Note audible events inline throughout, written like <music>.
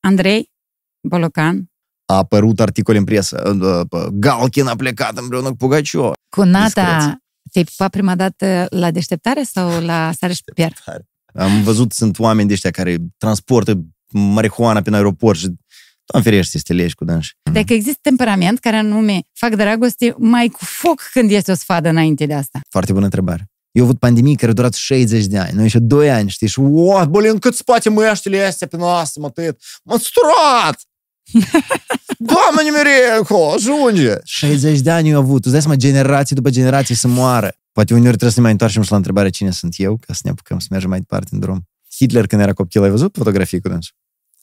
Andrei Bolocan, A apărut articol în presă. uh, Galkin a plecat împreună cu Pugaciova. cu Nata, Discreție. te-ai pupat prima dată la deșteptare sau la sare și pier? Am văzut, sunt oameni de ăștia care transportă marihuana prin aeroport și Doamne ferește să te legi cu dânși. Dacă există temperament care anume fac dragoste mai cu foc când este o sfadă înainte de asta. Foarte bună întrebare. Eu văd pandemii care au durat 60 de ani. Noi și 2 ani, știi? Și, o, blin, cât spate măștile astea pe noastră, mă, tăiet. M-am sturat! <laughs> Doamne, nimereco, ajunge! 60 de ani eu avut. Tu îți dai seama, generații după generații să moară. Poate uneori trebuie să ne mai întoarcem și la întrebarea cine sunt eu, ca să ne apucăm să mergem mai departe în drum. Hitler, când era copil, ai văzut fotografii cu dânsul?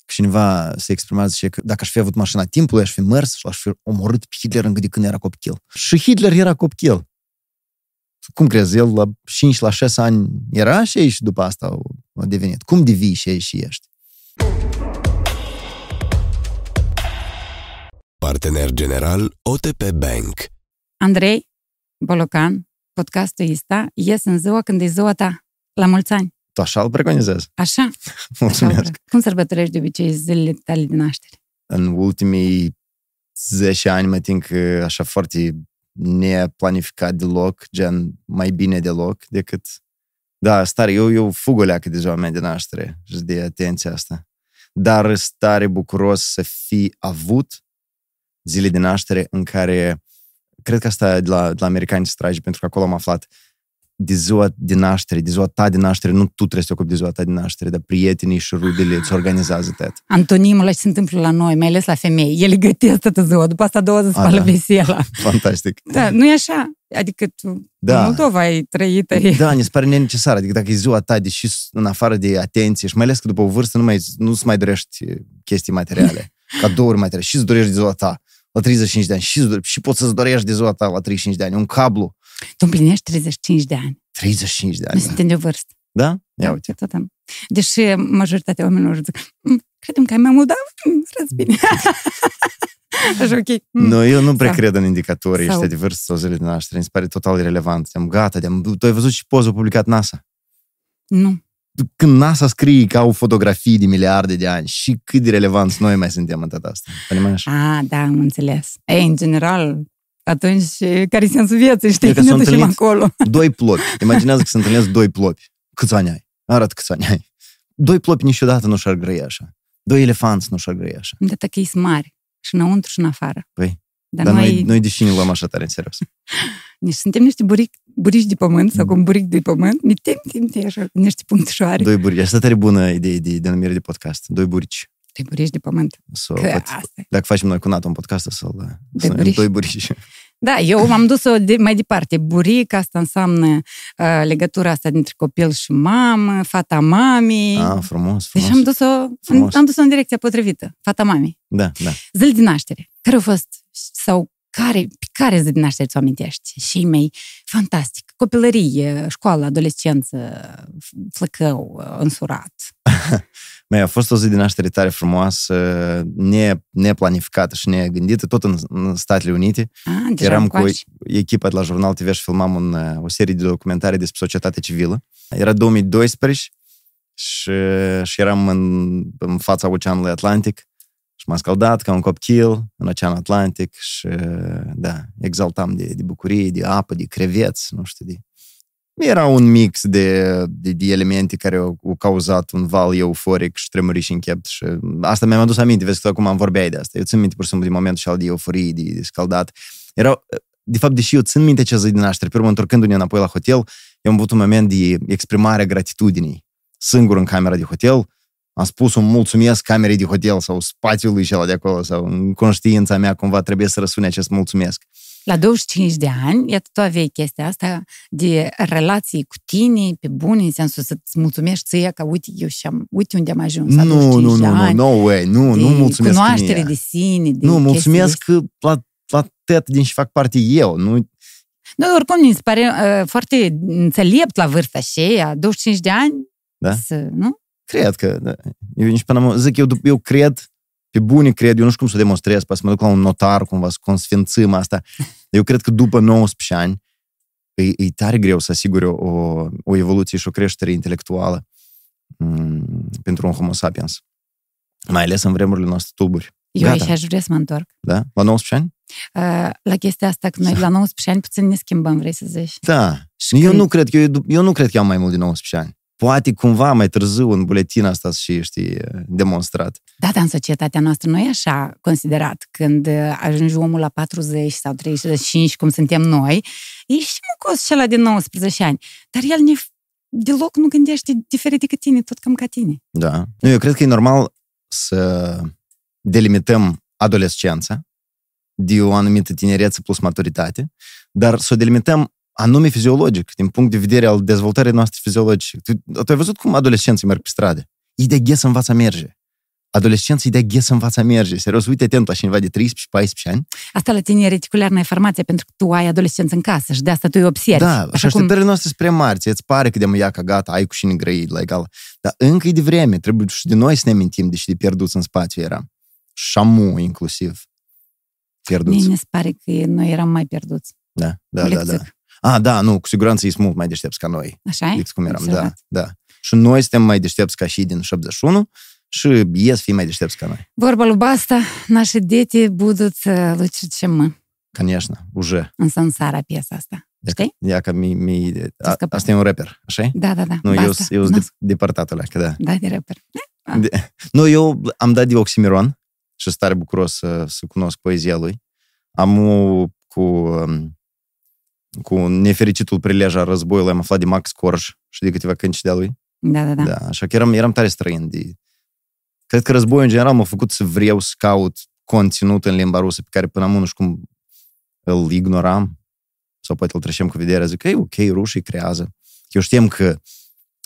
Cineva se exprima, zice că dacă aș fi avut mașina timpului, aș fi mers și l-aș fi omorât pe Hitler încă de când era copil. Și Hitler era copil. Cum crezi, el la 5 la 6 ani era și ei și după asta a devenit. Cum devii și ei și ești? Partener general OTP Bank. Andrei Bolocan, podcastul ăsta ies în ziua când e ziua ta. La mulți ani. Tu așa îl preconizezi. Așa? <laughs> Așa Mulțumesc. vreau. Cum sărbătorești de obicei zilele tale de naștere? În ultimii 10 ani mă tin că așa foarte neplanificat deloc, gen mai bine deloc decât... Da, stare, eu, eu fug o leacă de ziua mea de naștere și de atenția asta. Dar stare bucuros să fi avut zile de naștere în care, cred că asta de la, de la americani se trage, pentru că acolo am aflat, de ziua de naștere, de ziua ta de naștere, nu tu trebuie să te ocupi de ziua ta de naștere, dar prietenii și rudele îți organizează tot. Antonimul ăla ce se întâmplă la noi, mai ales la femei. Ele gătesc toată ziua, după asta două zi spală da. vesela. <laughs> Fantastic. Da, nu e așa. Adică tu Da. în Moldova ai trăit, ai... Da, mi se pare nenecesar. Adică dacă e ziua ta, deși în afară de atenție și mai ales că după o vârstă nu mai, nu-ți mai dorești chestii materiale, <laughs> cadouri materiale. Și îți dorești de ziua ta la 35 de ani și, îți dore- și poți să-ți dorești de ziua ta la 35 de ani. Un cablu. Tu împlinești 35 de ani. 35 de Nu ani. suntem de o vârstă. Da? Ia uite. Tot am. Deși majoritatea oamenilor zic, "Mm, credem că ai mai mult, dar mm, răți bine. <laughs> Așa, ok. Mm. Nu, eu nu prea Sau- cred în indicatorii sau- ăștia de vârstă sau zile de naștere. Mi se pare total irrelevant. Am gata, de tu ai văzut și poză publicat NASA. Nu. Când NASA scrie că au fotografii de miliarde de ani și cât de relevanți noi mai suntem în tot asta. Păi așa. Ah, da, am înțeles. Ei, în general, atunci, care e sensul vieții, știi? E că Ne s-au ducem întâlnit- acolo. <laughs> Doi plopi. Imaginează că se întâlnesc doi plopi. Câți ani ai? Arată câți ani ai. Doi plopi niciodată nu și-ar grăi așa. Doi elefanți nu și-ar grăi așa. De că ei sunt mari. Și înăuntru și în afară. Păi, Dar, Dar noi, noi, noi deși ne luăm așa tare în serios. <laughs> nici suntem niște buric, burici de pământ, sau Mm. cum buric de pământ, ne tem, tem, tem, așa, cu niște punctușoare. Doi, Doi burici. Asta tare bună idee de denumire de podcast. Doi burici. Doi burici de pământ. So, Că poate, asta e. dacă facem noi cu NATO un podcast, să-l Doi să burici. doi burici. <laughs> Da, eu m-am dus-o de, mai departe. Buric, asta înseamnă uh, legătura asta dintre copil și mamă, fata mamei. Ah, frumos, deci frumos. am dus-o, în, Frumos. am dus-o în direcția potrivită. Fata mamei. Da, da. Zile de naștere. Care au fost, sau care, pe care zi de naștere ți-o amintești? Și mai fantastic. Copilărie, școală, adolescență, flăcău, însurat. <laughs> Mai a fost o zi de naștere tare frumoasă, ne, neplanificată și negândită, tot în, în Statele Unite. Ah, deja Eram cu încoace. echipa de la Jurnal TV și filmam un, uh, o serie de documentare despre societatea civilă. Era 2012 și, și eram în, în fața Oceanului Atlantic și m-am scaldat ca un copil în Oceanul Atlantic și, da, exaltam de, de bucurie, de apă, de creveți, nu știu, de... Era un mix de, de, de elemente care au, au cauzat un val euforic și tremuriși în chept și asta mi-am adus aminte, vezi că tu acum am vorbeai de asta. Eu țin minte pur și simplu de momentul și al de euforie, de, de scaldat. Erau, de fapt, deși eu țin minte ce zi de naștere, pe urmă, întorcându-ne înapoi la hotel, eu am avut un moment de exprimare a gratitudinii. Singur în camera de hotel, am spus un mulțumesc camerei de hotel sau spațiului celălalt de acolo sau în conștiința mea cumva trebuie să răsune acest mulțumesc. La 25 de ani, iată, tu aveai chestia asta de relații cu tine, pe bune, în sensul să-ți mulțumești ție că, uite, eu și-am, uite unde am ajuns la Nu, 25 nu, de nu, nu, ani. no way, nu, de nu mulțumesc cunoaștere mie. de sine, de Nu, chestii mulțumesc de- că la, la tot din și fac parte eu, nu Nu, oricum, mi se pare uh, foarte înțelept la vârsta aceea, 25 de ani, Da? să, nu? cred că, da. eu nici până am, zic, eu, eu cred, pe bune cred, eu nu știu cum să o demonstrez, poate să mă duc la un notar cumva, să consfințim asta. Eu cred că după 19 ani, e, e tare greu să asigure o, o, o evoluție și o creștere intelectuală m, pentru un homo sapiens. Mai ales în vremurile noastre tulburi. Eu Gata. aici aș vrea să mă întorc. Da? La 19 ani? Uh, La chestia asta, că noi la 19 ani puțin ne schimbăm, vrei să zici. Da. Și Eu când- nu cred că eu, eu nu cred că am mai mult de 19 ani. Poate cumva mai târziu în buletin asta și știi, demonstrat. Da, dar în societatea noastră nu e așa considerat. Când uh, ajungi omul la 40 sau 35, cum suntem noi, ești și mucos cel de 19 ani. Dar el ne, deloc nu gândește diferit decât tine, tot cam ca tine. Da. Nu, eu cred că e normal să delimităm adolescența de o anumită tinerețe plus maturitate, dar să o delimităm anume fiziologic, din punct de vedere al dezvoltării noastre fiziologice. Tu, tu ai văzut cum adolescenții merg pe stradă? Ei de ghes învață a merge. Adolescenții de ghes învață a merge. Serios, uite atent la cineva de 13-14 ani. Asta la tine e reticularna informație, pentru că tu ai adolescență în casă și de asta tu îi observi. Da, și Așa cum așteptările noastre spre mari, ți îți pare că de mă ia ca gata, ai cu cine grăi la egal. Dar încă e de vreme, trebuie și de noi să ne amintim de și de pierduți în spațiu eram. Șamu inclusiv. Pierduți. mie mi se pare că noi eram mai pierduți. Da, da, Cu da, da. lecțic. A, da, nu, cu siguranță e mult mai deștepți ca noi. Așa Fix cum eram, da, Observat. da. Și noi suntem mai deștepți ca și din 71 și ies fi mai deștepți ca noi. Vorba lui Basta, наши дети будут э, лучше, чем мы. Конечно, уже. În Sansara piesa asta. Ia, Știi? ia că mi, mi, a, scăpat. asta e un rapper, așa Da, da, da. Nu, eu Basta. eu sunt Da, de, depărtatul ăla, că da. Da, de rapper. De, nu, eu am dat de Oximiron și sunt tare bucuros să, să cunosc poezia lui. Am o, cu, um, cu nefericitul prilej al războiului, am aflat de Max Corj și de câteva cântici de-a lui. Da, da, da. Da, așa că eram, eram tare străin de... Cred că războiul în general m-a făcut să vreau să caut conținut în limba rusă pe care până acum nu știu cum îl ignoram sau poate îl trecem cu vederea, zic că e ok, rușii creează. Eu știam că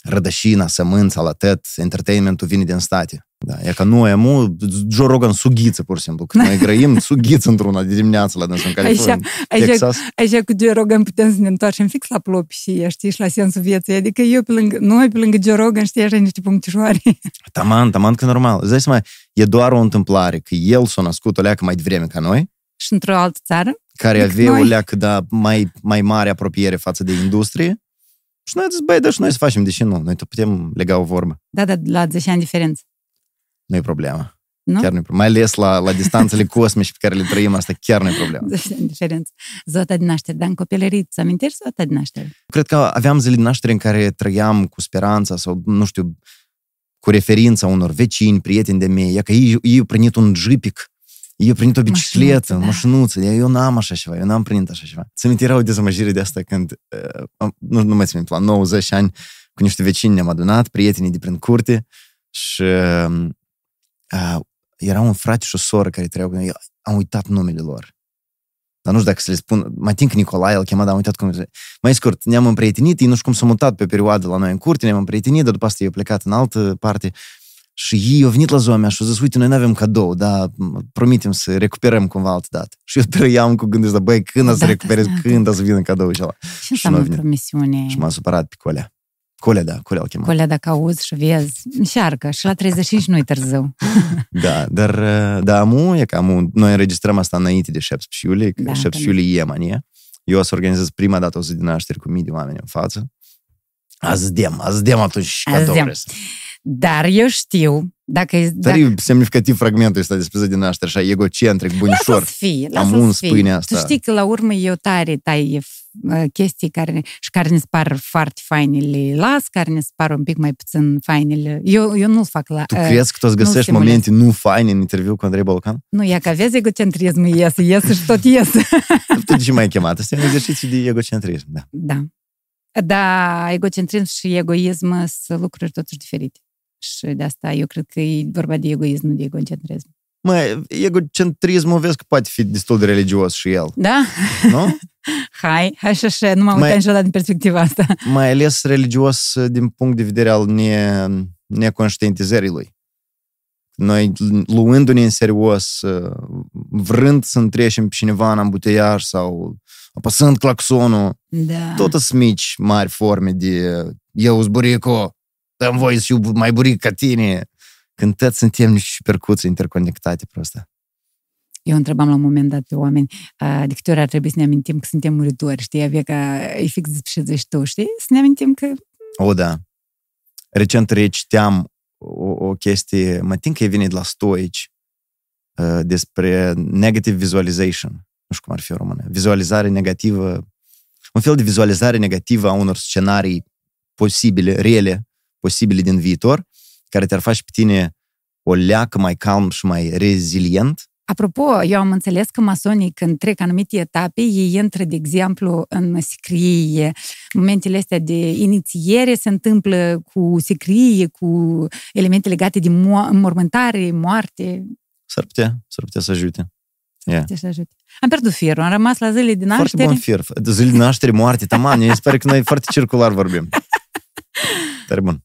rădășina, sămânța, la tăt, entertainmentul vine din state. Da, e că noi am Joe Rogan sughiță, pur și simplu. Că noi grăim <laughs> sughiță într-una de dimineață la dânsul în California, Așa, Texas. așa cu Joe Rogan putem să ne întoarcem fix la plop și știi, și la sensul vieții. Adică eu pe lângă, noi pe lângă Joe Rogan, știi, așa niște punctișoare. <laughs> Taman, taman că normal. Îți dai seama, e doar o întâmplare că el s-a născut o leacă mai devreme ca noi, și într-o altă țară. care Decât avea o noi. leacă da, mai, mai mare apropiere față de industrie. Și noi am zis, băi, da, și noi să facem, deși nu, noi tot putem lega o vorbă. Da, da, la 10 ani diferență. Nu e problemă. Nu? Chiar nu e problemă. Mai ales la, la distanțele <laughs> cosmice pe care le trăim, asta chiar nu e problemă. 10 ani diferență. Zota de naștere, dar în copilărie, îți amintești zota de naștere? Cred că aveam zile de naștere în care trăiam cu speranța sau, nu știu, cu referința unor vecini, prieteni de mei, e că ei, ei au primit un jipic, ei au primit o bicicletă, Mașinuță, mașinuță, da. eu n-am așa ceva, eu n-am primit așa ceva. Să mi era o dezamăgire de asta când, uh, am- nu, nu mai țin minte, la 90 ani, cu niște vecini ne-am adunat, prietenii de prin curte și uh, uh, era un frate și o soră care trăiau cu noi, Eu am uitat numele lor. Dar nu știu dacă să le spun, mai tin că Nicolae îl chema, dar am uitat cum mai scurt, ne-am împrietenit, ei nu știu cum s-au mutat pe o perioadă la noi în curte, ne-am împrietenit, dar după asta ei au plecat în altă parte și ei au venit la ziua mea și au zis, uite, noi nu avem cadou, dar promitem să recuperăm cumva altă dată. Și eu trăiam cu gândul ăsta, băi, când o să Da, recuperez, da, da. când o să vină cadou și ăla. Ce înseamnă n-a venit. promisiune? Și m-am supărat pe Colea. Colea, da, Colea îl chema. Colea, dacă auzi și vezi, încearcă. Și la 35 nu-i târziu. <laughs> Da, dar, uh, da, amu, e că amu, noi înregistrăm asta înainte de 17 iulie, că Da, 17 că- iulie e manie. Eu o să organizez prima dată o zi de naștere cu mii de oameni în față. Azi dem, azi dem atunci Azi cadou dem. vrei să- Dar eu știu, dacă... dacă Tare semnificativ fragmentul ăsta despre zi de naștere, așa egocentric, bunișor. Lasă-ți fie, Am lasă-ți uns fie. pâinea asta. Tu știi că la urmă eu tare tai uh, chestii care, și care ne spar foarte faine le las, care ne spar un pic mai puțin fainele. Eu, eu nu-l fac la... Tu uh, crezi că tu îți nu găsești stimulez. momente nu faine în interviu cu Andrei Balcan? Nu, e că vezi egocentrismul iese, iese și tot iese. <laughs> Tu de ce mai ai chemat? Asta e un exercițiu de egocentrism, da. Da. Da, egocentrism și egoism sunt lucruri totuși diferite. Și de asta eu cred că e vorba de egoism, nu de egocentrism. Mă, egocentrismul vezi că poate fi destul de religios și el, Da? nu? <laughs> Hai, hai și așa, nu m-am Mai- uitat niciodată din perspectiva asta. Mai ales religios uh, din punct de vedere al ne, neconștientizării lui. Noi, luându-ne în serios, uh, vrând să întrecem pe cineva în ambuteiaj sau apăsând claxonul, Da. tot sunt mici, mari forme de eu sunt burico, dăm voie să fiu mai buric ca tine. Când toți suntem niște percuții interconectate prosta. Eu întrebam la un moment dat pe oameni uh, de câte ori ar trebui să ne amintim că suntem muritori, știi? Avea ca, e fix despre ce zici tu, știi? Să ne amintim că O, da. Recent reciteam o, o, o chestie, mă tin că e vine de la stoici, uh, despre negative visualization. Nu știu cum ar fi o română. Vizualizare negativă, un fel de vizualizare negativă a unor scenarii posibile, rele, posibile din viitor, care te-ar face pe tine o leacă mai calm și mai rezilient. Apropo, eu am înțeles că masonii, când trec anumite etape, ei intră, de exemplu, în sicrie. Momentele astea de inițiere se întâmplă cu sicrie, cu elemente legate de mo- mormântare, moarte. S-ar putea, s-ar putea să ajute. Yeah. Să ajute. Am pierdut firul, am rămas la zile din Foarte naștere. bun fir. Zile de naștere, moarte, taman. Eu sper că noi foarte circular vorbim. <laughs> Tare bun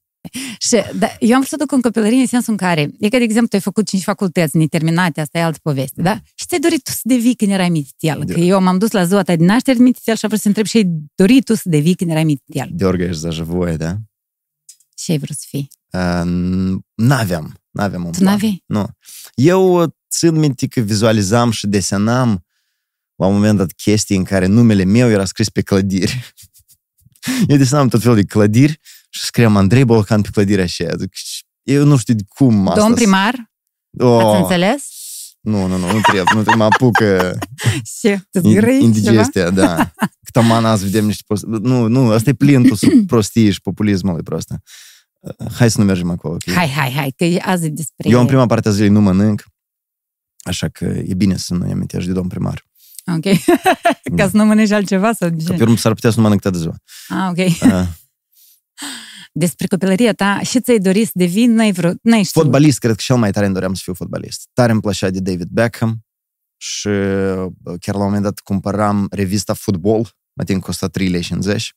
Și da, eu am văzut-o în copilărie în sensul în care, e că, de exemplu, tu ai făcut cinci facultăți neterminate, asta e altă poveste, da? Și ți-ai dorit tu să devii când erai mititel. Da. Că eu m-am dus la ziua ta din naștere mititel și am vrut să întreb și ai dorit tu să devii când erai mititel. Дергаешь за живое, да? Ce ai vrut să fii? Uh, n-aveam. N-aveam un Tu plan. n-aveai? Nu. Eu uh, țin minte că vizualizam și desenam la un moment dat chestii în care numele meu era scris pe clădiri. <laughs> Eu desenam tot felul de clădiri și scriam Andrei Bolcan pe clădirea așa. Zic, Eu nu știu de cum asta. Domn primar, oh, ați înțeles? Nu, nu, nu, nu trebuie. Nu trebuie, mă apucă <laughs> Și tu in- zgârâi ceva? indigestia, da. <laughs> Cât am azi vedem niște post... Nu, nu, asta e plin tu <clears throat> prostii și populismului prostă. Hai să nu mergem acolo, ok? Hai, hai, hai, că e azi e despre... Eu în prima parte a zilei nu mănânc, așa că e bine să nu-i amintești de domn primar. Ok. <laughs> Ca să nu mănânci altceva sau Că ce? pe urmă s-ar putea să nu mănânc toată ziua. Ah, ok. Uh, Despre copilăria ta, și ți-ai dorit să devii, n-ai vrut, n-ai știut. fotbalist, cred că cel mai tare îmi doream să fiu fotbalist. Tare îmi plăcea de David Beckham și uh, chiar la un moment dat cumpăram revista Football, mă tin că costa 3 lei 50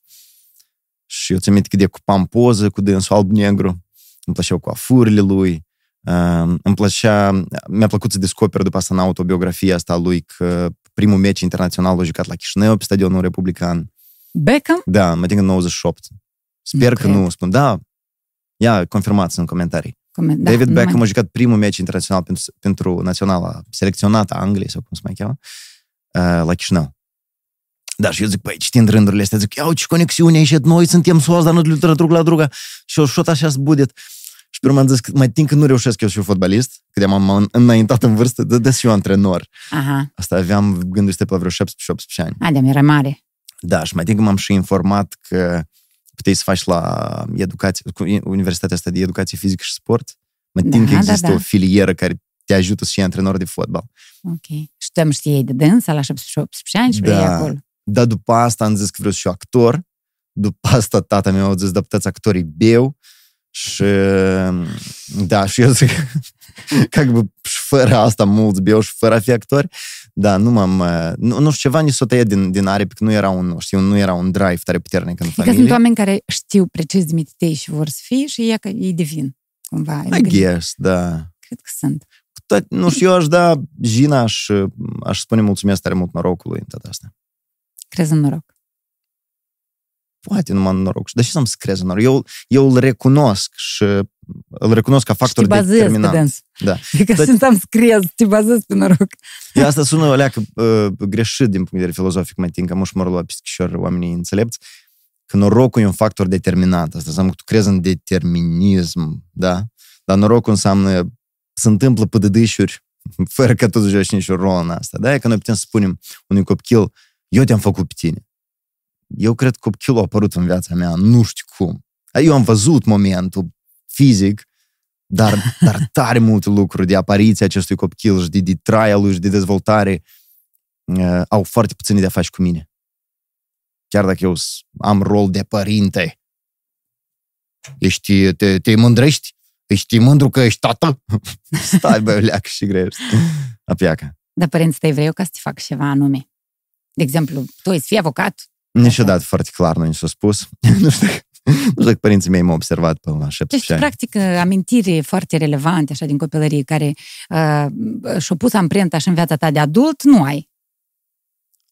și eu ți minte că de cupam poză cu dânsul alb-negru, îmi plăceau coafurile lui, uh, îmi plăcea, mi-a plăcut să descoper după asta în autobiografia asta a lui că primul meci internațional l-a jucat la Chișinău pe stadionul republican. Beckham? Da, mă tin că în 98. Sper Nu că cred. nu spun. Da, ia, confirmați în comentarii. Cum- da, David nu Beckham mai- a jucat primul meci internațional pentru, pentru naționala selecționată a Angliei, sau cum se mai cheamă, uh, la Chișinău. Da, și eu zic, păi, citind rândurile astea, zic, iau, ce conexiune ai ieșit, noi suntem soți, dar nu de drug la druga. Și eu șot așa budet. Și pe urmă am zis, că mai timp că nu reușesc eu să fiu fotbalist, că m-am înaintat în vârstă, dă de și eu antrenor. Aha, Asta aveam gândul să pe la vreo 17-18 ani. Adem, era mare. Da, și mai timp că m-am și informat că puteai să faci la educație, cu Universitatea asta de Educație Fizică și Sport. Mă Da, tin că da, există da. o filieră care te ajută să fii antrenor de fotbal. Ok. Și tu îmi știai de dânsa la 17 ani și Da. vrei acolo. Dar după asta am zis că vreau să fiu actor. După asta tata meu a zis, da, puteți actorii beu. Și da, și eu zic, ca <laughs> că și fără asta mulți beu și fără a fi actori, da, nu m-am, nu, nu știu, ceva ni s-o tăiat din, din aripi, că nu era un, știu, nu era un drive tare puternic în E că familie. sunt oameni care știu precis de mititei și vor să fie și e că ei devin. Cumva. I guess, da. Cred că sunt. Tot, nu știu, eu aș da Gina și aș spune mulțumesc tare mult norocului în toată asta. Crezi în noroc. Poate numai în noroc. Dar și să-mi crez în noroc? Eu, eu îl recunosc și îl recunosc ca factor și te bazezi pe determinant. dâns. Da. E ca Tot- să am scries, te bazezi pe noroc. Eu asta sună o leacă uh, greșit din punct de vedere filozofic, mai tin că mă mă la pischișor oamenii înțelepți, că norocul e un factor determinant. Asta înseamnă că tu crezi în determinism, da? Dar norocul înseamnă se întâmplă pădădâșuri <laughs> fără că tu joci niciun rol în asta. Da? E că noi putem să spunem unui copil, eu te-am făcut pe tine. Eu cred că copilul a apărut în viața mea, nu știu cum. Eu am văzut momentul fizic, dar, <laughs> dar tare multe lucruri de apariția acestui copil și de, de traia lui și de dezvoltare uh, au foarte puține de a face cu mine. Chiar dacă eu s- am rol de părinte. Ești, te, te mândrești? Ești mândru că ești tată? <laughs> Stai, bă, leacă și grești. A piacă. Dar părinții tăi vreau ca să te facă ceva anume. De exemplu, tu ai să fii avocat, Niciodată foarte clar nu ni s-a spus. <laughs> nu știu dacă, <laughs> nu știu dacă părinții mei m-au observat până la 17 deci, ani. practic, uh, amintiri foarte relevante, așa, din copilărie, care uh, și-au pus amprenta și în viața ta de adult, nu ai.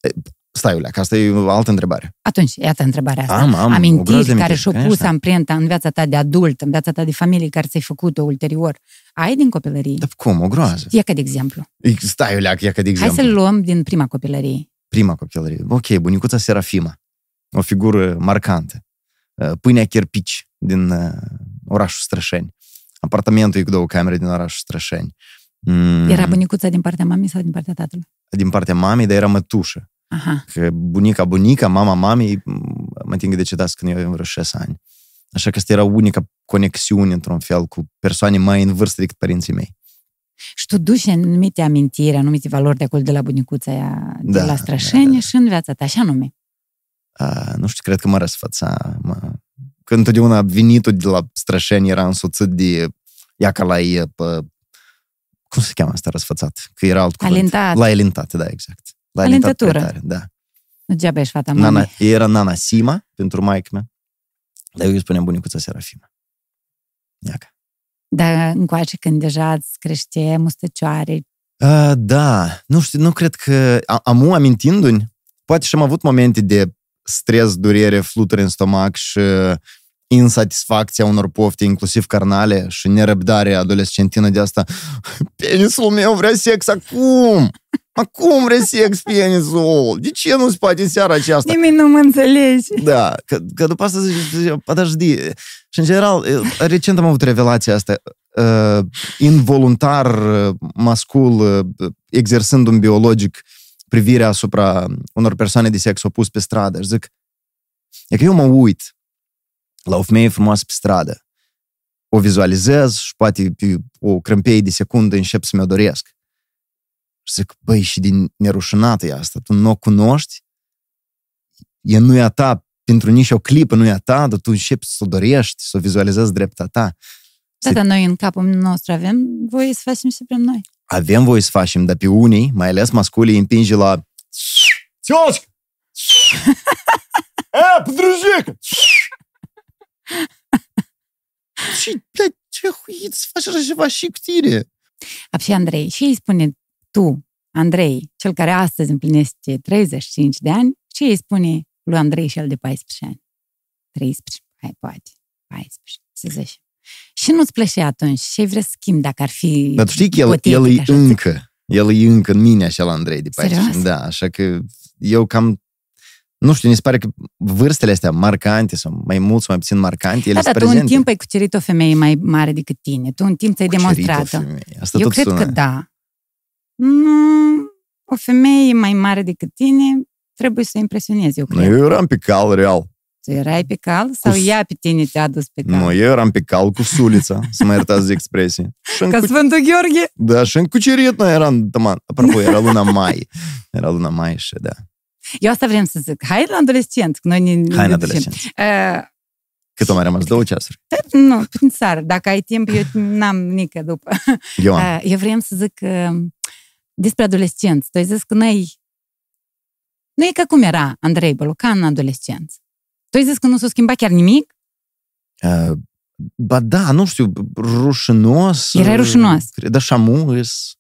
E, stai, Ulea, că asta e o altă întrebare. Atunci, iată întrebarea asta. Am, am, amintiri care și-au pus amprenta în viața ta de adult, în viața ta de familie, care ți-ai făcut-o ulterior. Ai din copilărie? Dar cum, o groază. Ia că de exemplu. Stai, Ulea, ia că de exemplu. Hai să-l luăm din prima copilărie. Prima copilărie. Ok, bunicuța Serafima. O figură marcantă Uh, Pâinea Cherpici din uh, orașul Strășeni. apartamentul e cu două camere din orașul Strășeni. Mm, Era bunicuța din partea mamei sau din partea tatălui? Din partea mamei, dar era mătușă. Aha. Că bunica, bunica, mama mamei, mă înting decedați când eu aveam vreo 6 ani. Așa că asta era unica conexiune, într-un fel, cu persoane mai în vârstă decât părinții mei. Și tu duci anumite amintiri, anumite valori de acolo de la bunicuța aia, de Da, la Strășeni da, da. și în viața ta, așa nume. A, nu știu, cred că mă răsfăța. Mă... Că întotdeauna venitul de la Strășeni era însoțit de iaca la e, pe... Cum se cheamă asta răsfățat? Că era alt cuvânt. Alintat. La elintate, da, exact. La Alintătură. alintat prea tare, Da. Nu degeaba ești fata mamei. Nana, era Nana Sima pentru maică mea. Dar eu îi spuneam bunicuța Serafima. Iaca. Dar încoace când deja îți crește mustăcioare, Uh, da, nu știu, nu cred că... a- Amu, amintindu-mi, poate și am avut momente de stres, durere, fluturi în stomac și insatisfacția unor pofte, inclusiv carnale și nerăbdare adolescentină de asta. Penisul meu vrea sex acum! Acum vrea sex penisul! De ce nu se poate seara aceasta? nimeni nu mă înțelege. Da, că, că după asta zice, zice, подожди. Și în general, recent am avut revelația asta. Uh, involuntar, uh, mascul, uh, exersând un biologic privirea asupra unor persoane de sex opus pe stradă. Și zic, e că eu mă uit la o femeie frumoasă pe stradă, o vizualizez și poate pe o crâmpeie de secundă încep să mi-o doresc. Și zic, băi, și din nerușinată e asta, tu nu o cunoști? e nu e a ta, pentru nici o clipă nu e a ta, dar tu începi să o dorești, să o vizualizezi drept a ta. Da, dar noi în capul nostru avem voie să facem ce vrem noi Avem voie să facem, dar pe unii, mai ales masculii, îi împinge la Тётка! <laughs> Э, подружека! <laughs> Și, блядь, ce huit să faci așa ceva și cu tine? Ap și Andrei, și îi spune tu, Andrei, cel care astăzi împlinește 35 de ani, ce îi spune lui Andrei și el de 14 ani? 13, hai, poate, 14, să zice. Și nu-ți plăcea atunci și vrea să schimbi dacă ar fi Dar tu știi că el, ipotetic, el e așa, încă, el e încă în mine așa la Andrei de 14. Serios? Da, așa că eu cam, nu știu, mi se pare că vârstele astea marcante sau mai mult sau mai puțin marcante, ele Da, sunt dar tu în prezente. timp ai cucerit o femeie mai mare decât tine. Tu în timp ți-ai Cucerit o demonstrat-o. femeie. Asta Eu tot cred sună. că da. Nu, o femeie mai mare decât tine trebuie să o impresionezi, eu Nu, cred. eu eram pe cal, real. Tu erai pe cal sau Cu- ea pe tine te-a dus pe cal? Nu, eu eram pe cal cu sulița, să mă iertați de expresie. <laughs> Și în Ca cu... Sfântul Gheorghe? Da, și în cucerit noi eram, tăman. Apropo, era luna mai. Era luna mai și da. Eu asta vrem să zic. Hai la adolescent. că Noi ne, Hai în ne ducem. adolescență. Uh, Cât o mai rămas? Două ceasuri. nu, prin țară. Dacă ai timp, eu n-am nică după. <laughs> Eu am. Uh, eu vrem să zic uh, despre adolescenți. Tu ai zis că noi... Nu e ca cum era Andrei Bălucan în adolescență. Tu ai zis că nu s-a schimbat chiar nimic? Uh, ba da, nu știu, rușinos. Erai rușinos. Cred, da, șamu, îs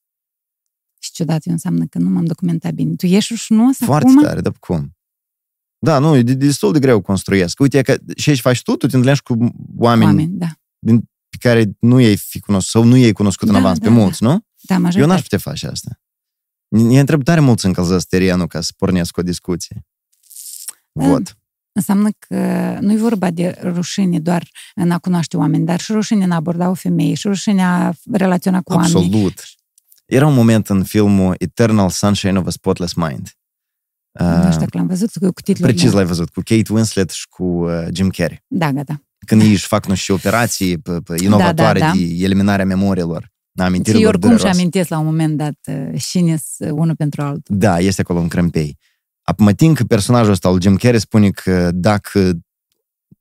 Și ciudat eu înseamnă că nu m-am documentat bine. Tu ești rușinos foarte acum? tare, dar cum? Da, nu, e de- destul de greu construiesc. Uite, că și aici faci tu, tu te întâlnești cu oameni, Oameni, da. pe care nu i-ai fi cunoscut sau nu i-ai cunoscut în Da, avans da, pe mulți, nu? Da, Eu majoritate. n-aș putea face asta. Ne întreb tare mult să încălzesc terenul ca să pornesc o discuție. Da. Vot. Înseamnă că nu e vorba de rușine doar în a cunoaște oameni, dar și rușine în a aborda o femeie, și rușine a relaționa cu oameni. Absolut. Era un moment în filmul Eternal Sunshine of a Spotless Mind. Nu Uh, știu dacă l-am văzut cu, cu titlul. precis l-ai văzut, cu Kate Winslet și cu uh, Jim Carrey. Da, gata. Când ei își fac nu știu operații pe, pe inovatoare Da, da, da. de eliminarea memoriilor, a Și amintirilor oricum și dureroase. amintesc la un moment dat uh, cine unul pentru altul. Da, este acolo un crâmpei. Acum mă tin că personajul ăsta al Jim Carrey spune că dacă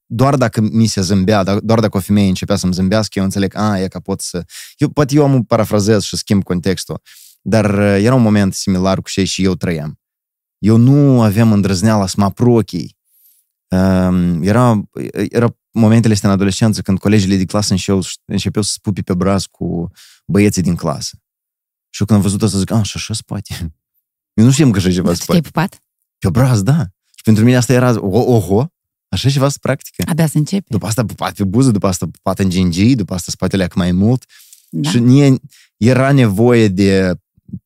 doar dacă mi se zâmbea, da- doar dacă o femeie începea să-mi zâmbească, eu înțeleg, a, e că pot să... Eu, poate eu am parafrazez și schimb contextul, dar uh, era un moment similar cu ce și eu trăiam. Eu nu aveam îndrăzneala să mă apropii. Um, era, era momentele astea în adolescență când colegii de clasă începeau, începeau să spupi pe braț cu băieții din clasă. Și eu când am văzut asta zic, a, și așa spate. <laughs> Eu nu știam că așa ceva Tu se te-ai poate. pupat? Pe obraz, da. Și pentru mine asta era, o, oho, așa ceva se practică. Abia să începe. După asta pupat pe buză, după asta pupat în gingii, după asta spatele ac mai mult. Da? Și nie, era nevoie de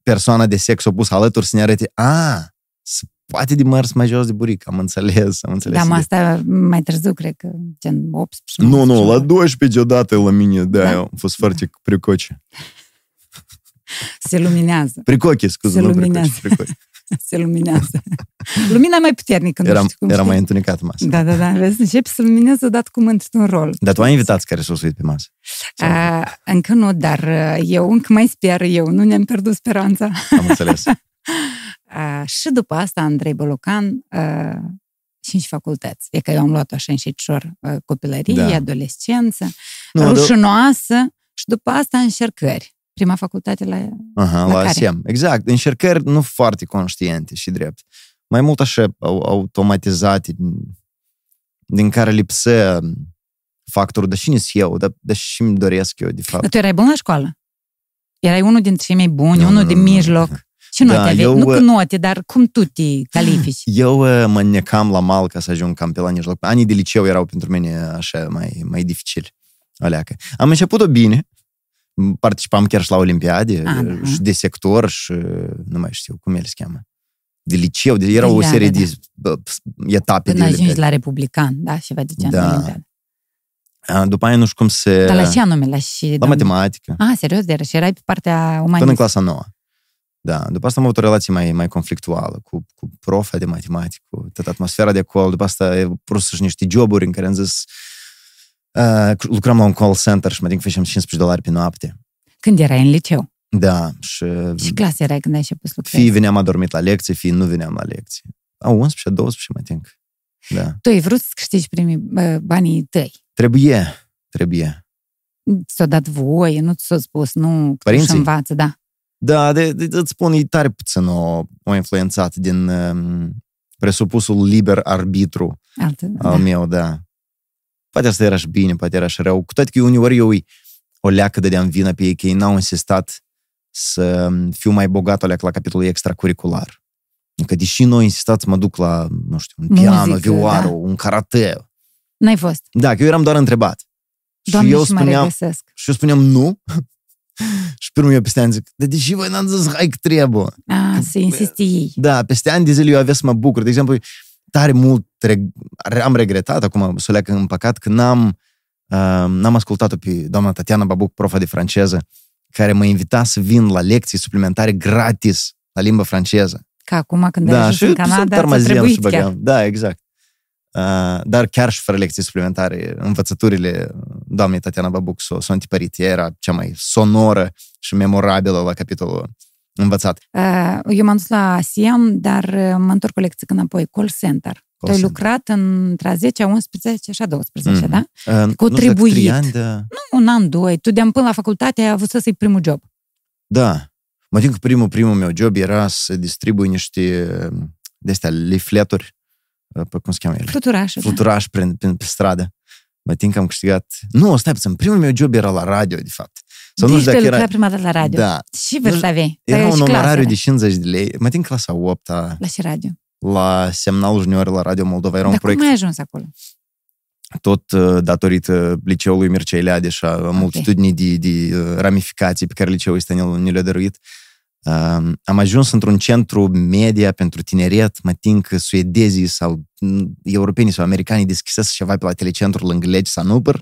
persoana de sex opus alături să ne arate, a, se poate de mers mai jos de buric, am înțeles, am înțeles. Da, mă, ideea. asta mai târziu, cred că, gen 18. Nu, nu, la 19. 12 deodată la mine, da, Da. eu am fost foarte precoce. <laughs> Se luminează. Precoche, scuze, Se nu luminează. precoce, precoce. <laughs> Se luminează. Lumina e mai puternică, nu Era, știu cum era știi. mai întunecat masă. Da, da, da, vezi, începi să luminezi odată cum intri un rol. Dar tu ai invitați care s-au suit pe masă. Sau- A, încă nu, dar uh, eu încă mai sper eu, nu ne-am pierdut speranța. Am înțeles. <laughs> A, și după asta, Andrei Bolocan, a, cinci facultăți. E că eu am luat așa înșițor copilărie, Da. adolescență, Nu, dar- rușinoasă și după asta încercări. Prima facultate la... Aha, La la care? ASEM. Exact. Încercări nu foarte conștiente și drept. Mai mult așa au- automatizate, din care lipsea factorul, dar cine sunt eu, dar, dar și îmi doresc eu, de fapt. Dar tu erai bun la școală? Erai unul dintre cei mai buni, Nu, unul nu, de nu, nu. mijloc. Ce note Da, aveai? eu, Nu cu uh, note, dar cum tu te califici? <laughs> Eu uh, mă necam la mal ca să ajung cam pe la mijloc. Anii de liceu erau pentru mine așa mai, mai dificili. Aleacă. Am început-o bine, participam chiar și la olimpiade A, da. și de sector și nu mai știu cum ele se cheamă. De liceu, de, era o Olimpiade, serie da. de bă, etape Până de ajungi olimpiade. la republican, da? Și va ducea Da. în olimpiadă. A, După aia nu știu cum se... Dar la ce anume? La, și, La matematică. Ah, serios? De și erai pe partea Până în umanistă. clasa nouă. Da, după asta am avut o relație mai, mai conflictuală cu, cu profa de matematică, cu toată atmosfera de acolo. După asta e pus și niște joburi în care am zis uh, lucram la un call center și mă din că făceam 15 dolari pe noapte. Când erai în liceu. Da, și Și clasă erai când ai început să lucrezi? fie veneam adormit la lecții, fie nu veneam la lecții. A, 11, 12, mă think. Da. Tu ai vrut să câștigi primii bă, banii tăi. Trebuie, trebuie. Ți-o dat voie, nu ți-o spus, nu Părinții? și învață, da. Da, de, de, îți spun, e tare puțin o, o influențat din um, presupusul liber arbitru Altă, al da. meu, da. Poate asta era și bine, poate era și rău. Cu toate că uneori eu îi- o leacă dădeam vină pe ei, că ei n-au insistat să fiu mai bogat o leacă la capitolul extracurricular. Că deși noi insistat să mă duc la, nu știu, un piano, Muzică, vioară, da. un karate. N-ai fost. Da, că eu eram doar întrebat. Doamne, și eu și mă spuneam, regăsesc. și eu spuneam nu. <laughs> și pe urmă eu peste ani zic, dar deși voi n-ați zis, hai că trebuie. A, să insisti ei. Da, peste ani de zile eu avea să mă bucur. De exemplu, tare mult reg- am regretat, acum să o leacă în păcat, că n-am, uh, n-am ascultat-o pe doamna Tatiana Babuc, profa de franceză, care mă invita să vin la lecții suplimentare gratis la limba franceză. Ca acum când ai Da, ajuns și în Canada, ți-a tarmaziam trebuit și chiar. băgam. Da, exact. Uh, dar chiar și fără lecții suplimentare, învățăturile doamnei Tatiana Babuc s-au s-au întipărit. Ea era cea mai sonoră și memorabilă la capitolul învățat. Uh, Eu m-am dus la SIAM, dar uh, mă întorc o lecție înapoi, call center. Tu ai center. lucrat între a 10, a 11 și a 12, Mhm. da? Uh, nu știu dacă Contribuit. trei ani, da. Nu, un an, doi. Tu de până la facultate ai avut să să-i primul job. Da. Mă tin că primul, primul meu job era să distribui niște de astea leafleturi, uh, pe cum se cheamă ele? Fluturașul. da. Fluturaș prin, prin, pe stradă. Mă tin că am câștigat... Nu, stai puțin, primul meu job era la radio, de fapt. Sau nu deci știu tu ai dacă lucrat era... prima dată la radio. Da. Și vârstă aveai? Era Și un clasă onorariu era? de 50 de lei. Mă tin clasa 8 -a, La ce radio? la semnalul junior la Radio Moldova. Era un Dar proiect cum ai ajuns acolo? tot uh, datorită liceului Mircea Eliade și a multitudinii de, de uh, ramificații pe care liceul ăsta ne, ne le-a dăruit. Uh, am ajuns într-un centru media pentru tineret, mă tin că suedezii sau mm, europenii sau americanii deschisesc ceva pe la telecentrul lângă legi Sanupăr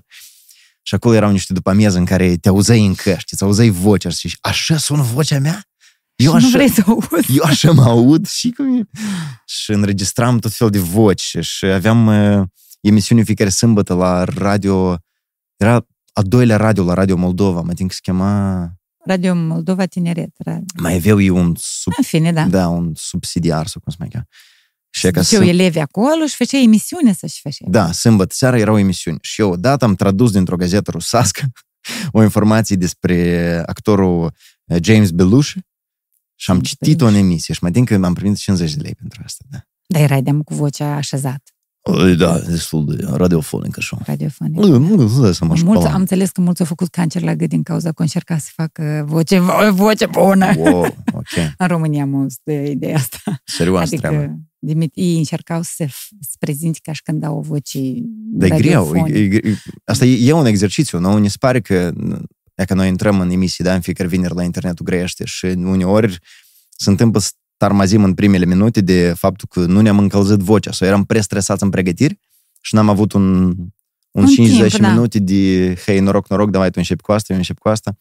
și acolo erau niște după amiază în care te auzeai în căști, îți auzeai vocea și așa sună vocea mea? Eu Și așa, nu vrei să auzi. eu așa mă aud și cum e. Și înregistram tot fel de voci și aveam uh, emisiuni în fiecare sâmbătă la radio, era a doilea radio la Radio Moldova, mă tin că se chema, Radio Moldova Tineret. Radio. mai aveau eu un, sub, În fine, da. da, un subsidiar sau cum se mai cheamă. Și ca Duceau să, elevi acolo și făcea emisiune să-și făcea. da, sâmbătă seara erau emisiuni. Și eu odată am tradus dintr-o gazetă rusască <laughs> o informație despre actorul uh, James Belushi și am James citit-o în Belushi. emisie și mă tin că am primit 50 de lei pentru asta, da. Dar erai de cu vocea așezat, Da, destul de radiofonic așa. radiofonic. Nu, nu, nu dai seama Mulți, școala. am înțeles că mulți au făcut cancer la gât din cauza că au încercat să facă voce, vo- voce bună. Wow, ok. <laughs> În România am auzit de ideea asta. Serioasă treabă. Adică Dimit- ei încercau să se prezinte ca și când au o voce Dar e greu. Asta e, e un exercițiu. Nu? Ne se pare că dacă noi intrăm în emisii, da, în fiecare vineri la internetul grește și uneori se întâmplă să tarmazim în primele minute de faptul că nu ne-am încălzit vocea sau eram prestresați în pregătiri și n-am avut un, un, un 50 timp, da. minute da. de hei, noroc, noroc, da, tu începi cu asta, eu încep cu asta.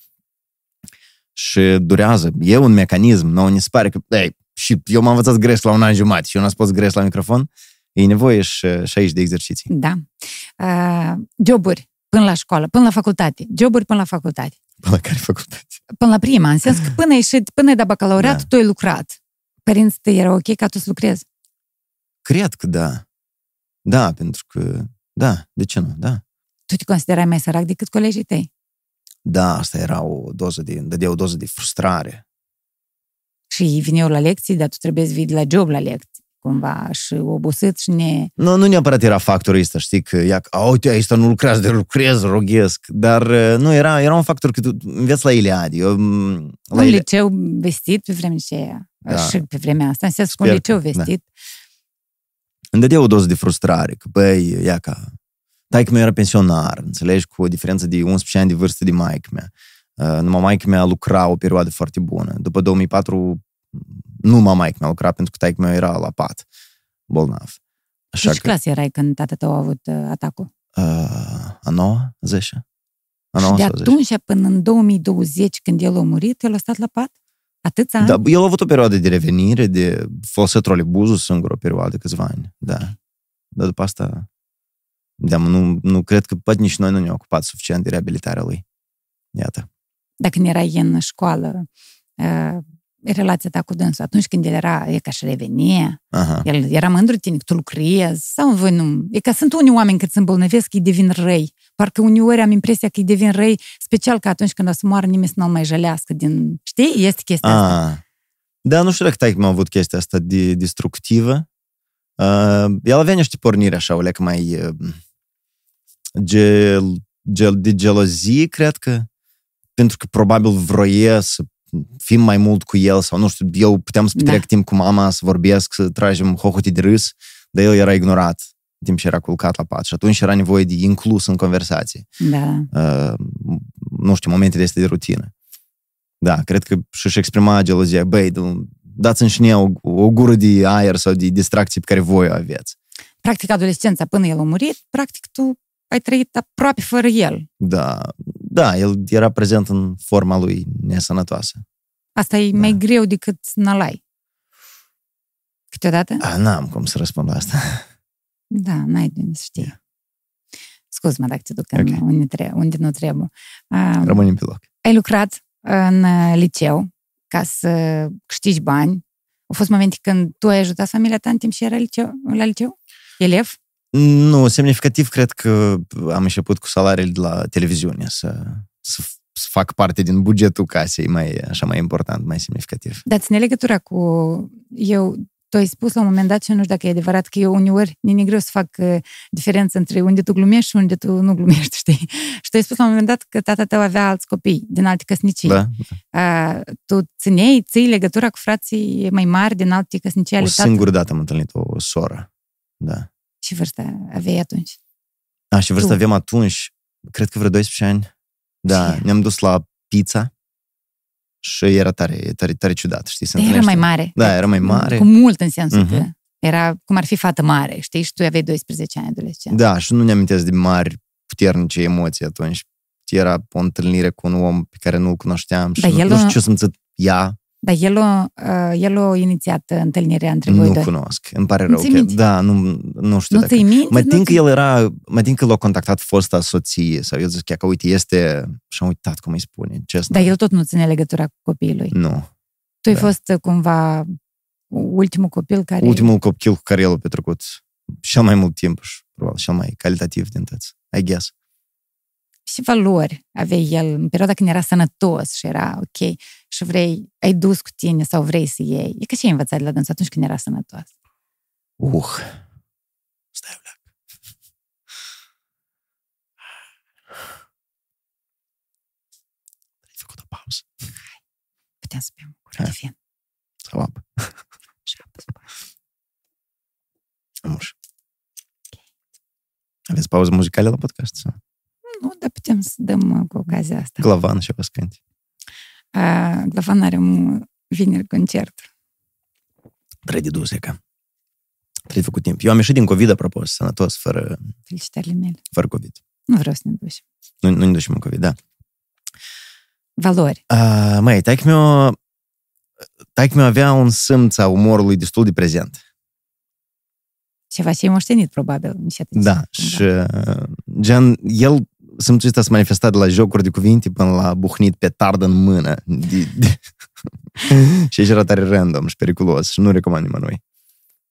Și durează. E un mecanism. Nu ne se pare că, ei, și eu m-am învățat gres la un an jumătate și eu n-am spus gres la microfon. E nevoie și, și aici de exerciții. Da. Uh, joburi până la școală, până la facultate. Joburi până la facultate. Până la care facultate. Până la prima, în sens că până ai ieșit, până ai dat bacalaureat, Da. tu ai lucrat. Părinții tăi era ok ca tu să lucrezi. Cred că da. Da, pentru că, da, de ce nu, da. Tu te considerai mai sărac decât colegii tăi. Da, asta era o doză de, dădea o doză de frustrare. Și ei vineau la lecții, dar tu trebuie să vii de la job la lecții. Cumva și obosit și ne... Nu, nu neapărat era factorul ăsta, știi, că ia, a, uite, aici nu lucrează, de <laughs> lucrez, roghesc, dar uh, nu, era, era un factor că tu înveți la Iliad. Eu, m, la Un Iliad, liceu vestit pe vremea aceea. Da. Și pe vremea asta, în sens că un Sper liceu că, da. vestit. îmi dădea o doză de frustrare, că, băi, ia ca, taică meu era pensionar, înțelegi, cu o diferență de 11 ani de vârstă de maică mea. Uh, numai maică mea lucra o perioadă foarte bună. După 2004, numai maică mea lucra pentru că taică meu era la pat, bolnav. Așa Așa ce că, clasă erai când tata tău a avut uh, atacul? uh, a noua, zece? A Și noua de sau zece? atunci până în 2020, când el a murit, el a stat la pat? Atâția ani? Da, el a avut o perioadă de revenire, de folosea trolebuzul singur o perioadă, câțiva ani, da. Dar după asta, da, mă, nu, nu cred că poate nici noi nu ne-am ocupat suficient de reabilitarea lui. Iată. Dacă când erai în școală, uh, relația ta cu dânsul, atunci când el era, e ca și revenia, Aha. el era mândru de tine, că tu lucrezi, sau voi nu? E că sunt unii oameni când se îmbolnăvesc, îi devin răi. Parcă uneori am impresia că îi devin răi, special că atunci când o să moară nimeni să nu-l mai jălească din... Știi? Este chestia asta. Ah. Da, nu știu dacă taică m-a avut chestia asta de destructivă. Uh, el avea niște porniri așa, o leacă mai uh, gel, gel, de gelozie, cred că, pentru că probabil vroie să fim mai mult cu el sau nu știu, eu puteam să petrec Da. timp cu mama, să vorbesc, să tragem hohote de râs, dar el era ignorat în timp ce era culcat la pat și atunci era nevoie de inclus în conversație Da. uh, nu știu, momentele astea de rutină. Da, cred că și-și exprima gelozia, băi, du- dați-mi și mie o, o gură de aer sau de distracții pe care voi o aveți. Practic, adolescența, până el a murit, practic tu ai trăit aproape fără el. Da, da, el era prezent în forma lui nesănătoasă. Asta e Da. mai greu decât nalai. Câteodată? A, n-am cum să răspund la asta. Da, n-ai de unde să știi. Scuz-mă dacă te duc în Ok. unde, tre- unde nu trebuie. Uh, Rămânem pe loc. ai lucrat în uh, liceu ca să câștigi bani. Au fost momente când tu ai ajutat familia ta în timp și era liceu, la liceu? Elev? Nu, semnificativ cred că am început cu salariile de la televiziune să, să, să fac parte din bugetul casei, mai, așa mai important, mai semnificativ. Dar ține legătura cu... Eu, tu ai spus la un moment dat și nu știu dacă e adevărat că eu uneori mi-e greu să fac uh, diferență între unde tu glumești și unde tu nu glumești, <laughs> știi? Și tu ai spus la un moment dat că tata tău avea alți copii din alte căsnicii. Da? Uh, tu țineai, ții legătura cu frații mai mari din alte căsnicii O ale tatăl? singură dată am întâlnit o, o soră. Da. Ce vârstă aveai atunci? A, și vârstă Tu. aveam atunci, cred că vreo 12 ani. Da, Ce? ne-am dus la pizza și era tare, tare, tare ciudat, știi? Se Dar era întâlnește- mai mare. Da, era mai mare. Cu mult în sensul Mhm. că era cum ar fi fată mare, știi? Și tu aveai 12 ani adolescent. Da, și nu ne amintesc de mari puternice emoții atunci. Era o întâlnire cu un om pe care nu-l cunoșteam și Dar nu, el nu știu a- ce a simțit ea, Dar el a, uh, el a inițiat întâlnirea între voi nu doi. cunosc. Îmi pare Nu rău. ți-i Că, minte? da, nu, nu știu Nu dacă... ți-i minte? Mă Nu tin că ți- el era, mă tin că l-a contactat fosta soție sau eu zic chiar că uite, este, și am uitat cum îi spune, ce Dar el tot nu ține legătura cu copiii lui. Nu. Tu ai da. fost uh, cumva ultimul copil care... Ultimul copil cu care el a petrecut cel mai mult timp și probabil cel mai calitativ din toți, I guess. Și valori avea el în perioada când era sănătos și era ok și vrei, ai dus cu tine sau vrei să iei. E că ce ai învățat de la dânsul atunci când era sănătos? Uh. Stai o leac. Ai făcut o pauză. Puteam să beau cu de fin. Sau apă. Și apă să bea. Muș. Aveți pauză muzicală la podcast? Sau? Nu, dar putem să dăm uh, cu ocazia asta. Glavan și o scânti. Uh, Glavan are un vineri concert. Trebuie de dus, e ca. Trebuie făcut timp. Eu am ieșit din COVID, apropo, sănătos, fără, Felicitările mele. fără COVID. Nu vreau să ne duci. Nu, nu ne ducem în COVID, da. Valori. Uh, măi, taic meu, taic meu avea un simț a umorului destul de prezent. Ceva ce ai moștenit, probabil. Încet, încet, Da, cumva. și uh, gen, el simțul ăsta se manifesta de la jocuri de cuvinte până la buhnit pe tardă în mână. De, de... <laughs> și aici era tare random și periculos și nu recomand nimănui.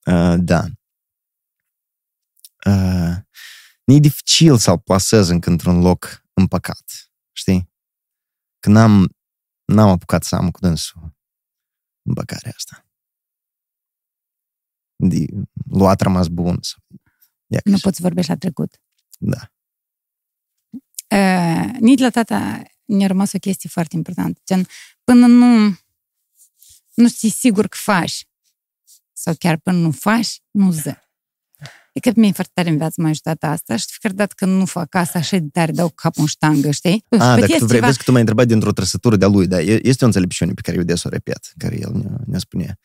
Uh, da. Uh, e dificil să-l plasez încă într-un loc împăcat, știi? Că n-am, n-am apucat să am cu dânsul împăcarea asta. De luat rămas bun. Sau... Ia Nu că- poți vorbești la trecut. Da. Uh, nici la tata ne-a rămas o chestie foarte importantă. Gen, până nu, nu știi sigur că faci sau chiar până nu faci, nu zi. E că pe mine foarte tare în viață m-a ajutat asta și de fiecare dată când nu fac asta așa de tare dau capul în ștangă, știi? A, Păi dacă este tu vrei, ceva- vezi că tu m-ai întrebat dintr-o trăsătură de-a lui, da, e- este o înțelepciune pe care eu des o repet, care el ne, ne spune,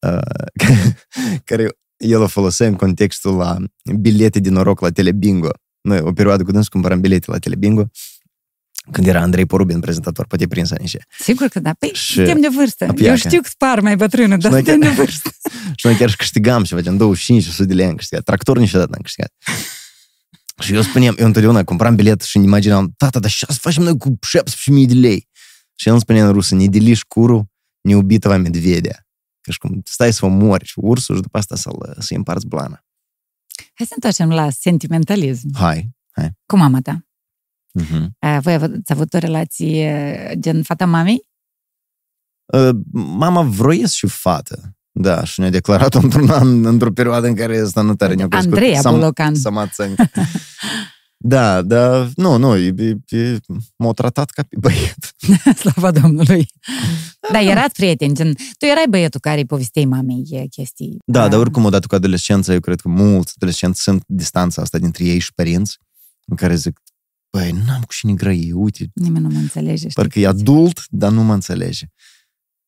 <laughs> uh, care el o folosea în contextul la bilete de noroc la Telebingo. Noi, o perioadă cu dânsul, cumpăram bilete la Telebingo, când era Andrei Porubin prezentator, poate prins niște. Sigur că da. Păi, Și- suntem de vârstă. Apia Eu că- știu că spar mai bătrână, dar noi suntem de chiar- vârstă. <laughs> Și noi chiar și câștigam și facem 25 100 de lei am câștigat. Tractor niciodată n-am câștigat. <laughs> și eu spuneam, eu întotdeauna cumpăram bilet și îmi imaginam, tata, dar ce să facem noi cu 17.000 de lei? Și el îmi spunea în rusă, ne deliși curul, ne ubitava medvedea. Că și cum stai să omori și ursul și după asta să-l, să-i împarți blana. Hai să întoarcem la sentimentalism. Hai. Cu mama ta. Uh-huh. Uh, Voi ați avut o relație uh, gen fata mamei? Uh, mama vroiesc și fată. Da, și ne-a declarat într-un an, într-o perioadă în care ăsta nu tare ne-a crescut. Andreea Sam- Bolocan. Samațani. <laughs> Da, da, nu, nu, e, e, e, m-au tratat ca pe băiet. <laughs> Slava Domnului. Da, erați prieteni, gen, tu erai băietul care îi povestei mamei e, chestii. Da, uh, dar oricum, odată cu adolescența, eu cred că mulți adolescenți sunt distanța asta dintre ei și părinți, în care zic, băi, n-am cu cine grăi, uite, Nimeni nu mă înțelege. știi? parcă e adult, dar nu mă înțelege.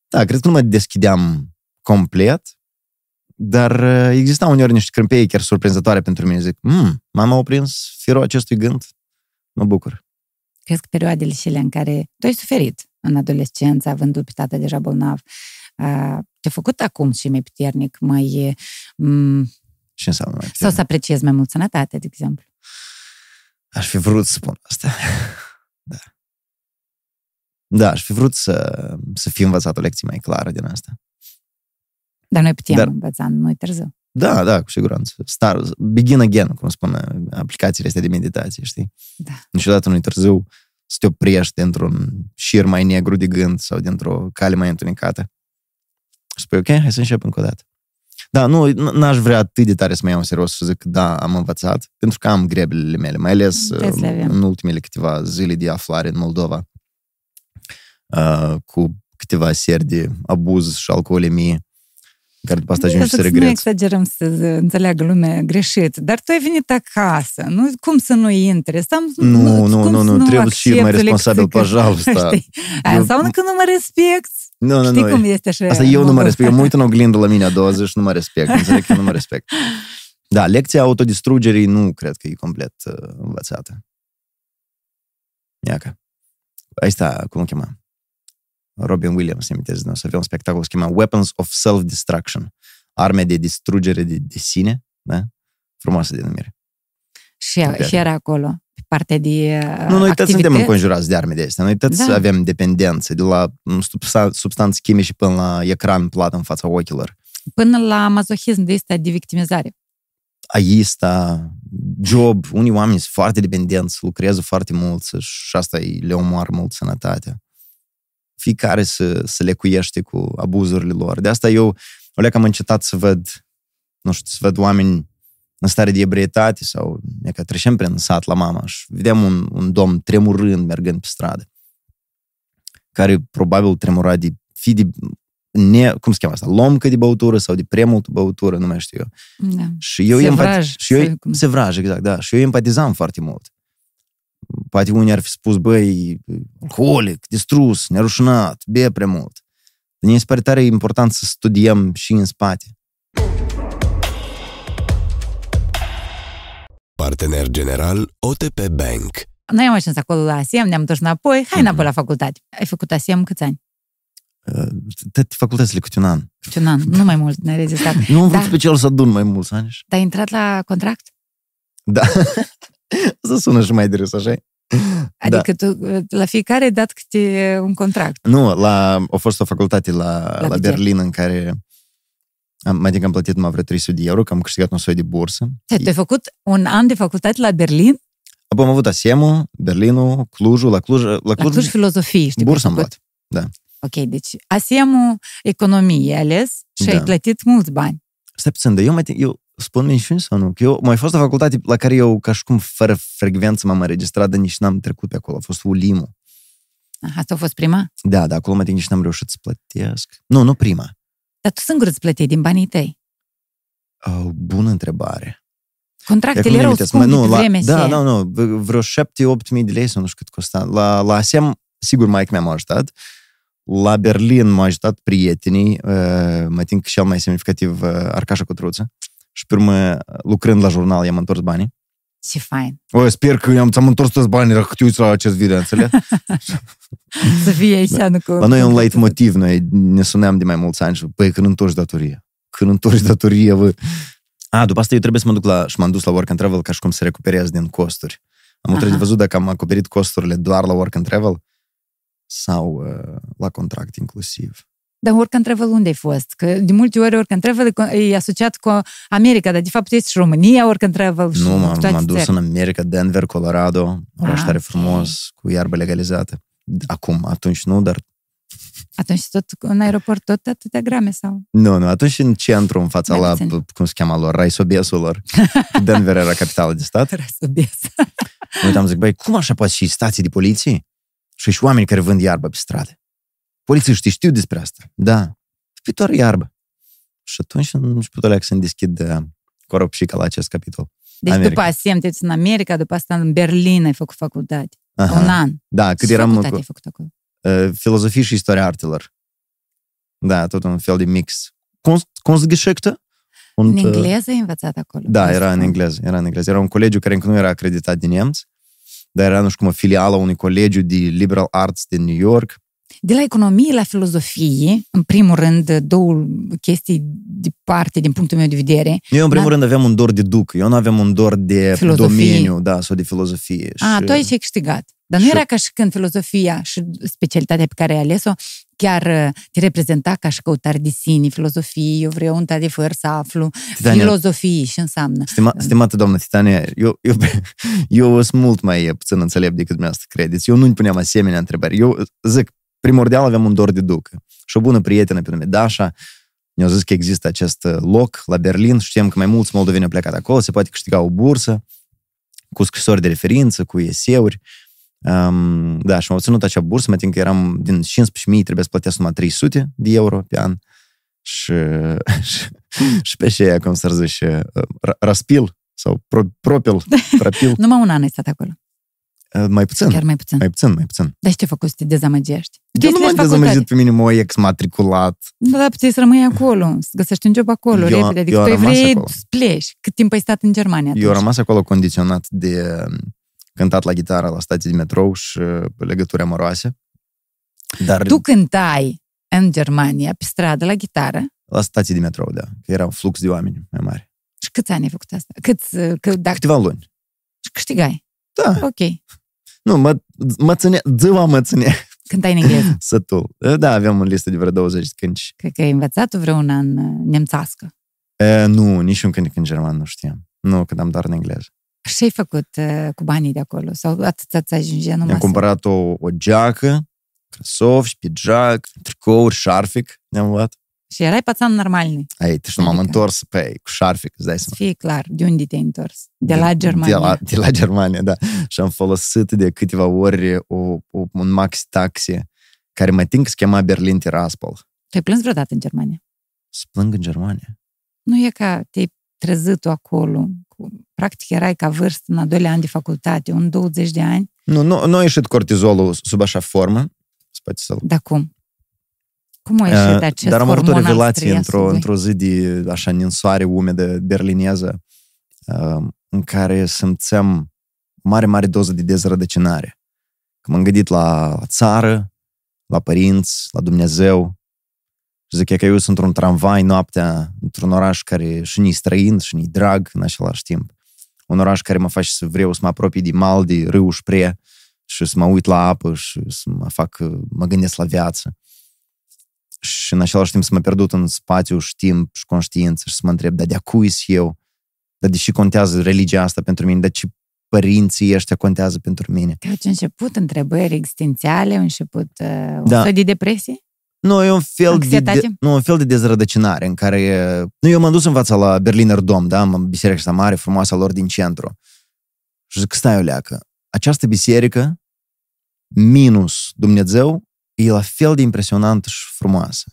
Da, cred că nu mă deschideam complet, dar uh, exista uneori niște crâmpeie chiar surprinzătoare pentru mine. Zic, mm, mama a prins firul acestui gând, mă bucur. Crezi că perioadele și în care tu ai suferit în adolescență, având pe tată deja bolnav, uh, te-a făcut acum și mai puternic, mai... m, Ce înseamnă mai sau puternic? să apreciezi mai mult sănătate, de exemplu. Aș fi vrut să spun asta. <laughs> da. Da, aș fi vrut să, să fi învățat o lecție mai clară din asta. Dar noi putem Dar- învăța, nu e târziu. Da, da, cu siguranță. Star, begin again, cum spun aplicațiile astea de meditație, știi? Da. Niciodată nu-i târziu să te oprești dintr-un șir mai negru de gând sau dintr-o cale mai întunecată. Și spui, ok, hai să încep încă o dată. Da, nu, n- n-aș vrea atât de tare să mă iau în serios să zic, da, am învățat, pentru că am grebelele mele, mai ales Trebuie să le uh, avem. în ultimele câteva zile de aflare în Moldova, uh, cu câteva seri de abuz și alcoolemie, care după asta ajungi Să să Nu regreți. exagerăm să înțeleagă lumea greșit, dar tu ai venit acasă, nu? Cum să nu intre? Sau, Nu, nu, cum nu, să nu, trebuie și mai accepte responsabil pe lecții? ăsta. Știi? Aia Eu- înseamnă că nu mă respecti. Nu, nu, Știi nu. cum este așa? Asta eu nu mă Moldova? respect. Eu mă uit în oglindă la mine a doua zi și nu mă respect. <laughs> Înțeleg că nu mă respect. Da, lecția autodistrugerii nu cred că e complet uh, învățată. Iaca. Asta, cum o chema? Robin Williams, se amintesc, o să avea un spectacol, se chema Weapons of Self-Destruction. Arme de distrugere de, de sine, da? Frumoasă denumire. Și, Super. și era acolo, pe partea de Nu, noi toți suntem activități. înconjurați de arme de astea. Noi toți Da. avem dependențe, de la mm, substan- substanțe chimice până la ecran plat în fața ochilor. Până la mazohism de este de victimizare. aista, job, unii oameni sunt foarte dependenți, lucrează foarte mult și asta îi le omoară mult sănătatea. Fiecare să, să lecuiește cu abuzurile lor. De asta eu, o leacă am încetat să văd, nu știu, să văd oameni în stare de ebrietate sau e că trecem prin sat la mama și vedeam un, un domn tremurând mergând pe stradă, care probabil tremura de fi de ne, cum se cheamă asta, lomcă de băutură sau de prea multă băutură, nu mai știu eu. Da. Și eu Sevraj, empati- și eu, să- cum- sevraj, exact, da. Și eu empatizam foarte mult poate unii ar fi spus, băi, alcoolic, distrus, nerușinat, bea prea mult. Dar mi se pare tare important să studiem și în spate. Partener general OTP Bank. Noi am ajuns acolo la ASEM, ne-am dus înapoi, hai mhm. înapoi la facultate. Ai făcut ASEM câți ani? Uh, toate facultățile câte un an. Câte un an, nu mai mult, ne-ai rezistat. nu am vrut da. special să adun mai mulți ani. Dar ai intrat la contract? Da. <laughs> <laughs> Să sună și mai direct, așa Adică tu, la fiecare dat câte un contract. Nu, la, a fost o facultate la, La la, la buget. Berlin în care am, mai adică am plătit numai vreo 300 de euro, că am câștigat un soi de bursă. Te, tu ai făcut un an de facultate la Berlin, Apoi am avut Asiemul, Berlinul, Clujul, la Cluj, la Cluj, la Cluj Filozofie, știi? bursă am că ai făcut? luat. Ok, deci ASEM-ul economie ai ales și Da. ai plătit mulți bani. Stai puțin, dar eu mai eu spun mențiuni sau nu? Că eu mai fost o facultate la care eu, ca și cum fără frecvență m-am înregistrat, dar nici n-am trecut pe acolo. A fost Ulimul. Aha, Asta a fost prima? Da, dar acolo mai nici n-am reușit să plătesc. Nu, nu prima. Dar tu singur îți plăteai din banii tăi. Oh, bună întrebare. Contractele Acum erau mi-amintesc, scumpe mă, pe la, vremea Da, aceea. da, nu, vreo 7-8 mii de lei sau nu știu cât costa. La, la ASEM, sigur, mai mi-a ajutat. La Berlin m-a ajutat prietenii, uh, mă tin că cel mai semnificativ uh, Arcașa Cutruță. Și pe urmă, lucrând la jurnal, i-am întors banii. Ce fain. O, sper că i-am, ți-am întors toți banii dacă te uiți la acest video, înțeleg? <laughs> Să fie așa, nu cu... La noi e un light motiv, noi ne suneam de mai mulți ani și, băi, când întorci datoria? Când întorci datoria, bă? A, după asta eu trebuie să mă duc la, și m-am dus la work and travel ca și cum să recuperez din costuri. Am Aha. trebuie de văzut dacă am acoperit costurile doar la work and travel sau uh, la contract inclusiv. Dar work and travel unde ai fost? Că de multe ori work and travel e co- e asociat cu America, dar de fapt este și România work and travel și Nu, m-am, toate m-am dus țări. în America, Denver, Colorado, oraș Ah, tare ok. frumos, cu iarbă legalizată. Acum, atunci nu, dar Atunci tot în aeroport tot atâtea grame sau? nu, nu, atunci în centru, în fața Mai la, puțin. cum se cheamă lor, Raisobesul lor. Denver era capitala de stat. <laughs> Răsubes. Mă uitam, zic, băi, cum așa poate și stații de poliție? Și și oameni care vând iarbă pe stradă. Polițiștii știu despre asta. Da. Pe doar iarbă. Și atunci am început alea să-mi deschid uh, coropșica la acest capitol. Deci America. după ASEM te în America, după asta în Berlin ai făcut facultate. Aha. Un an. Da, cât Ce eram facultate cu ai făcut acolo? uh, filozofie și istoria artelor. Da, tot un fel de mix. Kunst, Kunstgeschichte? În Und, uh, engleză ai învățat acolo? Da, Asta. era în engleză. Era în engleză. Era un colegiu care încă nu era acreditat de nemți, dar era, nu știu cum, o filială a unui colegiu de liberal arts din New York. De la economie la filozofie, în primul rând, două chestii departe din punctul meu de vedere. Eu, în primul Da. rând, aveam un dor de duc. Eu nu aveam un dor de Filozofie. domeniu, da, sau de filozofie. A, și... tu aici ai câștigat. Dar nu și- era ca și când filozofia și specialitatea pe care ai ales-o chiar uh, te reprezenta ca și căutare de sine, filozofie, eu vreau într-adevăr să aflu Titania, filozofie și înseamnă. stima, stimată doamnă Titania, eu, eu, <laughs> eu sunt mult mai puțin înțelept decât dumneavoastră credeți. Eu nu-mi puneam asemenea întrebări. Eu zic, primordial aveam un dor de duc. Și o bună prietenă pe nume Dasha ne-a zis că există acest uh, loc la Berlin. Știam că mai mulți moldoveni au plecat acolo, se poate câștiga o bursă cu scrisori de referință, cu eseuri. Um, da, și am obținut acea bursă, mă tin că eram din 15.000, trebuie să plătesc numai 300 de euro pe an. Și, <laughs> și, și pe aceea, cum să zice, uh, raspil sau pro, propil, <laughs> propil, Numai un an ai stat acolo, uh, mai puțin, chiar mai puțin. mai puțin, mai puțin. Dar și ce ai făcut să te dezamăgești? Eu nu m-am dezamăgit pe mine, mă exmatriculat. Da, da, puteai să rămâi acolo, să găsești un job acolo, Eu- repede. Adică eu am tu ai rămas vrei acolo. să pleci. Cât timp ai stat în Germania atunci? Eu am rămas acolo condiționat de um, cântat la gitară la stații de metrou și uh, legături amoroase. Dar Tu cântai în Germania, pe stradă, la gitară, la stații de metrou, da, că era un flux de oameni mai mare. și câți ani ai făcut asta? Câți, uh, că, dacă Câteva luni. câștigai? Da, Ok. Nu, mă, mă ține, ziua mă ține Cântai în engleză. <laughs> sătul. Da, aveam o listă de vreo 20 de cânci. Cred că ai învățat vreun an uh, nemțească. E, nu, nici un cântec în german nu știam. Nu, când am doar în engleză. Și ai făcut uh, cu banii de acolo? Sau atât ți ajungea numai Mi-am să- cumpărat o, o geacă, crăsofi, pijac, tricouri, șarfic, ne-am luat. Și erai pațan normalni. Ai, și nu m-am Adică- întors pe ei, cu șarfic, îți dai Să seama. fie clar, de unde te-ai întors? De la Germania. De la, de la Germania, da. Și am folosit de câteva ori o, o, un maxi taxi care mă tin că se chema Berlin Tiraspol. Tu ai plâns vreodată în Germania? Să plâng în Germania. Nu e ca te-ai trezit tu acolo. Cu, practic erai ca vârstă în a doilea an de facultate, un 20 de ani. Nu, nu, nu a ieșit cortizolul sub așa formă. Spate să Dar cum? Cum a ieșit Uh, acest Dar am avut o hormon al revelație într-o, stresului? într-o zi de așa ninsoare umedă berlineză. Uh, în care simțeam o mare, mare doză de dezrădăcinare. Că m-am gândit la țară, la părinți, la Dumnezeu. Și zic că eu sunt într-un tramvai noaptea, într-un oraș care și ni străin și ni drag în același timp. Un oraș care mă face să vreau să mă apropii de mal, de râu Șpre și să mă uit la apă și să mă fac, mă gândesc la viață. Și în același timp să mă pierdut în spațiu și timp și conștiință și să mă întreb, dar de-a cui eu? Dar de ce contează religia asta pentru mine? De ce părinții ăștia contează pentru mine? Că ce început întrebări existențiale, un început uh, da. de depresie? Nu, e un fel de, de, nu, un fel de dezrădăcinare în care... Nu, eu m-am dus în fața la Berliner Dom, da? Biserica asta mare, frumoasă lor din centru. Și zic, stai o leacă, această biserică, minus Dumnezeu, e la fel de impresionantă și frumoasă.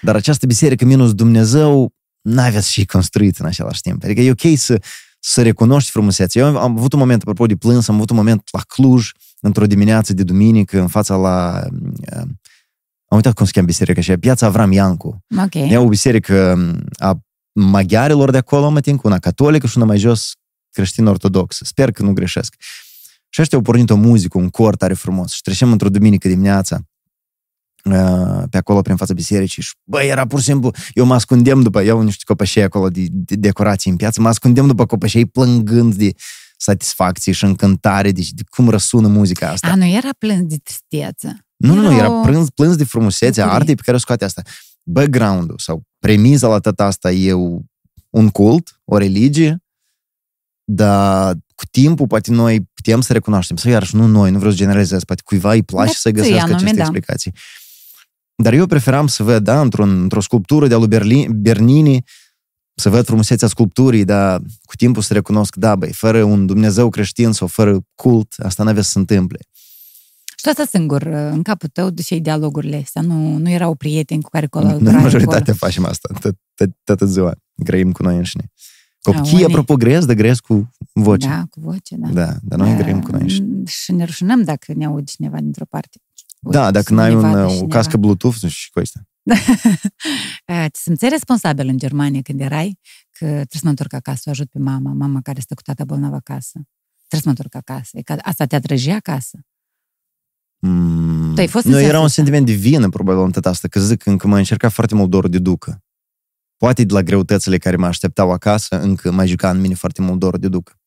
Dar această biserică minus Dumnezeu n-aveți și construit în același timp. Adică e ok să, să recunoști frumusețea. Eu am avut un moment, apropo de plâns, am avut un moment la Cluj, într-o dimineață de duminică, în fața la... Uh, am uitat cum se cheamă biserica și Piața Avram Iancu. Ok. E o biserică um, a maghiarilor de acolo, mă tin, una catolică și una mai jos creștin-ortodoxă. Sper că nu greșesc. Și ăștia au pornit o muzică, un cor tare frumos. Și trecem într-o duminică dimineața uh, pe acolo prin fața bisericii și, bă, era pur și simplu, eu mă ascundem după, eu niște copășei acolo de, de decorații în piață, mă ascundem după copășei plângând de satisfacție și încântare, deci de cum răsună muzica asta. A, nu era plâns de tristețe. Nu, nu, nu, era plâns, plâns de frumusețea artei pe care o scoate asta. Background-ul sau premiza la tot asta e un cult, o religie, dar cu timpul poate noi putem să recunoaștem, sau iarăși nu noi, nu vreau să generalizez, poate cuiva îi place da, să găsească aceste da. explicații. Dar eu preferam să văd, da, într-un, într-o sculptură de-a lui Berlin, Bernini, să văd frumusețea sculpturii, dar cu timpul să recunosc, da, băi, fără un Dumnezeu creștin sau fără cult, asta n-avea să se întâmple. Și asta singur, în capul tău, duceai dialogurile astea, nu, nu erau prieteni cu care colaborai Noi majoritatea facem asta, toată ziua, grăim cu noi înșine. Copiii, apropo, grăiesc, dar grăiesc cu voce. Da, cu voce, da. Da, dar noi grăim cu noi înșine. Și ne rușinăm dacă ne aude cineva dintr-o parte. Da, dacă n-ai un, o cască Bluetooth, nu știu și cu asta. <laughs> Te simțeai responsabil în Germania când erai că trebuie să mă întorc acasă, să o ajut pe mama, mama care stă cu tata bolnavă acasă. Trebuie să mă întorc acasă. E că asta te atrăge acasă. Mm, ai fost nu, era un sentiment de vină, probabil, în tot asta, că zic încă mă încerca foarte mult dorul de ducă. Poate de la greutățile care mă așteptau acasă, încă mai juca în mine foarte mult dorul de ducă.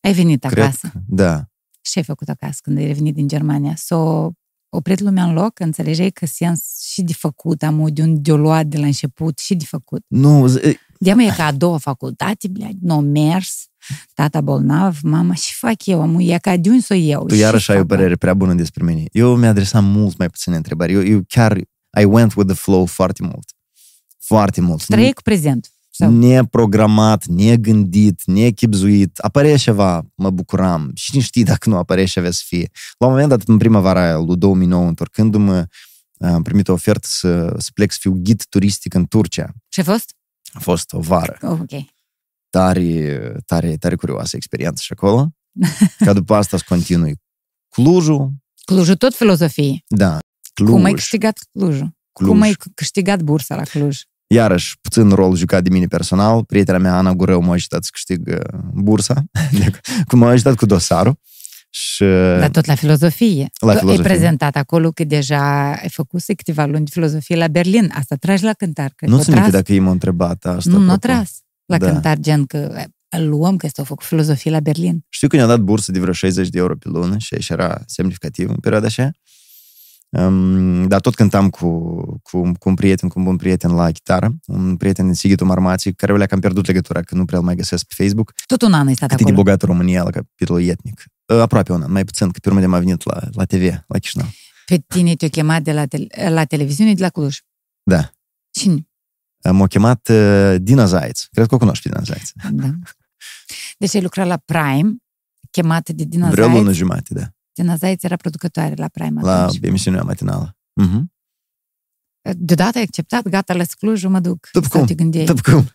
Ai venit Cred acasă? Că, da. Ce ai făcut acasă când ai revenit din Germania? S-o oprit lumea în loc? Înțelegeai că sens și de făcut, am de un de luat de la început și de făcut? Nu. De e ca a doua facultate, blea, nu n mers, tata bolnav, mama, și fac eu? Am e ca de unde să eu? Tu iarăși ai o părere prea bună despre mine. Eu mi adresam mult mai puține întrebări. Eu, eu chiar, I went with the flow foarte mult. Foarte mult. Trăiei cu prezent. Sau? Neprogramat, negândit, nechipzuit. Apărea ceva, mă bucuram. Și nu știi dacă nu apărea și avea să fie. La un moment dat, în primăvara lui 2009, întorcându-mă, am primit o ofertă să, să plec să fiu ghid turistic în Turcia. Ce a fost? A fost o vară. Oh, ok. Tare, tare, tare curioasă experiență și acolo. Ca după asta să continui Clujul. Clujul tot filozofie. Da. Cluj. Cum ai câștigat Clujul? Cluj. Cum ai câștigat bursa la Cluj? Iarăși, puțin rol jucat de mine personal. Prietena mea, Ana Gurău, m-a ajutat să câștig uh, bursa. <laughs> <laughs> Cum m-a ajutat cu dosarul. Și... Dar tot la filozofie. La filozofie. Ai prezentat acolo că deja ai făcut câteva luni de filozofie la Berlin. Asta tragi la cântar. Că nu sunt dacă ei m-au întrebat asta. Nu, nu tras la da. cântar, gen că îl luăm că este o făcut filozofie la Berlin. Știu că ne-a dat bursă de vreo 60 de euro pe lună și așa era semnificativ în perioada așa. Um, dar tot cântam cu, cu, cu un prieten, cu un bun prieten la chitară, un prieten din Sighitul Marmații, care le am pierdut legătura, că nu prea îl mai găsesc pe Facebook. Tot un an ai stat Cât acolo. de bogată România la capitolul etnic. Uh, aproape un an, mai puțin, că pe urmă de m-a venit la, la TV, la Chișinău. Pe tine te-o chemat de la, te- la televiziune de la Cluj? Da. Cine? M-a chemat uh, Dina Zaiț. Cred că o cunoști pe Dina Zaiț. Da. Deci ai lucrat la Prime, chemată de Dina Vreo Zaiț. lună jumate, da. Dina Zaiț era producătoare la Prime La atunci. emisiunea matinală. Uh-huh. Deodată ai acceptat, gata, la Clujul, mă duc. După Sau cum? te gândeai? După cum? Tu,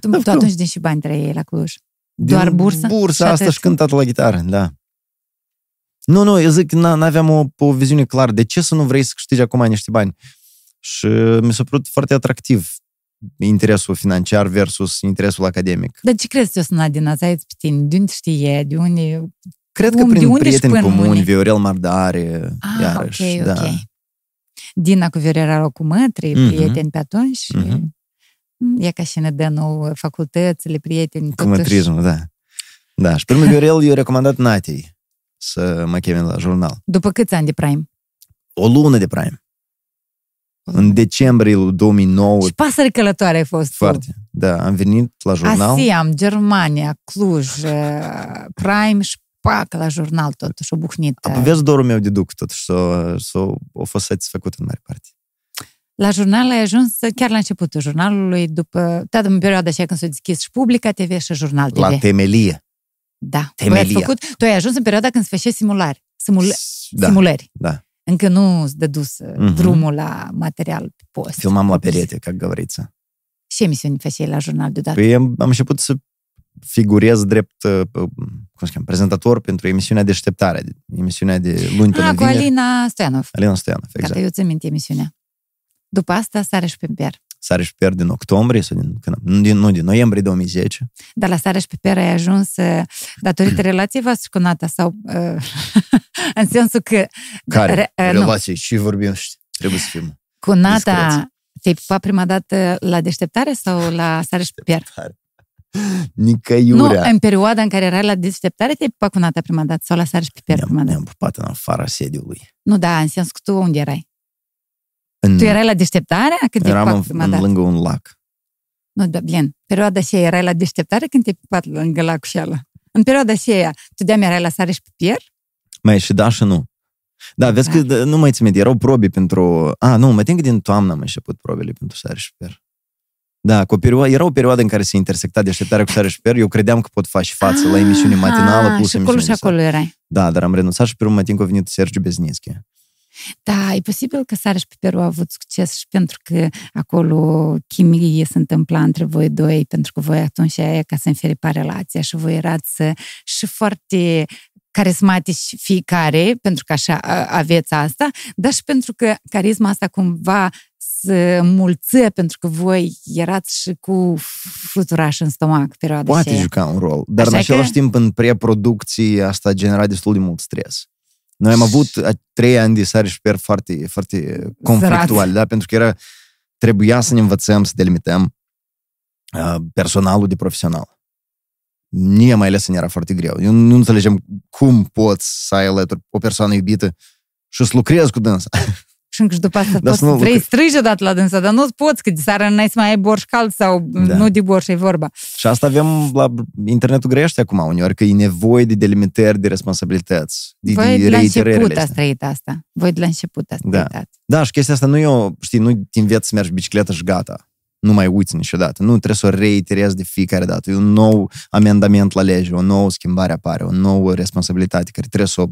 după tu cum? atunci din și bani trăiei la Cluj. Din Doar bursă? Bursa Și asta atât? și cântat la gitară, da. Nu, nu, eu zic că n- n-aveam o, o viziune clară. De ce să nu vrei să câștigi acum niște bani? Și mi s-a părut foarte atractiv interesul financiar versus interesul academic. Dar ce crezi ți-o sunat din azi pe tine? De unde știe? De unde... Cred Cum? că De prin unde își prieteni pun comuni, mâini? Viorel Mardare, Ah, iarăși, ok, da. ok. Dina cu Viorel cu mătri, Mhm. prieteni pe atunci. și- Mhm. E ca și ne dă nou facultățile, prieteni. Cu totuși. mătrismul, da. Da, și primul Viorel i-a recomandat Natei să mă cheme la jurnal. După câți ani de prime? O lună de prime. În decembrie lui 2009, Și pasăre călătoare ai fost tu. foarte. Da, am venit la jurnal. Asiam, Germania, Cluj, uh, Prime și pac la jurnal totuși, o bucnită. Apoi vezi dorul meu de duc, totuși, s-a, s-a, a fost satisfăcut în mare parte. La jurnal ai ajuns chiar la începutul jurnalului, după, da, în perioada aceea când s-a deschis și Publica TV și Jurnal TV. La temelie. da. temelia. Tu ai, făcut, tu ai ajuns în perioada când se făcea simulari, simul, Da, simulări. da. Încă nu îți dădus Mhm. drumul la material pe post. Filmam la perete, ca găvăriță. Ce emisiuni făceai la jurnal deodată? Păi am, am început să figurez drept, uh, cum se cheamă, prezentator pentru emisiunea Deșteptare, emisiunea de luni până ah, cu vineri. Alina Stoianov. Alina Stoianov, Exact. exact. Gata, eu țin minte emisiunea. După asta, Sare și Piper. Sare și pierd din octombrie sau din, când, nu, din, nu, din noiembrie 2010. Dar la Sare și Piper ai ajuns uh, datorită relației voastre cu Nata sau uh, <laughs> în sensul că Care? Re- uh, nu. Relații și vorbim și trebuie să fim. cu Nata Discreți. te-ai pupat prima dată la deșteptare sau la Sare și Piper? <laughs> Nicăiurea. Nu, în perioada în care erai la deșteptare te-ai pupat cu Nata prima dată sau la Sare și Piper prima ne-am, dată? ne-am pupat în afara sediului. Nu, da, în sensul că tu unde erai? În, Tu erai la deșteptare când te-ai eram pupat în, prima în, dată? lângă un lac. Nu, da, bine. Perioada aceea erai la deșteptare când te-ai pupat lângă lacul și ala. În perioada aceea, tu de erai la Sare și Piper? Mai și da și nu. Da, vezi că da, nu mai țin minte, erau probe pentru... A, nu, mă tin că din toamnă am început probele pentru sare și per. Da, cu o perioadă, era o perioadă în care se intersecta deșteptarea cu sare și per. Eu credeam că pot face față la emisiune matinală Ah, plus și acolo emisiune și de seară. acolo erai. Da, dar am renunțat și pe urmă timp că a venit Sergiu Beznițchi. Da, e posibil că Sare și Piperul a avut succes și pentru că acolo chimie se întâmpla între voi doi, pentru că voi atunci aia ca să înferipa relația și voi erați uh, și foarte carismatici fiecare, pentru că așa a- aveți asta, dar și pentru că carisma asta cumva se mulțea, pentru că voi erați și cu fluturaș în stomac perioada Poate aceea. juca un rol, dar Așa în același că- timp în preproducții asta genera destul de mult stres. Noi am avut a, trei ani de sare și per foarte, foarte conflictuali, da? pentru că era, trebuia să ne învățăm să delimităm uh, personalul de profesional. Mie mai ales ne era foarte greu. Eu nu înțelegem cum poți să ai alături o persoană iubită și să lucrezi cu dânsa. <laughs> Și încă și după asta Dar poți să nu să vrei lucre- strigi odată la dânsa, dar nu poți, că de seară n-ai să mai ai borș cald sau Da. nu de borș e vorba. Și asta avem la internetul grește acum uneori, că e nevoie de delimitări de responsabilități, de, Voi de de la reiterările început astea. ați trăit asta. Voi de la început ați Da. trăit asta. Da, și chestia asta nu e o, știi, nu te înveți să mergi pe bicicletă și gata. Nu mai uiți niciodată. Nu trebuie să o reiterezi de fiecare dată. E un nou amendament la lege, o nouă schimbare apare, o nouă responsabilitate care trebuie să o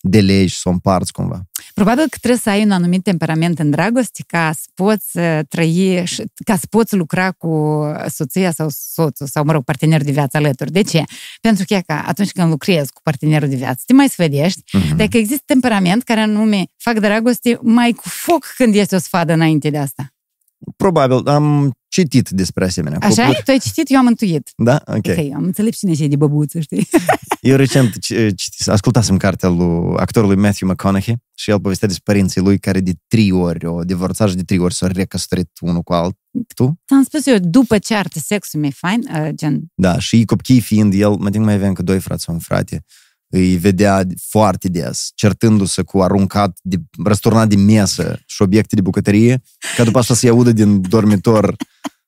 delegi, să o împarți cumva. Probabil că trebuie să ai un anumit temperament în dragoste ca să poți uh, trăi, și- ca să poți lucra cu soția sau soțul sau, mă rog, partenerul de viață alături. De ce? Pentru că e ca atunci când lucrezi cu partenerul de viață, te mai sfădești, Mhm. Dacă există temperament care anume fac dragoste mai cu foc când este o sfadă înainte de asta. Probabil am citit despre asemenea Așa cupluri. e? Tu ai citit, eu am întuit. Da? Ok. Okay. Ok, am înțelepciune și de băbuță, știi? <laughs> Eu recent c- citis, ascultasem cartea lui actorului Matthew McConaughey și el povestea despre părinții lui care de trei ori o divorțat și de trei ori s-au recăsătorit unul cu altul. Ți-am spus eu, după ce artă sexul mi-e fain, uh, gen, Da, și copiii fiind el, mă tin mai avea încă doi frați sau un frate, îi vedea foarte des, certându-se cu aruncat, de, răsturnat de mesă și obiecte de bucătărie, ca după asta să-i audă din dormitor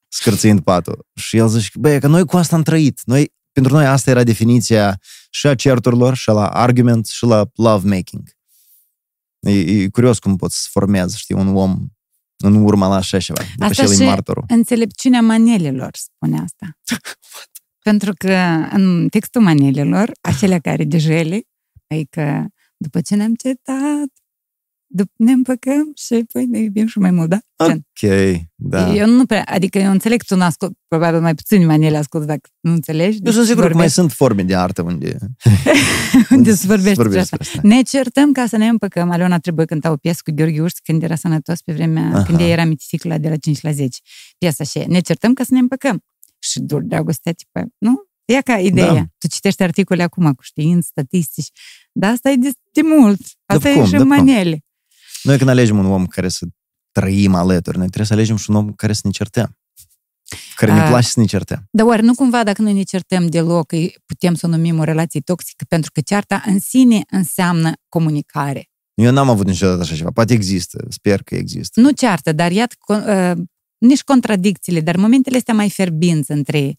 scârțâind patul. Și el zice, băi, că noi cu asta am trăit. Noi, pentru noi asta era definiția și a certurilor, și la argument, și la love making. E, e curios cum poți să formezi, știi, un om în urma la așa ceva. După Asta ce el și- e martorul. înțelepciunea manelilor, spune asta. <laughs> Pentru că în textul manelilor, acelea care de jele, adică după ce ne-am cetat, dup- ne împăcăm și apoi ne iubim și mai mult, da? Gen. Ok, da. Eu nu prea, adică eu înțeleg că tu nu ascult, probabil mai puțini manele ascult dacă nu înțelegi. Eu sunt deci sigur că mai vorbești- sunt forme de artă unde, <laughs> unde se vorbește despre asta. asta. Ne certăm ca să ne împăcăm. Aleona trebuie cânta o piesă cu Gheorghe Urs când era sănătos pe vremea, Aha. când ea era miticicla de la 5 la 10. Piesa și ne certăm ca să ne împăcăm. Și dur dragostea, tipă, nu? E ca ideea. Da. Tu citești articole acum cu științi, statistici, dar asta e de, de mult. Asta Da, e cum, și da, cum? manele. Noi când alegem un om care să trăim alături, noi trebuie să alegem și un om care să ne certăm. Care ne A. place să ne certăm. Dar oare nu cumva dacă noi ne certăm deloc, îi putem să o numim o relație toxică, pentru că cearta în sine înseamnă comunicare. Eu n-am avut niciodată așa ceva. Poate există. Sper că există. Nu ceartă, dar iată, co- uh, nici contradicțiile, dar momentele astea mai ferbinți între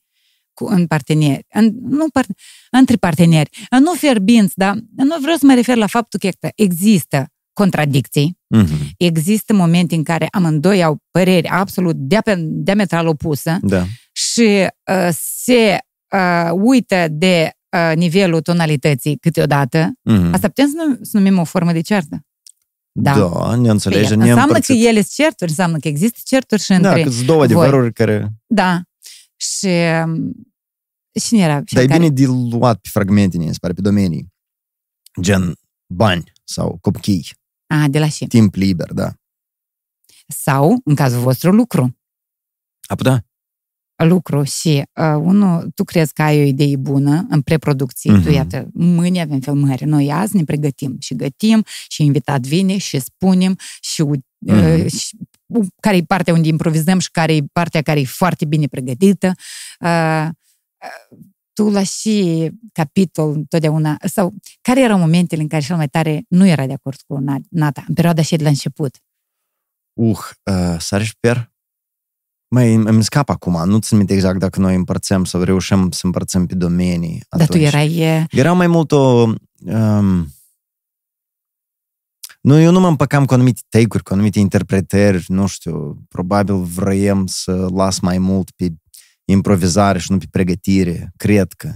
cu, în parteneri, în, nu par, între parteneri, nu ferbinți, dar nu vreau să mă refer la faptul că iată, există contradicții, Mhm. există momente în care amândoi au păreri absolut dia- diametral opusă Da. și uh, se uh, uită de uh, nivelul tonalității câteodată, Mhm. asta putem să, num- să numim o formă de ceartă. Da. Da, ne înțelege, Păi, ne înseamnă că împărțit. ele sunt certuri, înseamnă că există certuri și Da, între... că sunt două voi. adevăruri care... Da. Și um, cine era? cel Dar e care- bine diluat pe fragmente, mi se pare, pe domenii. Gen bani sau copii, A, de la și. timp liber, da. Sau, în cazul vostru, lucru. A putea? Lucru și uh, unul, tu crezi că ai o idee bună în preproducție, Mhm. tu iată, mâine avem filmări, noi azi ne pregătim și gătim și invitat vine și spunem și, uh, Mhm. și care e partea unde improvizăm și care e partea care e foarte bine pregătită. Uh, uh, tu la și capitol întotdeauna, sau care erau momentele în care cel mai tare nu era de acord cu Na- Nata, în perioada și de la început? Uh, uh sare și per? Mai îmi scap acum, nu țin minte exact dacă noi împărțăm sau reușim să împărțim pe domenii. Dar tu erai... e, Era mai mult o... Um, nu, eu nu mă împăcam cu anumite take-uri, cu anumite interpretări, nu știu, probabil vroiam să las mai mult pe improvizare și nu pe pregătire, cred că.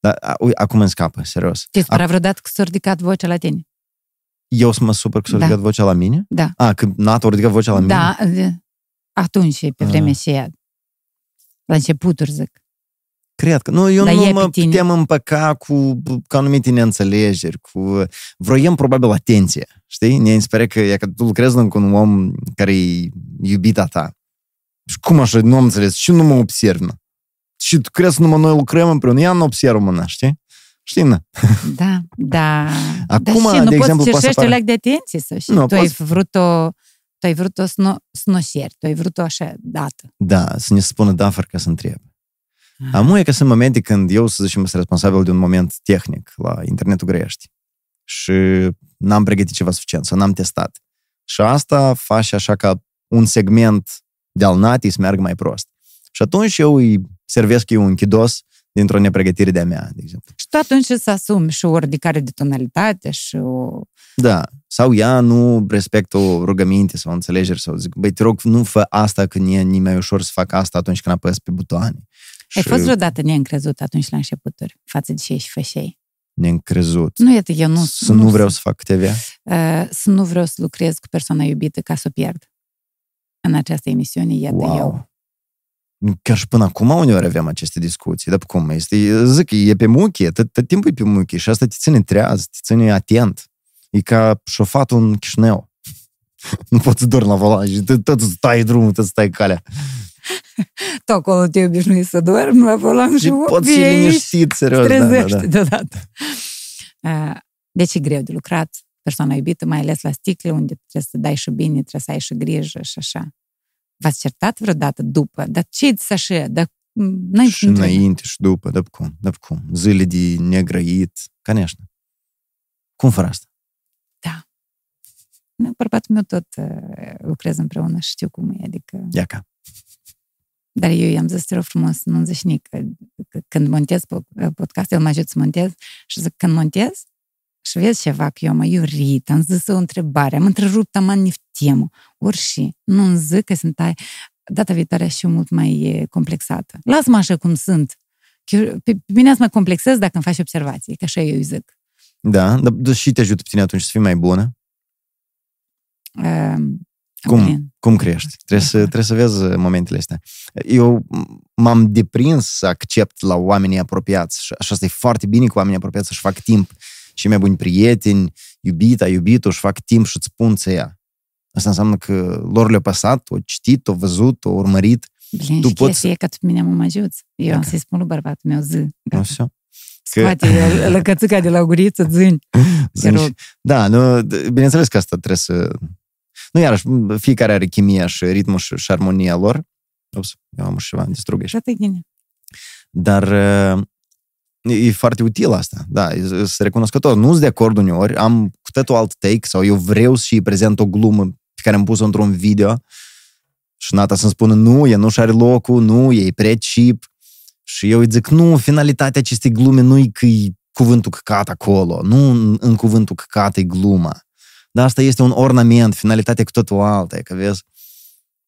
Dar a- ui, acum îmi scapă, serios. Te supăra vreodată că s-a ridicat vocea la tine? Eu să mă supăr că s-a Da. ridicat vocea la mine? Da. A, că Nata a ridicat vocea la mine? Da, de- atunci, pe vremea Ah. și ea. La începuturi, zic. Cred că. Nu, eu Dar nu e mă pe tine. putem împăca cu, cu anumite neînțelegeri, cu... Vroiem probabil atenție, știi? Ne inspiră că, e că tu lucrezi cu un om care e iubita ta. Și cum așa, nu am înțeles, și nu mă observă. Și tu crezi că numai noi lucrăm împreună, ea nu observă mâna, știi? Știi, na? <laughs> Da, da. Acum, Dar și de nu poți exemplu, să poate să cerșești o apară- leac de atenție sau și Nu, tu ai poți- vrut-o tu ai vrut-o sno, snoșieri, tu ai vrut-o așa dată. Da, să ne spună da, fără ca să întreb. Ah. Am e că sunt momente când eu, să zicem, sunt responsabil de un moment tehnic la internetul grești și n-am pregătit ceva suficient sau n-am testat. Și asta face așa ca un segment de-al natii să meargă mai prost. Și atunci eu îi servesc eu un chidos dintr-o nepregătire de-a mea, de exemplu. Și tu atunci să asumi și o ridicare de tonalitate și o... Da. Sau ea nu respectă o rugăminte sau o înțelegere sau zic, băi, te rog, nu fă asta când e ni mai ușor să fac asta atunci când apăs pe butoane. Ai Și fost vreodată neîncrezut atunci la începuturi față de ce și fășei? neîncrezut. Nu, iată, eu nu... să nu, vreau să fac TV. uh, să nu vreau să lucrez cu persoana iubită ca să o pierd. În această emisiune, iată wow. eu. Chiar și până acum uneori avem aceste discuții. Dar cum? Este, zic, e pe muchie, tot, tot timpul e pe muchie și asta te ține treaz, te ține atent. E ca șofatul în Chișinău. <laughs> nu poți să dormi la volan și tot, tot stai drumul, tot stai calea. <laughs> Tu acolo te obișnuit să dormi la volan și, Și poți fi vii liniștit, serios. Da, da, trezești da. deodată. <laughs> Uh, Deci e greu de lucrat persoana iubită, mai ales la sticle, unde trebuie să dai și bine, trebuie să ai și grijă și așa. V-ați certat vreodată după? Dar ce să așa? Dar m, n-ai Și nu trebuie. înainte și după, da cum, da cum. Zile de negrăit, конечно. Cum fără asta? Nu, Bărbatul meu tot uh, lucrez împreună și știu cum e, adică... Ia ca. Dar eu i-am zis, te rog frumos, să nu zici nic, că, că când montez po- podcast, el mă ajut să montez și zic, când montez și vezi ceva, că eu am iurit, am zis o întrebare, am întrerupt, am în temă, orși și nu îmi zic că sunt ai, data viitoare și eu mult mai e, complexată. Lasă-mă așa cum sunt. Că eu- Pe pe mine să mă complexez dacă îmi faci observații, că așa eu îi zic. Da, dar dar și te ajută pe tine atunci să fii mai bună. uh, Cum? Blin. Cum crești? Trebuie să, trebuie să vezi momentele astea. Eu m-am deprins să accept la oamenii apropiați și așa asta e foarte bine cu oamenii apropiați să-și fac timp. Și mai buni prieteni, iubita, iubitul, își fac timp și îți spun să ia. Asta înseamnă că lor le-a pasat, o citit, o văzut, o urmărit. Blin, Tu și poți chestia e că tu pe mine mă ajuți. Eu am Dacă- să-i spun lui bărbatul meu, zi, Nu gata. știu. Scoate el <laughs> lăcățica de la guriță, zâni. <laughs> Te Zici, rog. Da, nu, d- bineînțeles că asta trebuie să... Nu, iarăși, fiecare are chimia și ritmul și, și armonia lor. Ups, eu am și ceva, distrug aici. Toată bine. Dar uh, e, e foarte util asta, da, e- sunt recunoscător. Nu sunt de acord uneori, am cu totul alt take sau eu vreau să-și prezent o glumă pe care am pus-o într-un video și Nata să-mi spună nu, e nu-și are locul, nu, e prea cheap. Și eu îi zic, nu, finalitatea acestei glume nu e că e cuvântul căcat acolo, nu în, în cuvântul căcat e gluma. Dar asta este un ornament, finalitatea cu totul alta, e că vezi?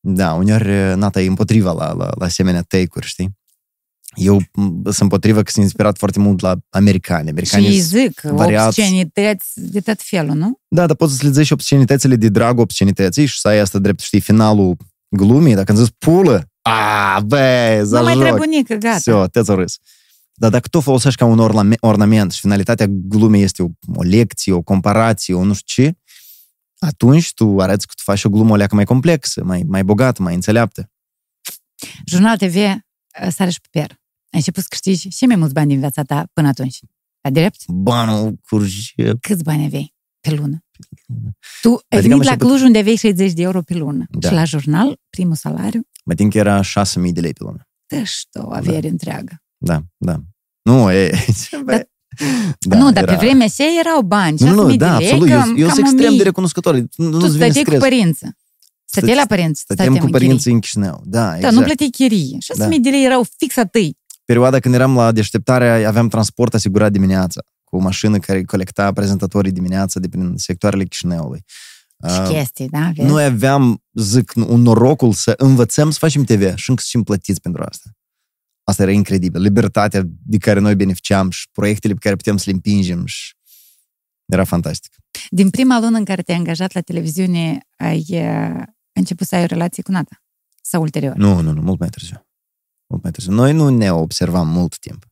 Da, uneori Nata e împotriva la, la, la asemenea take-uri, știi? Eu m, sunt împotrivă că sunt inspirat foarte mult la americani. Și Americanii îi sunt zic, variați. obscenități de tot felul, nu? Da, dar poți să le zici obscenitățile de drag obscenității și să ai asta drept, știi, finalul glumii. Dacă îmi zici pulă, a, bă, Nu mai zajoc. trebuie nică, gata. Все, te râs. Dar dacă tu o folosești ca un orname- ornament și finalitatea glumei este o, o lecție, o comparație, o nu știu ce, atunci tu arăți că tu faci o glumă o leacă mai complexă, mai, mai bogată, mai înțeleaptă. Jurnal TV, uh, sare și piper. Ai început să câștigi și mai mulți bani din viața ta până atunci. La drept? Banul curge. Câți bani aveai pe lună? Tu ai Adică am venit la început- Cluj unde aveai 60 de euro pe lună. Da. Și la jurnal, primul salariu, Mă tin că era 6.000 de lei pe lună. tăși o avere întreagă. Da, da. Nu, e... Dar- da, nu, dar pe vremea aceea erau bani. 6.000 Nu, nu, de da, lei, absolut. Eu, cam, eu cam sunt extrem 1000. de recunoscător. Nu, Tu nu-ți vine stăteai cu stres. părinții. Stăteai la părinți, Stăteam stăteam cu în părinții chirii. în Chișinău. Da, Da, exact. nu plăteai chirie. 6.000 Da. de lei erau fix a tăi. Perioada când eram la deșteptare, aveam transport asigurat dimineața, cu o mașină care colecta prezentatorii dimineața de prin sectoarele Chișinăului. Și Uh, chestii, da? Vezi? Noi aveam, zic, un norocul să învățăm să facem TV și încă să fim plătiți pentru asta. Asta era incredibil. Libertatea de care noi beneficiam și proiectele pe care putem să le împingem și era fantastic. Din prima lună în care te-ai angajat la televiziune, ai uh, început să ai o relație cu Nata? Sau ulterior? Nu, nu, nu, mult mai târziu. Mult mai târziu. Noi nu ne observam mult timp.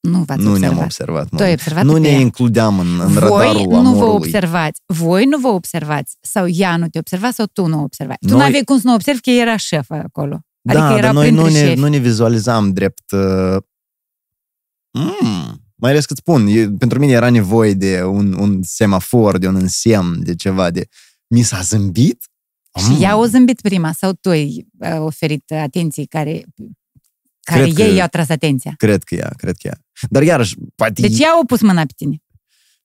Nu v-ați nu observat. ne-am observat. Tu ai mult. observat Nu pe ne ea. includeam în, în Voi radarul nu vă amorului. observați. Voi nu vă observați. Sau ea nu te observa sau tu nu observați. Tu Noi- nu aveai cum să nu observi că era șefă acolo. Adică da, era dar noi nu printre ne, șefi. nu ne vizualizam drept... Uh, mm, mai ales că spun, e, pentru mine era nevoie de un, un semafor, de un însemn, de ceva, de... Mi s-a zâmbit? Și Mm. ea o zâmbit prima sau tu ai uh, oferit atenții care, care Cred că- ei i-au tras atenția. Cred că ea, cred că ea. Dar iarăși, poate... Deci ea a pus mâna pe tine.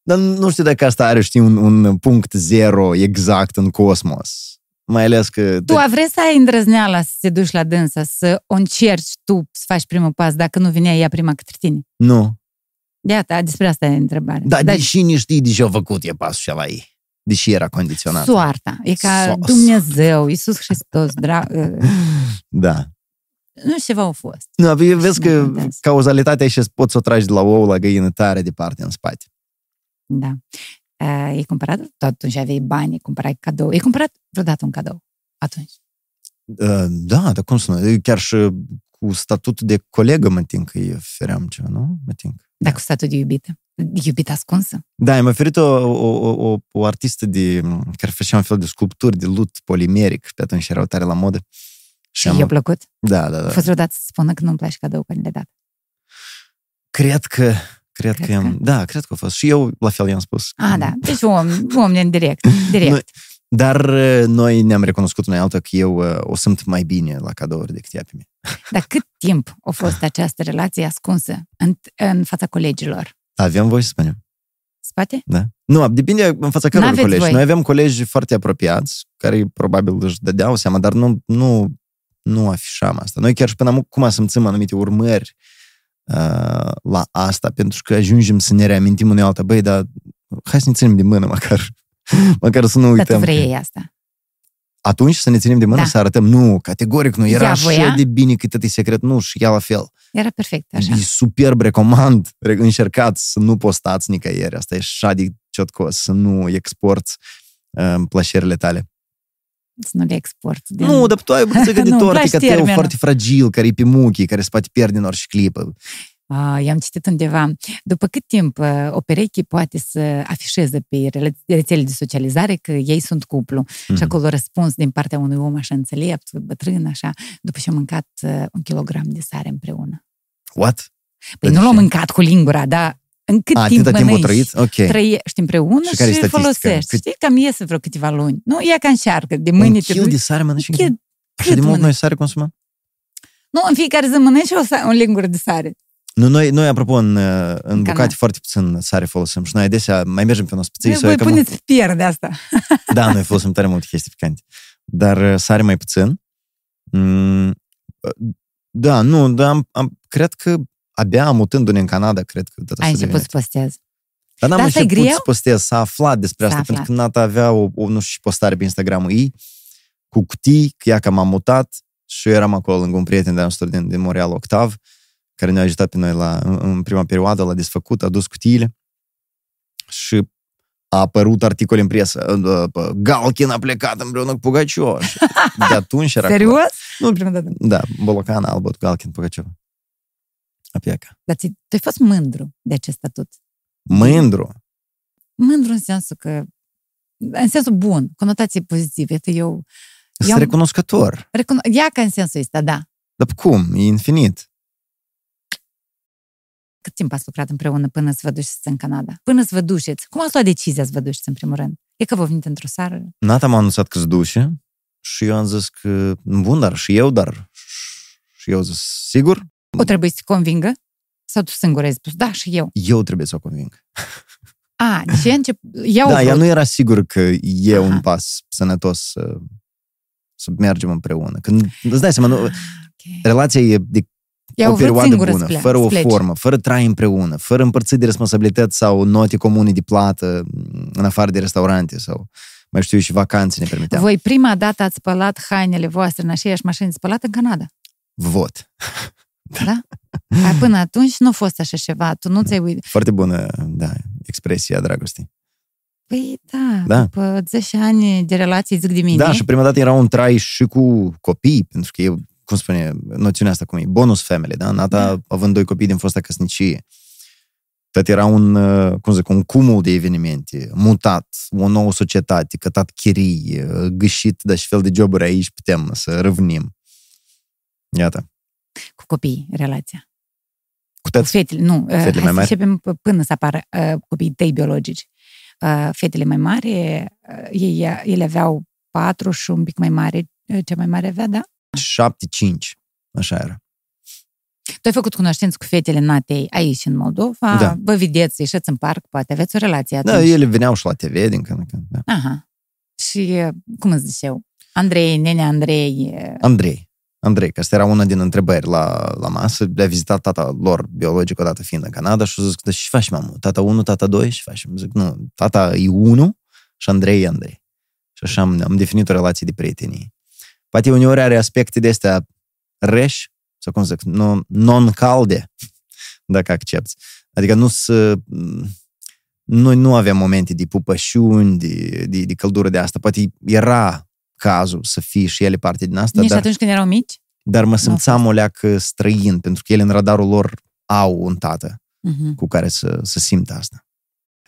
Dar nu știu dacă asta are, știi, un, un punct zero exact în cosmos. Mai ales că... Tu a vrei să ai îndrăzneala să te duci la dânsă, să o încerci tu să faci primul pas dacă nu vinea ea prima către tine? Nu. Iată, despre asta e întrebarea. Dar deși nu știi de ce a făcut e pasul și la ei. Deși era condiționat. Soarta. E ca So- Dumnezeu, Iisus Hristos, dra... <laughs> uh, Da. Nu știu ceva au fost. Nu, vezi Nu că contează. cauzalitatea și poți să o tragi de la ou la găină tare departe în spate. Da. Uh, ai cumpărat? Tu atunci aveai bani, ai cumpărai cadou. Ai cumpărat vreodată un cadou atunci? Uh, Da, dar cum să nu? Eu Chiar și cu statutul de colegă mă tin că îi ofeream ceva, nu? Mă tin. Dar cu statul de iubită. Iubită ascunsă. Da, mi-a oferit o, o, o, o, o artistă de, care făcea un fel de sculpturi de lut polimeric, pe atunci erau tare la modă. Și am- i-a plăcut? Da, da, A da. fost vreodată să spună că nu-mi place cadou când le dat. Cred că, cred, Cred că, am, că? da, cred că a fost. Și eu la fel i-am spus. Ah, da. Deci om, om în direct. <laughs> direct. Noi- Dar uh, noi ne-am recunoscut unei altă că eu uh, o simt mai bine la cadouri decât ea pe mine. <laughs> Dar cât timp a fost această relație ascunsă în, în fața colegilor? Avem voie să spunem. Spate? Da? Nu, depinde în fața căror N-aveți colegi. voi. Noi avem colegi foarte apropiați, care probabil își dădeau seama, dar nu, nu, nu afișam asta. Noi chiar și până acum simțim anumite urmări uh, la asta, pentru că ajungem să ne reamintim unei alta. Băi, dar hai să ne ținem de mână măcar. <laughs> măcar să nu Dar uităm. tu că- vrei asta. Atunci să ne ținem de mână, Da. să arătăm, nu, categoric nu, era Ea așa voia? de bine cât e secret, nu, și ea la fel. Era perfect așa. E superb, recomand, re- încercați să nu postați nicăieri, asta e așa de ciotcos, să nu exporți uh, plăcerile tale. Să nu le export. Din... Nu, dar tu ai o bucățică de Nu, îmi tortică, place teu termenul. foarte fragil, care e pe muchii, care se poate pierde în orice clipă. Ah, i-am citit undeva. După cât timp uh, o pereche poate să afișeze pe rele- rețele de socializare că ei sunt cuplu? Mhm. Și acolo răspuns din partea unui om așa înțelept, bătrân, așa, după ce am mâncat uh, un kilogram de sare împreună. What? Păi De nu l-am ce? mâncat cu lingura, dar în cât A, timp atâta timp o mănânci, trăit? Ok. trăiești împreună Și și, care e statistica? folosești. Cât- Știi, cam iese vreo câteva luni. Nu, e ca încearcă, de Un mâine te kil duci. de sare mănânci în Cât- zi? Așa cât de mult mănânci? noi sare consumăm? Nu, în fiecare zi mănânci o, sa- o lingură de sare. Nu, noi, noi apropo, în, uh, în bucate canal. foarte puțin sare folosim și noi adesea mai mergem pe un ospăței Voi sau e cam... puneți pe pier de asta. <laughs> Da, noi folosim tare multe chestii picante. Dar uh, sare mai puțin. Mm, uh, da, nu, dar am, am, cred că abia mutându-ne în Canada, cred că data Ai asta început să devine. postezi. Dar n-am Dar asta e început greu? să postez, s-a aflat despre S-a asta, pentru aflat. că Nata avea o, o, nu știu, și postare pe Instagramul ei, cu cutii, că ea că m-am mutat și eu eram acolo lângă un prieten de nostru din, din Montreal, Octav, care ne-a ajutat pe noi la, în, în prima perioadă, l-a desfăcut, a dus cutiile și a apărut articol în presă. uh, Galkin a plecat împreună cu Pugaciova. Și De <laughs> atunci era... Serios? Nu, Prima dată. Da, Bolocan, Albot, Galkin, Pugaciova. A plecat. Dar ți, tu ai fost mândru de acest statut. Mândru. Mândru în sensul că, în sensul bun, conotație pozitivă. Iată, eu Sunt am- recunoscător. recuno- ia ca în sensul ăsta, da. Dar cum? E infinit. Cât timp ați lucrat împreună până să vă duceți în Canada? Până să vă duceți. Cum ați luat decizia să vă duceți în primul rând? E că vă venit într-o seară? Nata m-a anunțat că se duce și eu am zis că, bun, dar și eu, dar și eu am zis, sigur, O trebuie să te convingă? Sau tu singur ai spus, da, și eu. eu trebuie să o conving. A, deci ea încep... Ea Da, o ea vrut. nu era sigur că e Aha. un pas sănătos să, să mergem împreună. Când îți dai seama, nu, Ok. relația e de Ea o vrut perioadă singură bună, să plece- fără să o plece. formă, fără trai împreună, fără împărțit de responsabilități sau note comune de plată în afară de restaurante sau mai știu eu și vacanțe ne permiteau. Voi prima dată ați spălat hainele voastre în aceeași mașină de spălat în Canada, Vot. Da? A, până atunci nu a fost așa ceva, tu nu ți-ai uitat. Foarte bună, da, expresia dragostei. Păi da, Da. după 10 ani de relație, zic de mine. Da, și prima dată era un trai și cu copii, pentru că eu, cum spune noțiunea asta, cum e, bonus family, da? Nata, Da. având doi copii din fosta căsnicie. Tot era un, uh, cum zic, un cumul de evenimente, mutat, o nouă societate, cătat chirii, uh, gâșit de și fel de joburi aici, putem să revenim. Iată. Cu copii, relația. Cu Cu tăți, fetele, nu, Fetele fetele mai hai mari? să începem p- până să apară uh, copiii tăi biologici. Uh, fetele mai mari, uh, ei, ele aveau patru și un pic mai mare, uh, cea mai mare avea, da? 7-5. Așa era. Tu ai făcut cunoștință cu fetele natei aici în Moldova, Da. vă vedeți, ieșiți în parc, poate aveți o relație atunci. Da, ele veneau și la TV din când în când. Da. Aha. Și, uh, cum îți zice eu, Andrei, nene Andrei, uh, Andrei. Andrei, că asta era una din întrebări la, la masă, le-a vizitat tata lor biologic odată fiind în Canada și a zis, dar și faci, mamă? Tata 1, tata 2? Și faci? Zic, nu, tata e 1 și Andrei e Andrei. Și așa am, am definit o relație de prietenie. Poate uneori are aspecte de astea reși, sau cum zic, nu, non-calde, <laughs> dacă accepti. Adică nu să... Noi nu avem momente de pupășuni, de, de, de căldură de asta. Poate era cazul să fie și ele parte din asta, nici dar, atunci când erau mici? dar mă a simțeam o leacă străin, pentru că ele în radarul lor au un tată Mhm. cu care să, să simtă asta.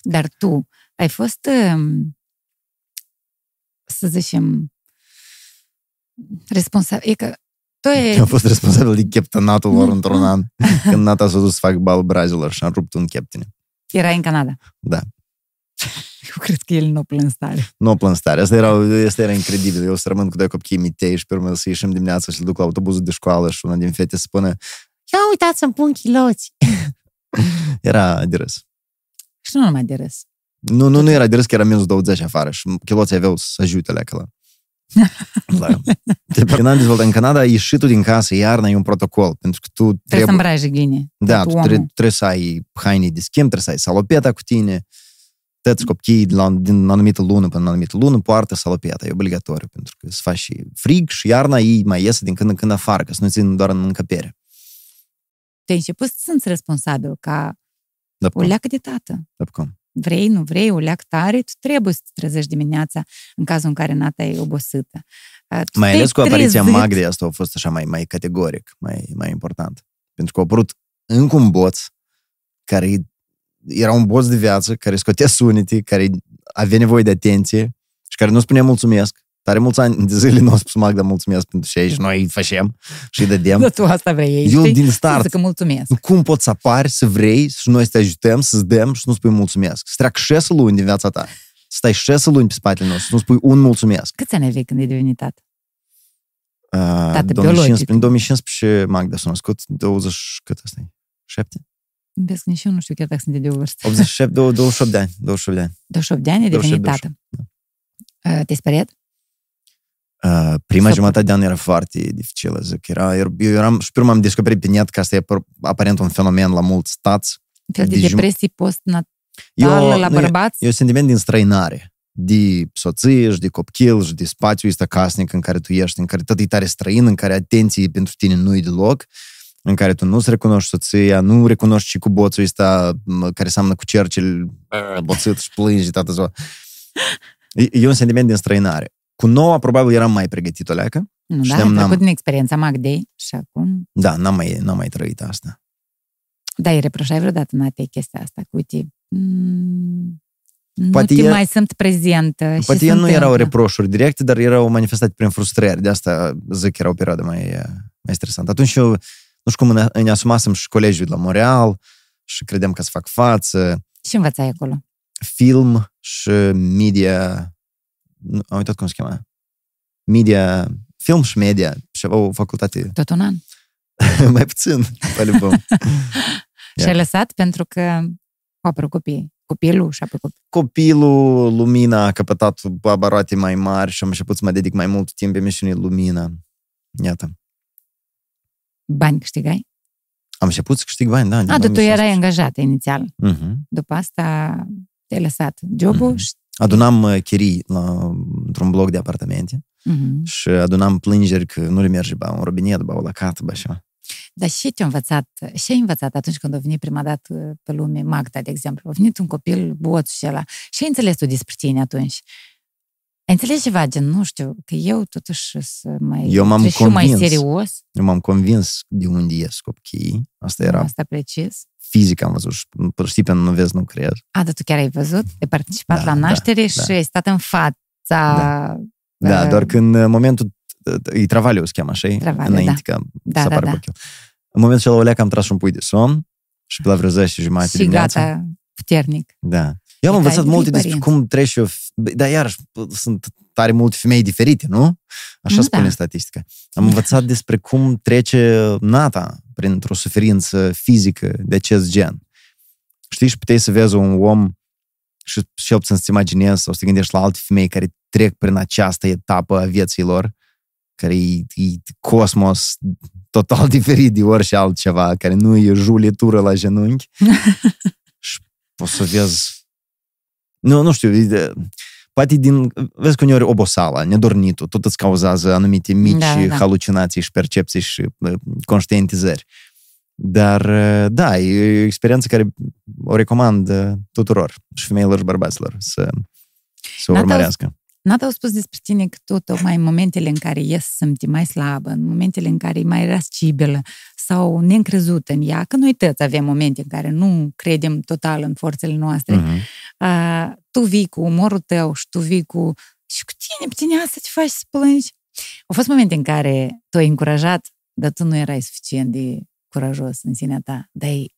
Dar tu ai fost, um, să zicem, responsabil. E că tu e... Am fost responsabil de cheptănatul lor într-un an, <laughs> când nata s-a dus să fac bal brazilor și am rupt un cheptine. Erai în Canada. Da. Eu cred că el nu plâns tare. Nu plâns tare. Asta era, asta era incredibil. Eu să rămân cu doi copii mitei și pe urmă să ieșim dimineața și să duc la autobuzul de școală și una din fete să spună ia uitați să-mi pun chiloți. <laughs> Era de râs. Și nu numai de râs. Nu, nu, nu era de râs, că era minus 20 afară și chiloții aveau să ajute la acolo. <laughs> La... Când am dezvoltat în Canada, ieșitul din casă, iarna, e un protocol, pentru că tu Trebuie să trebuie, îmbraci gine. da, tu tu omul. trebuie, trebuie să ai haine de schimb, trebuie să ai salopeta cu tine, toți copiii de la, din anumită lună până în anumită lună poartă salopeta, e obligatoriu, pentru că să faci și frig și iarna ei mai iese din când în când afară, că să nu țin doar în încăpere. Te-ai început să simți responsabil ca Da, o cum? leacă de tată. Da, cum? vrei, nu vrei, o leac tare, tu trebuie să te trezești dimineața în cazul în care nata e obosită. Uh, tu Mai te-ai ales cu apariția trezit- Magdei, asta a fost așa mai, mai categoric, mai, mai important. Pentru că a apărut încă un boț care era un boț de viață, care scotea sunete, care avea nevoie de atenție și care nu spunea mulțumesc. Tare mulți ani de zile nu a spus Magda mulțumesc pentru ce și noi îi facem și îi dădem. Da, tu asta vrei, Eu știi? din start, Zic că mulțumesc. cum poți să apari, să vrei și noi să te ajutăm, să-ți dăm și să nu spui mulțumesc? Să treacă șase luni din viața ta. Să stai șase luni pe spatele nostru, să nu spui un mulțumesc. Câți ani aveai când ai devenit tată? Uh, Tată 2015, biologic. în 2015 Magda s-a născut, 20, cât asta e? 7? Vezi că nici eu nu știu chiar dacă sunt de o vârstă. 87, 28 de ani, 28 de ani. 28 de ani ai devenit 28, tată. Uh, Te-ai speriat? Uh, prima Să- jumătate de an era foarte dificilă, zic. Era, eu eram, și prima am descoperit pe net că asta e par- aparent un fenomen la mulți stați. Un fel de Deci- depresie postnatală Eu, la nu, e- bărbați? E un sentiment de înstrăinare, de soție și de copil și de spațiu ăsta casnic în care tu ești, în care tot e tare străin, în care atenție pentru tine nu e deloc, în care tu nu-ți recunoști soția, nu recunoști și cu boțul ăsta m, care seamănă cu cercel boțit și plângi toată ziua. E, e un sentiment de înstrăinare. Cu noua, probabil, eram mai pregătit o leacă. Nu, da, știam, ai n-am- trecut din experiența Magdei și acum... Da, n-am mai, n-am mai trăit asta. Da, îi reproșai vreodată Natei chestia asta, că uite, mm, nu Poate te e- mai sunt prezentă. și Poate se el nu erau întâmplă. reproșuri directe, dar erau manifestate prin frustrări. De asta zic că era o perioadă mai, mai stresantă. Atunci eu, nu știu cum ne, ne asumasem și colegiul de la Montreal și credeam că să fac față, Și învățai acolo. film și media, nu, am uitat cum se chema, media, film și media, și o facultate <laughs> Tot un an. <laughs> mai puțin, pe album. <laughs> Și ai lăsat pentru că au apărut copii. Copilul și apoi copii. Copilul, lumina a căpătat abaroate mai mari și am început să mă dedic mai mult timp emisiunii Lumina. Iată. Bani câștigai? Am început să câștig bani, da. din A, dar tu 2016. erai angajat inițial. Mhm. După asta te-ai lăsat jobul Mhm. și... Adunam uh, chirii la, într-un bloc de apartamente Mhm. și adunam plângeri că nu le merge ba un robinet, ba o lacată, ba așa. Dar și ce-ai învățat? Și ai învățat atunci când a venit prima dată pe lume Magda, de exemplu. A venit un copil boț și ăla. Și ai înțeles tu despre tine atunci. Ai înțeles ceva, gen, nu știu, că eu totuși să mai... Eu m-am trebuie și eu mai convins. serios. Eu m-am convins de unde ies copiii. Asta era Asta precis. fizic, am văzut. și Știi, pentru nu vezi, nu crezi. A, dar tu chiar ai văzut? Ai participat Da, la da, naștere da. și ai stat în fața... Da, uh, doar când în momentul, e travaliu se cheamă așa, Travaliu, înainte ca Da, să da, apară da. copil. În momentul acela o leacă am tras un pui de somn și pe la vreo 10 jumate Și dimineața. gata, puternic. Da. Eu am E învățat ca multe părinți. despre cum treci eu, dar iarăși sunt tare multe femei diferite, nu? Așa Nu, spune da. statistica. Am învățat despre cum trece nata printr-o suferință fizică de acest gen. Știi, și puteai să vezi un om și cel puțin să-ți imaginezi sau să te gândești la alte femei care trec prin această etapă a vieții lor, care e, e cosmos total <laughs> diferit de orice altceva, care nu e julitură la genunchi. <laughs> și poți să vezi nu, nu știu, e de, poate din, vezi că uneori oboseala, nedornitul, tot îți cauzează anumite mici Da, da, da. halucinații și percepții și uh, conștientizări. Dar, uh, da, e o experiență care o recomand uh, tuturor, și femeilor și bărbaților, să, să o N-a urmărească. N-a au spus despre tine că tu, tocmai în momentele în care ies simți mai slabă, în momentele în care e mai rascibilă sau neîncrezută în ea, că noi toți avem momente în care nu credem total în forțele noastre, Mhm. Uh, tu vii cu umorul tău și tu vii cu și cu tine, pe tine asta te faci să plângi. Au fost momente în care tu ai încurajat, dar tu nu erai suficient de curajos în sinea ta, dar ai,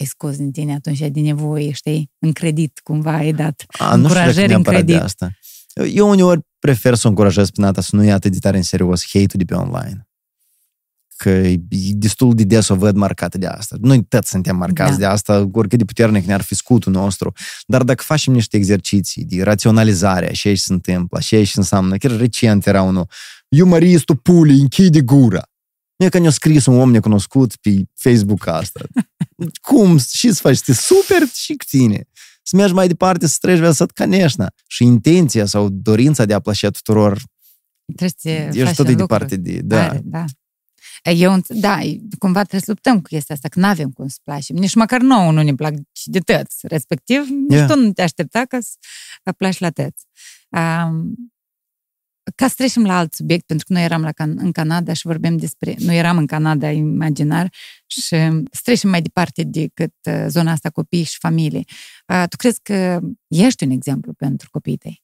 ai scos din tine atunci de nevoie, știi, în credit cumva ai dat. A, nu știu dacă încurajări în neapărat de credit. asta. Eu uneori prefer să o încurajez pe Nata să nu ia atât de tare în serios hate-ul de pe online că e destul de des o văd marcată de asta. Noi toți suntem marcați da. de asta, oricât de puternic ne-ar fi scutul nostru. Dar dacă facem niște exerciții de raționalizare, așa și se întâmplă, așa și înseamnă, chiar recent era unul, iumaristul pulii, închide gura. Nu e că ne-a scris un om necunoscut pe Facebook asta. <laughs> Cum? Și să faci? Te super și cu tine. Să mergi mai departe, să treci viața ca. Și intenția sau dorința de a plăcea tuturor Trebuie să ești tot de departe de... Da. Are, da. Eu, înț- da, cumva trebuie să luptăm cu chestia asta, că nu avem cum să placem. Nici măcar nouă nu ne plac și de tăți. Respectiv, nici Yeah. tu nu te aștepta ca să să placi la tăți. Um, ca să trecem la alt subiect, pentru că noi eram la Can- în Canada și vorbim despre... Noi eram în Canada imaginar și să trecem mai departe decât uh, zona asta copii și familie. Uh, tu crezi că ești un exemplu pentru copiii tăi?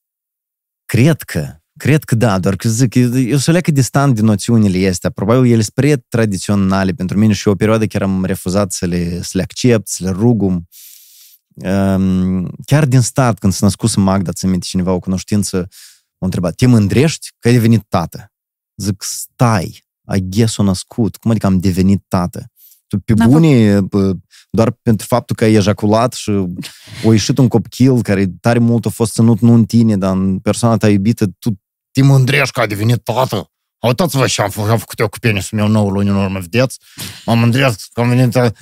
Cred că, cred că da, doar că zic, eu sunt leacă distant din noțiunile astea. Probabil ele sunt prea tradiționale pentru mine și o perioadă chiar am refuzat să le, să le accept, să le rugum. Um, chiar din start, când s-a născut Magda, ți minte cineva, o cunoștință, m-a întrebat, te mândrești că ai devenit tată? Zic, stai, ai ghes-o născut, cum adică am devenit tată? Tu pe N-am bune, bă, doar pentru faptul că ai ejaculat și o ieșit un copil care tare mult a fost ținut nu în tine, dar în persoana ta iubită, tu te mândrești că ai devenit tată. Uitați-vă și am făcut, am făcut eu cu penisul meu 9 luni în urmă, vedeți? Mă mândresc că am venit... a-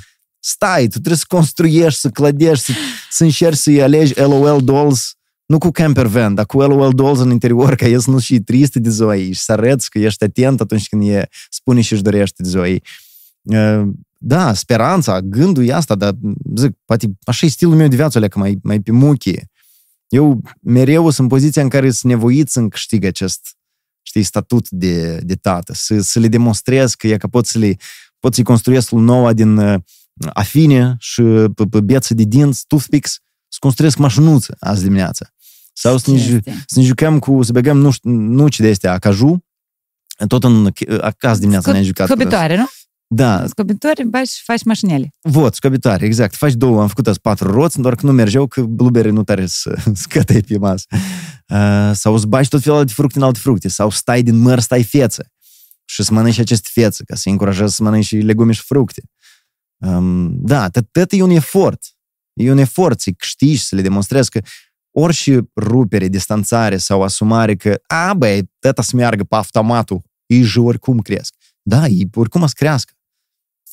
Stai, tu trebuie să construiești, să clădești, să, să încerci să-i alegi LOL dolls, nu cu camper van, dar cu LOL dolls în interior, ca el să nu și triste de ziua ei și să arăți că ești atent atunci când e spune și își dorește de ziua ei. Uh, Da, speranța, gândul e asta, dar zic, poate așa e stilul meu de viață, că mai, mai pe muchie. Eu mereu sunt în poziția în care sunt nevoit să-mi câștig acest știi, statut de, de tată, să, să le demonstrez că e că pot să le pot să-i construiesc noua din uh, afine și pe, pe beță de dinți, toothpicks, să construiesc mașinuță azi dimineața. Sau să ne, ju- Chestie. să ne jucăm cu, să băgăm nu, știu, nuci de astea, acaju, tot în acasă dimineața ne-am jucat. cu asta. Scobitoare, nu? Da, Scobitoare, bași și faci mașinele. Vot, scobitoare, exact. Faci două, am făcut azi patru roți, doar că nu mergeau, că blueberry nu tare să <laughs> scătă pe masă. Uh, sau îți bagi tot felul de fructe în alte fructe, sau stai din măr, stai feță și să mănânci aceste fețe, ca să încurajezi să mănânci și legume și fructe. Um, da, tot tot e un efort. E un efort să câștigi, să le demonstrezi că orice rupere, distanțare sau asumare că, a, băi, tata să meargă pe automatul, ei și oricum cresc. Da, ei oricum o să crească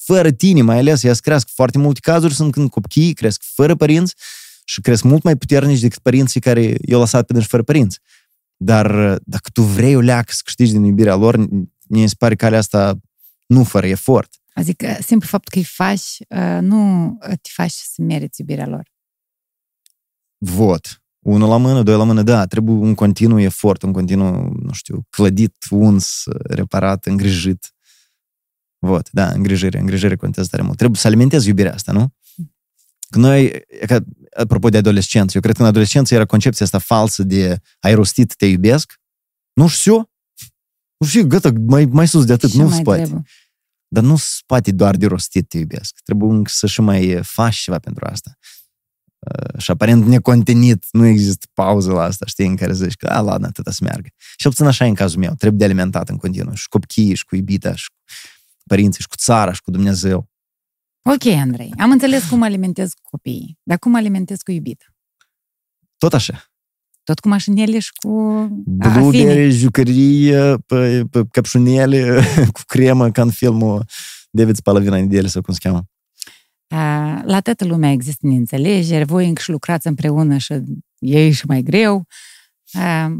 fără tine, mai ales, ea să crească. Foarte multe cazuri sunt când copiii cresc fără părinți și cresc mult mai puternici decât părinții care i-au lăsat pe dânsi fără părinți. Dar dacă tu vrei o leacă să câștigi din iubirea lor, mi se pare calea asta nu fără efort. Adică, simplu faptul că îi faci, uh, nu te faci să meriți iubirea lor. Vot. Unul la mână, doi la mână, da, trebuie un continuu efort, un continuu, nu știu, clădit, uns, reparat, îngrijit. Vot, da, îngrijire, îngrijire contează tare mult. Trebuie să alimentezi iubirea asta, nu? Că noi, e ca, apropo de adolescență, eu cred că în adolescență era concepția asta falsă de ai rostit, te iubesc. Nu știu, nu știu, gata, mai, mai sus de atât, Ce nu mai spate. trebuie? Dar nu spate doar de rostit te iubesc. Trebuie încă să și mai faci ceva pentru asta. Uh, și aparent necontenit, nu există pauză la asta, știi, în care zici că, a, ladă, atâta să meargă. Și obțin așa e în cazul meu, trebuie de alimentat în continuu, și cu copiii, și cu iubita, și cu părinții, și cu țara, și cu Dumnezeu. Ok, Andrei, am înțeles cum alimentez copiii, dar cum alimentez cu iubita? Tot așa. Tot cu mașinile și cu afine. Blueberry, jucărie, pe, pe căpșunele, <laughs> cu cremă, ca în filmul David Spalavina Nedele, sau cum se cheamă. A, La toată lumea există neînțelegeri, voi încă și lucrați împreună și e și mai greu. A,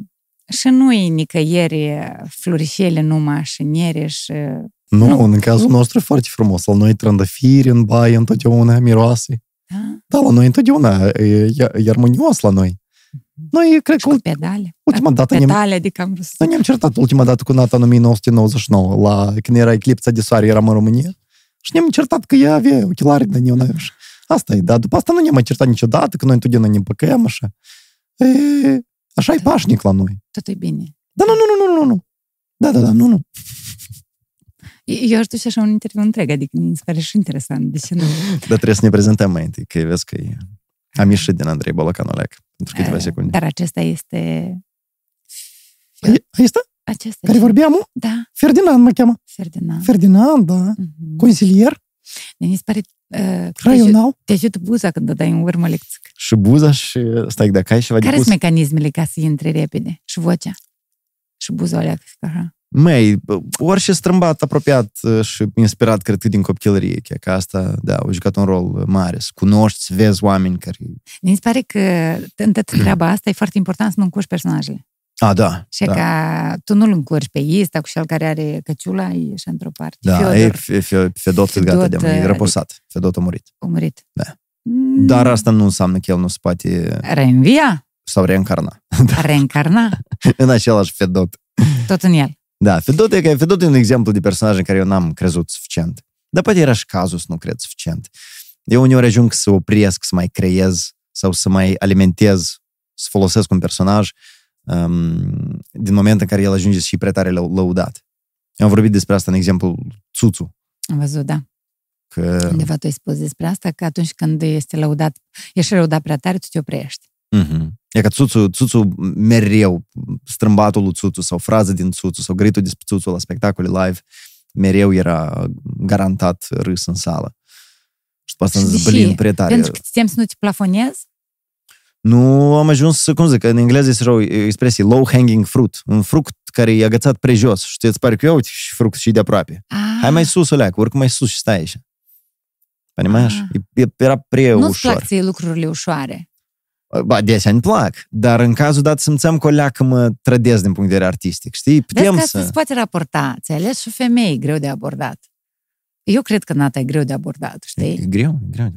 Și nu-i nicăieri florișele numai și niere și... Nu, Nu. în cazul nostru e foarte frumos. La noi trandafiri în baie întotdeauna miroase. Da? Da, la noi întotdeauna e, e, e armonios la noi. Noi, cred Și că cu pedale. ultima dată ne-am, Pedale, adică am vrut să... noi ne-am certat ultima dată cu Nata în 1999, la, când era eclipsa de soare, eram în România. Și ne-am certat că ea avea ochelari, dar eu n-aveam. Și Asta e, dar după asta nu ne-am mai certat niciodată, că noi întotdeauna ne împăcăm așa. E, așa e pașnic la noi. Totul e bine. Da, nu, nu, nu, nu, nu, nu. Da, da, da, nu, nu. Eu aș duce așa un interviu întreg, adică mi se pare și interesant. De ce nu? <laughs> Dar trebuie să ne prezentăm mai întâi, că vezi că e... am ieșit din Andrei Bolocanolec pentru câteva secunde. Dar acesta este... Ai- Asta? Acesta Care este... vorbeam? Da, Ferdinand mă cheamă. Ferdinand. Ferdinand, da. Mhm. Consilier, Mi se pare... Uh, te, ajut, raional. te ajută buza când o dai în urmă lecție. Și buza și... Stai, dacă ai ceva de Care pus... sunt mecanismele ca să intre repede? Și vocea? Și buza o leacă, așa. Măi, orice strâmbat, apropiat uh, și inspirat, cred că din copilărie, chiar că asta, da, a jucat un rol mare. Să cunoști, să vezi oameni care... Mi se pare că în toată <clears throat> treaba asta e foarte important să nu încuși personajele. A, da. Și da. ca tu nu-l încurci pe Ista cu cel care are căciula, e și într-o parte. Da, Fiodor e Fe- Fe- Fedot, cât gata de Fedot, e uh, răposat. Fedot a murit. a murit. Da. Mm, Dar asta nu înseamnă că el nu se poate Reînvia, sau reîncarna. reîncarna, <laughs> în același Fedot. tot în el. Da, Fedot e, că Fedot e un exemplu de personaj în care eu n-am crezut suficient. Dar poate era și cazul să nu cred suficient. Eu uneori ajung să opresc, să mai creez sau să mai alimentez, să folosesc un personaj um, din moment în care el ajunge și prea tare lău- lăudat. Eu am vorbit despre asta în exemplu Țuțu. Am văzut, da. Că, Undeva tu ai spus despre asta, că atunci când este lăudat, ești lăudat prea tare, tu te oprești. uh-huh. E că Țuțu, Țuțu mereu, strâmbatul lui Țuțu sau frază din Țuțu sau gritul despre Țuțu la spectacole live, mereu era garantat râs în sală. Și după asta Și îmi deși- zbălin prea tare. Pentru că ți tem să nu te plafonezi, Nu am ajuns să, cum zic, în engleză este o expresie low-hanging fruit. Un fruct care e agățat prejos. Și îți pare că, uite, și fruct și de aproape. ah, Hai mai sus, o leacă, urcă mai sus și stai așa. Понимаешь? Ah. E- e- Era prea nu-ți ușor. plac ție lucrurile ușoare. Ba, adesea îmi plac, dar în cazul dat simțeam că o leacă mă trădez din punct de vedere artistic, știi? Vezi Putem că să... asta se poate raporta. Ți-ai ales și femei greu de abordat. Eu cred că Nata e greu de abordat, E știi? greu, e greu.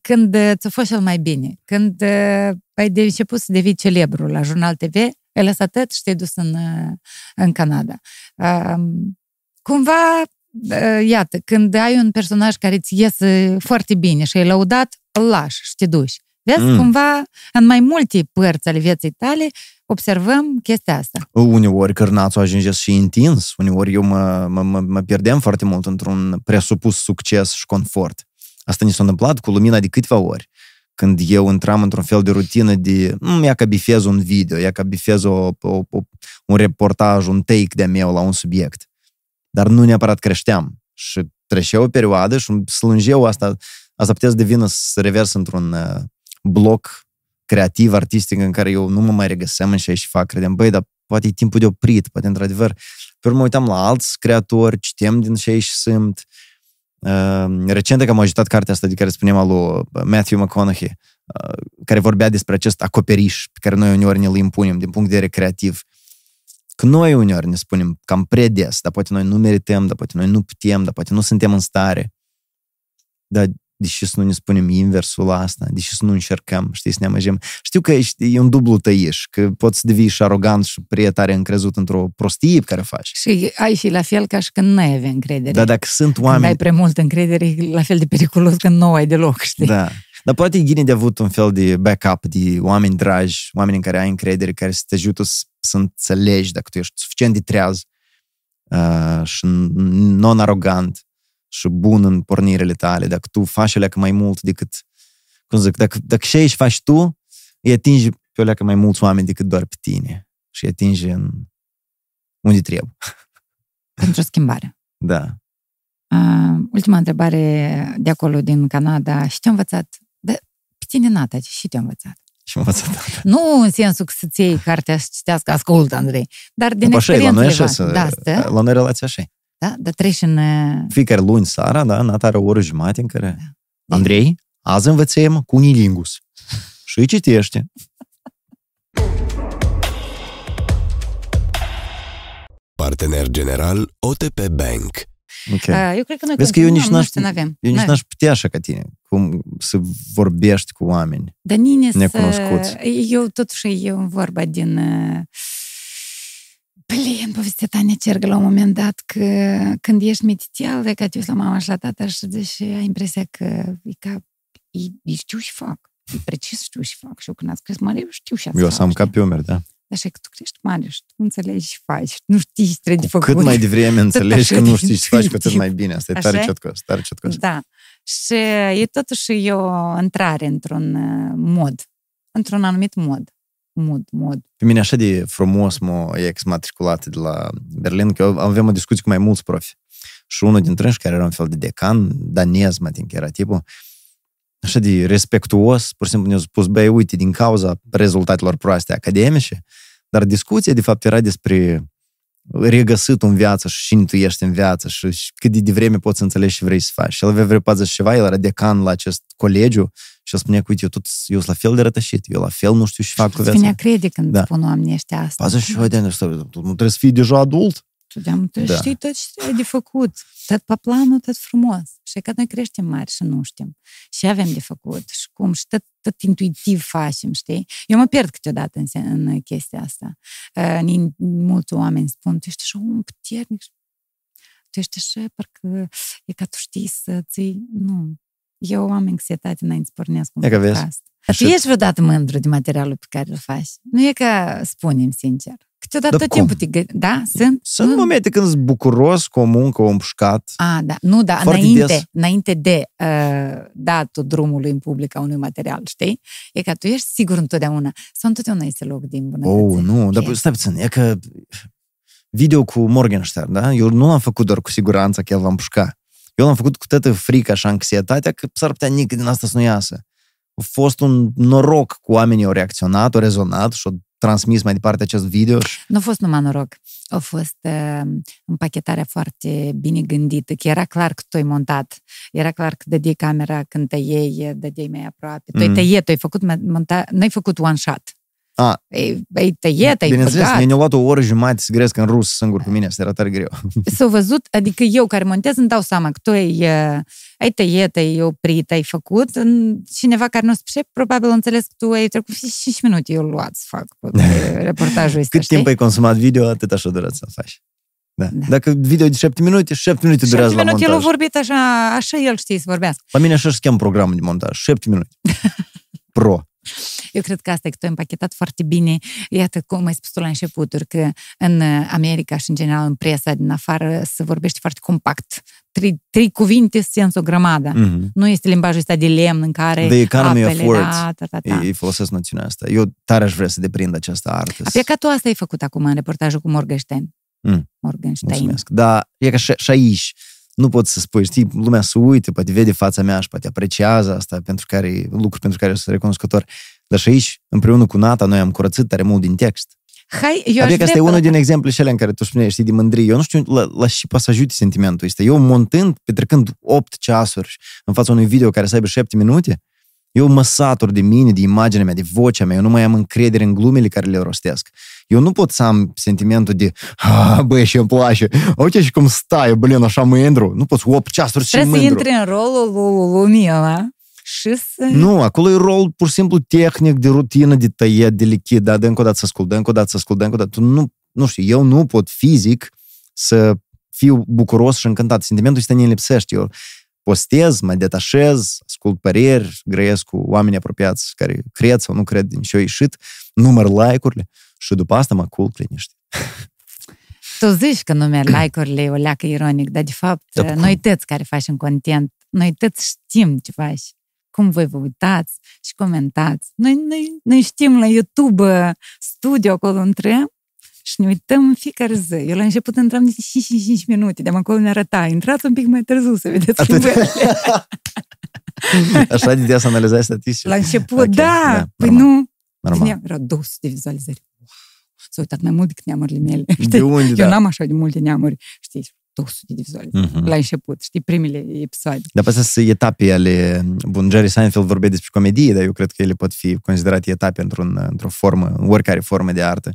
Când uh, ți-a fost cel mai bine, când uh, ai de început să devii celebru la Jurnal TV, ai lăsat atât și te-ai dus în, uh, în Canada. Um, cumva, uh, iată, când ai un personaj care îți iese foarte bine și ai lăudat, îl lași și te duci. Vezi, Mm. mm. cumva, în mai multe părți ale vieții tale, observăm chestia asta. Uneori cărnațul ajunge și intins, uneori eu mă, mă, mă, mă pierdem foarte mult într-un presupus succes și confort. Asta ni s-a întâmplat cu lumina de câteva ori. Când eu intram într-un fel de rutină de, mm, ia că bifez un video, ia că bifez o, o, o, un reportaj, un take de-a meu la un subiect. Dar nu neapărat creșteam. Și trecea o perioadă și îmi slângeau asta, asta putea să devină să se reversă într-un uh, bloc creativ, artistic, în care eu nu mă mai regăseam în ce și fac. Credeam, băi, dar poate e timpul de oprit, poate într-adevăr. Pe urmă uitam la alți creatori, citem din ce și simt. Uh, recent că am ajutat cartea asta de care spuneam al lui Matthew McConaughey, uh, care vorbea despre acest acoperiș pe care noi uneori ne-l impunem din punct de vedere creativ. Că noi uneori ne spunem cam prea des, dar poate noi nu merităm, dar poate noi nu putem, dar poate nu suntem în stare. Dar deși să nu ne spunem inversul la asta, deși să nu încercăm, știi, să ne amăjim. Știu că ești, e un dublu tăiș, că poți să devii și arogant și prea tare încrezut într-o prostie pe care o faci. Și ai și la fel ca și când nu ai avea încredere. Dar dacă sunt Când ai oameni... prea multă încredere, e la fel de periculos când nu ai deloc, știi? Da. Dar poate e bine de avut un fel de backup, de oameni dragi, oameni în care ai încredere, care să te ajută să, să înțelegi dacă tu ești suficient de treaz uh, și non-arogant și bun în pornirile tale, dacă tu faci alea mai mult decât, cum zic, dacă, dacă ce ești faci tu, îi atingi pe alea mai mulți oameni decât doar pe tine și îi atingi în unde trebuie. <laughs> Pentru schimbare. Da. Uh, ultima întrebare de acolo, din Canada. Și te-a învățat? De, pe tine, Nata, și te-a învățat? Și m-am învățat. Nu în sensul că să-ți iei cartea să citească, ascultă, Andrei, dar din După așa, e, la noi așa, experiențele să, voastre. Da, stă, la noi relația așa. E. da, dar treci în... uh, Fiecare luni seara, da, Nata are o oră jumate în care... Da. Andrei, azi învățăm cunilingus. Și îi citește. Partener general OTP Bank. Ok. Uh, eu cred că noi Vezi că eu continuăm, nici nu n-aș, știu, n-avem. eu nici N-avem. n-aș putea așa ca tine, cum să vorbești cu oameni. Dar nine să... necunoscuți. Eu totuși e vorba din... uh, Blin, povestea ta ne cergă la un moment dat că când ești mititial, de că te uiți la mama și la tata și zici, ai impresia că e ca... Ei, ei știu și fac. E precis știu și fac. Și eu când ați crezut mare, eu știu și ați Eu fac, să am știi? ca pe umeri, da. Așa că tu crești mare și tu înțelegi și faci. Nu știi ce trebuie de Cu făcut. cât mai devreme înțelegi așa că de nu știi ce faci, cu atât intuitiv. mai bine. Asta e tare Așa? ciotcos, tare ciotcos. Da. Și e totuși e o intrare într-un uh, mod. Într-un anumit mod. Mod, mod. Pe mine așa de frumos mă e exmatriculat de la Berlin, că eu aveam o discuție cu mai mulți profi. Și unul dintre ei, care era un fel de decan, danez, mă tin că era tipul, așa de respectuos, pur și simplu ne-a spus, băi, uite, din cauza rezultatelor proaste academice, dar discuția, de fapt, era despre regăsit în viață și cine tu ești în viață și, și cât de devreme poți să înțelegi ce vrei să faci. Și el avea vreo 40 ceva, el era decan la acest colegiu și el spunea că, uite, eu, tot, eu sunt la fel de rătășit, eu la fel nu știu ce fac cu Îți viața. vine crede când Da. spun oamenii ăștia asta. 40 ceva de ani, stai, tu nu trebuie să fii deja adult? Tu de-am, tu Da. știi tot ce ai de făcut. Tot pe planul, tot frumos. Și că noi creștem mari și nu știm. Și avem de făcut. Și cum, și tot, tot intuitiv facem, știi? Eu mă pierd câteodată în, sen- în chestia asta. Uh, ni- mulți oameni spun, tu ești așa un puternic. Tu ești așa, parcă e ca tu știi să ții... Nu. Eu am anxietate înainte să pornesc un E că vezi. podcast. Dar tu Și- ești vreodată mândru de materialul pe care îl faci? Nu e ca, spunem sincer. Câteodată Dar tot cum? timpul te gă- Da? Sunt? Sunt Nu. momente când sunt bucuros cu o muncă, o împușcat. A, da. Nu, da, Foarte înainte, des. înainte de uh, datul drumului în public a unui material, știi? E că tu ești sigur întotdeauna. Sau întotdeauna este loc de îmbunătățire. Oh, nu, dar Ok. stai puțin, e că video cu Morgenstern, da? Eu nu l-am făcut doar cu siguranță că el va împușca. Eu l-am făcut cu toată frica și anxietatea că s-ar putea nici din asta să nu iasă. A fost un noroc cu oamenii au reacționat, au rezonat și au transmis mai departe acest video și Nu a fost numai noroc. A fost uh, împachetarea foarte bine gândită, că era clar că tu ai montat. Era clar că dădeai camera când tăiei, dădeai mai aproape. Tu ai Mhm. tăiet, tu ai făcut, monta, n-ai făcut one shot. A. Ai, ai tăiet, ai Bineînțeles, băgat. mi-a luat o oră jumătate să gresc în rus singur cu mine, asta era tare greu. <laughs> s-au văzut, adică eu care montez îmi dau seama că tu ai, uh, ai tăiet, ai oprit, ai făcut. În- Cineva care nu se probabil a înțeles că tu ai trecut și 5 minute eu luat să fac pe <laughs> reportajul ăsta, Cât știi? timp ai consumat video, atât așa durează să faci. Da. Da. Dacă video e de 7 minute, 7 minute Șapte durează la minute el a montaj. vorbit așa, așa el știe să vorbească. La mine așa se cheamă programul de montaj. 7 minute. <laughs> Pro. Eu cred că asta e că tu ai împachetat foarte bine. Iată cum ai spus tu la începuturi, că în America și în general în presa din afară se vorbește foarte compact. Trei, trei cuvinte sens o grămadă. Mm-hmm. Nu este limbajul ăsta de lemn în care The economy of apele, words. Da, da, da, da. Ei folosesc noțiunea asta. Eu tare aș vrea să deprind această artă. A plecat tu asta ai făcut acum în reportajul cu Morgenstein. Mm. Morgenstein. Mulțumesc. Dar e ca și, și aici. Nu pot să spui, știi, lumea să uite, poate vede fața mea și poate apreciază asta pentru care, lucruri pentru care sunt recunoscător. Dar și aici, împreună cu Nata, noi am curățit tare mult din text. Hai, eu aș Adică vrea asta e unul din exemple și alea în care tu spuneai, știi, de mândrie. Eu nu știu la, la și poate să ajute sentimentul ăsta. Eu montând, petrecând 8 ceasuri în fața unui video care să aibă 7 minute, eu mă satur de mine, de imaginea mea, de vocea mea, eu nu mai am încredere în glumele care le rostesc. Eu nu pot să am sentimentul de, ah, băi, și îmi place, uite și cum stai, blin, așa mândru. Nu pot 8 ceasuri și Trebuie să mândru. intri în rolul lui lumii ăla și să... Nu, acolo e rol pur și simplu tehnic, de rutină, de tăiet, de lichid, da, de încă o dată să ascult, de încă o dată să ascult, de încă o dată. Tu nu, nu știu, eu nu pot fizic să fiu bucuros și încântat. Sentimentul ăsta ne lipsește. Eu postez, mă detașez, ascult păreri, grăiesc cu oameni apropiați care cred sau nu cred din ce au ieșit, număr like-urile și după asta mă culc liniște. <laughs> Tu zici că numeri like-urile e o leacă ironic, dar de fapt Da, cum? noi toți care facem content, noi toți știm ce faci. Cum voi vă uitați și comentați. Noi, noi, noi știm la YouTube uh, studio acolo intrăm și ne uităm în fiecare zi. Eu la început intram de 5 minute, de acolo ne arăta. Intrați un pic mai târziu să vedeți Atât. schimbările. <laughs> Așa de să analizai statistici. La început, Ok, da, da, păi normal. nu. Normal. Zineam, erau 200 de vizualizări. Wow. S-a uitat mai mult decât neamurile mele. De Știi? unde, Eu da? n-am așa de multe neamuri. Știi, 200 de vizualizări. Mhm. La început, știi, primele episoade. Dar pe astea sunt etape ale... Bun, Jerry Seinfeld vorbea despre comedie, dar eu cred că ele pot fi considerate etape într-un, într-o formă, în oricare formă de artă.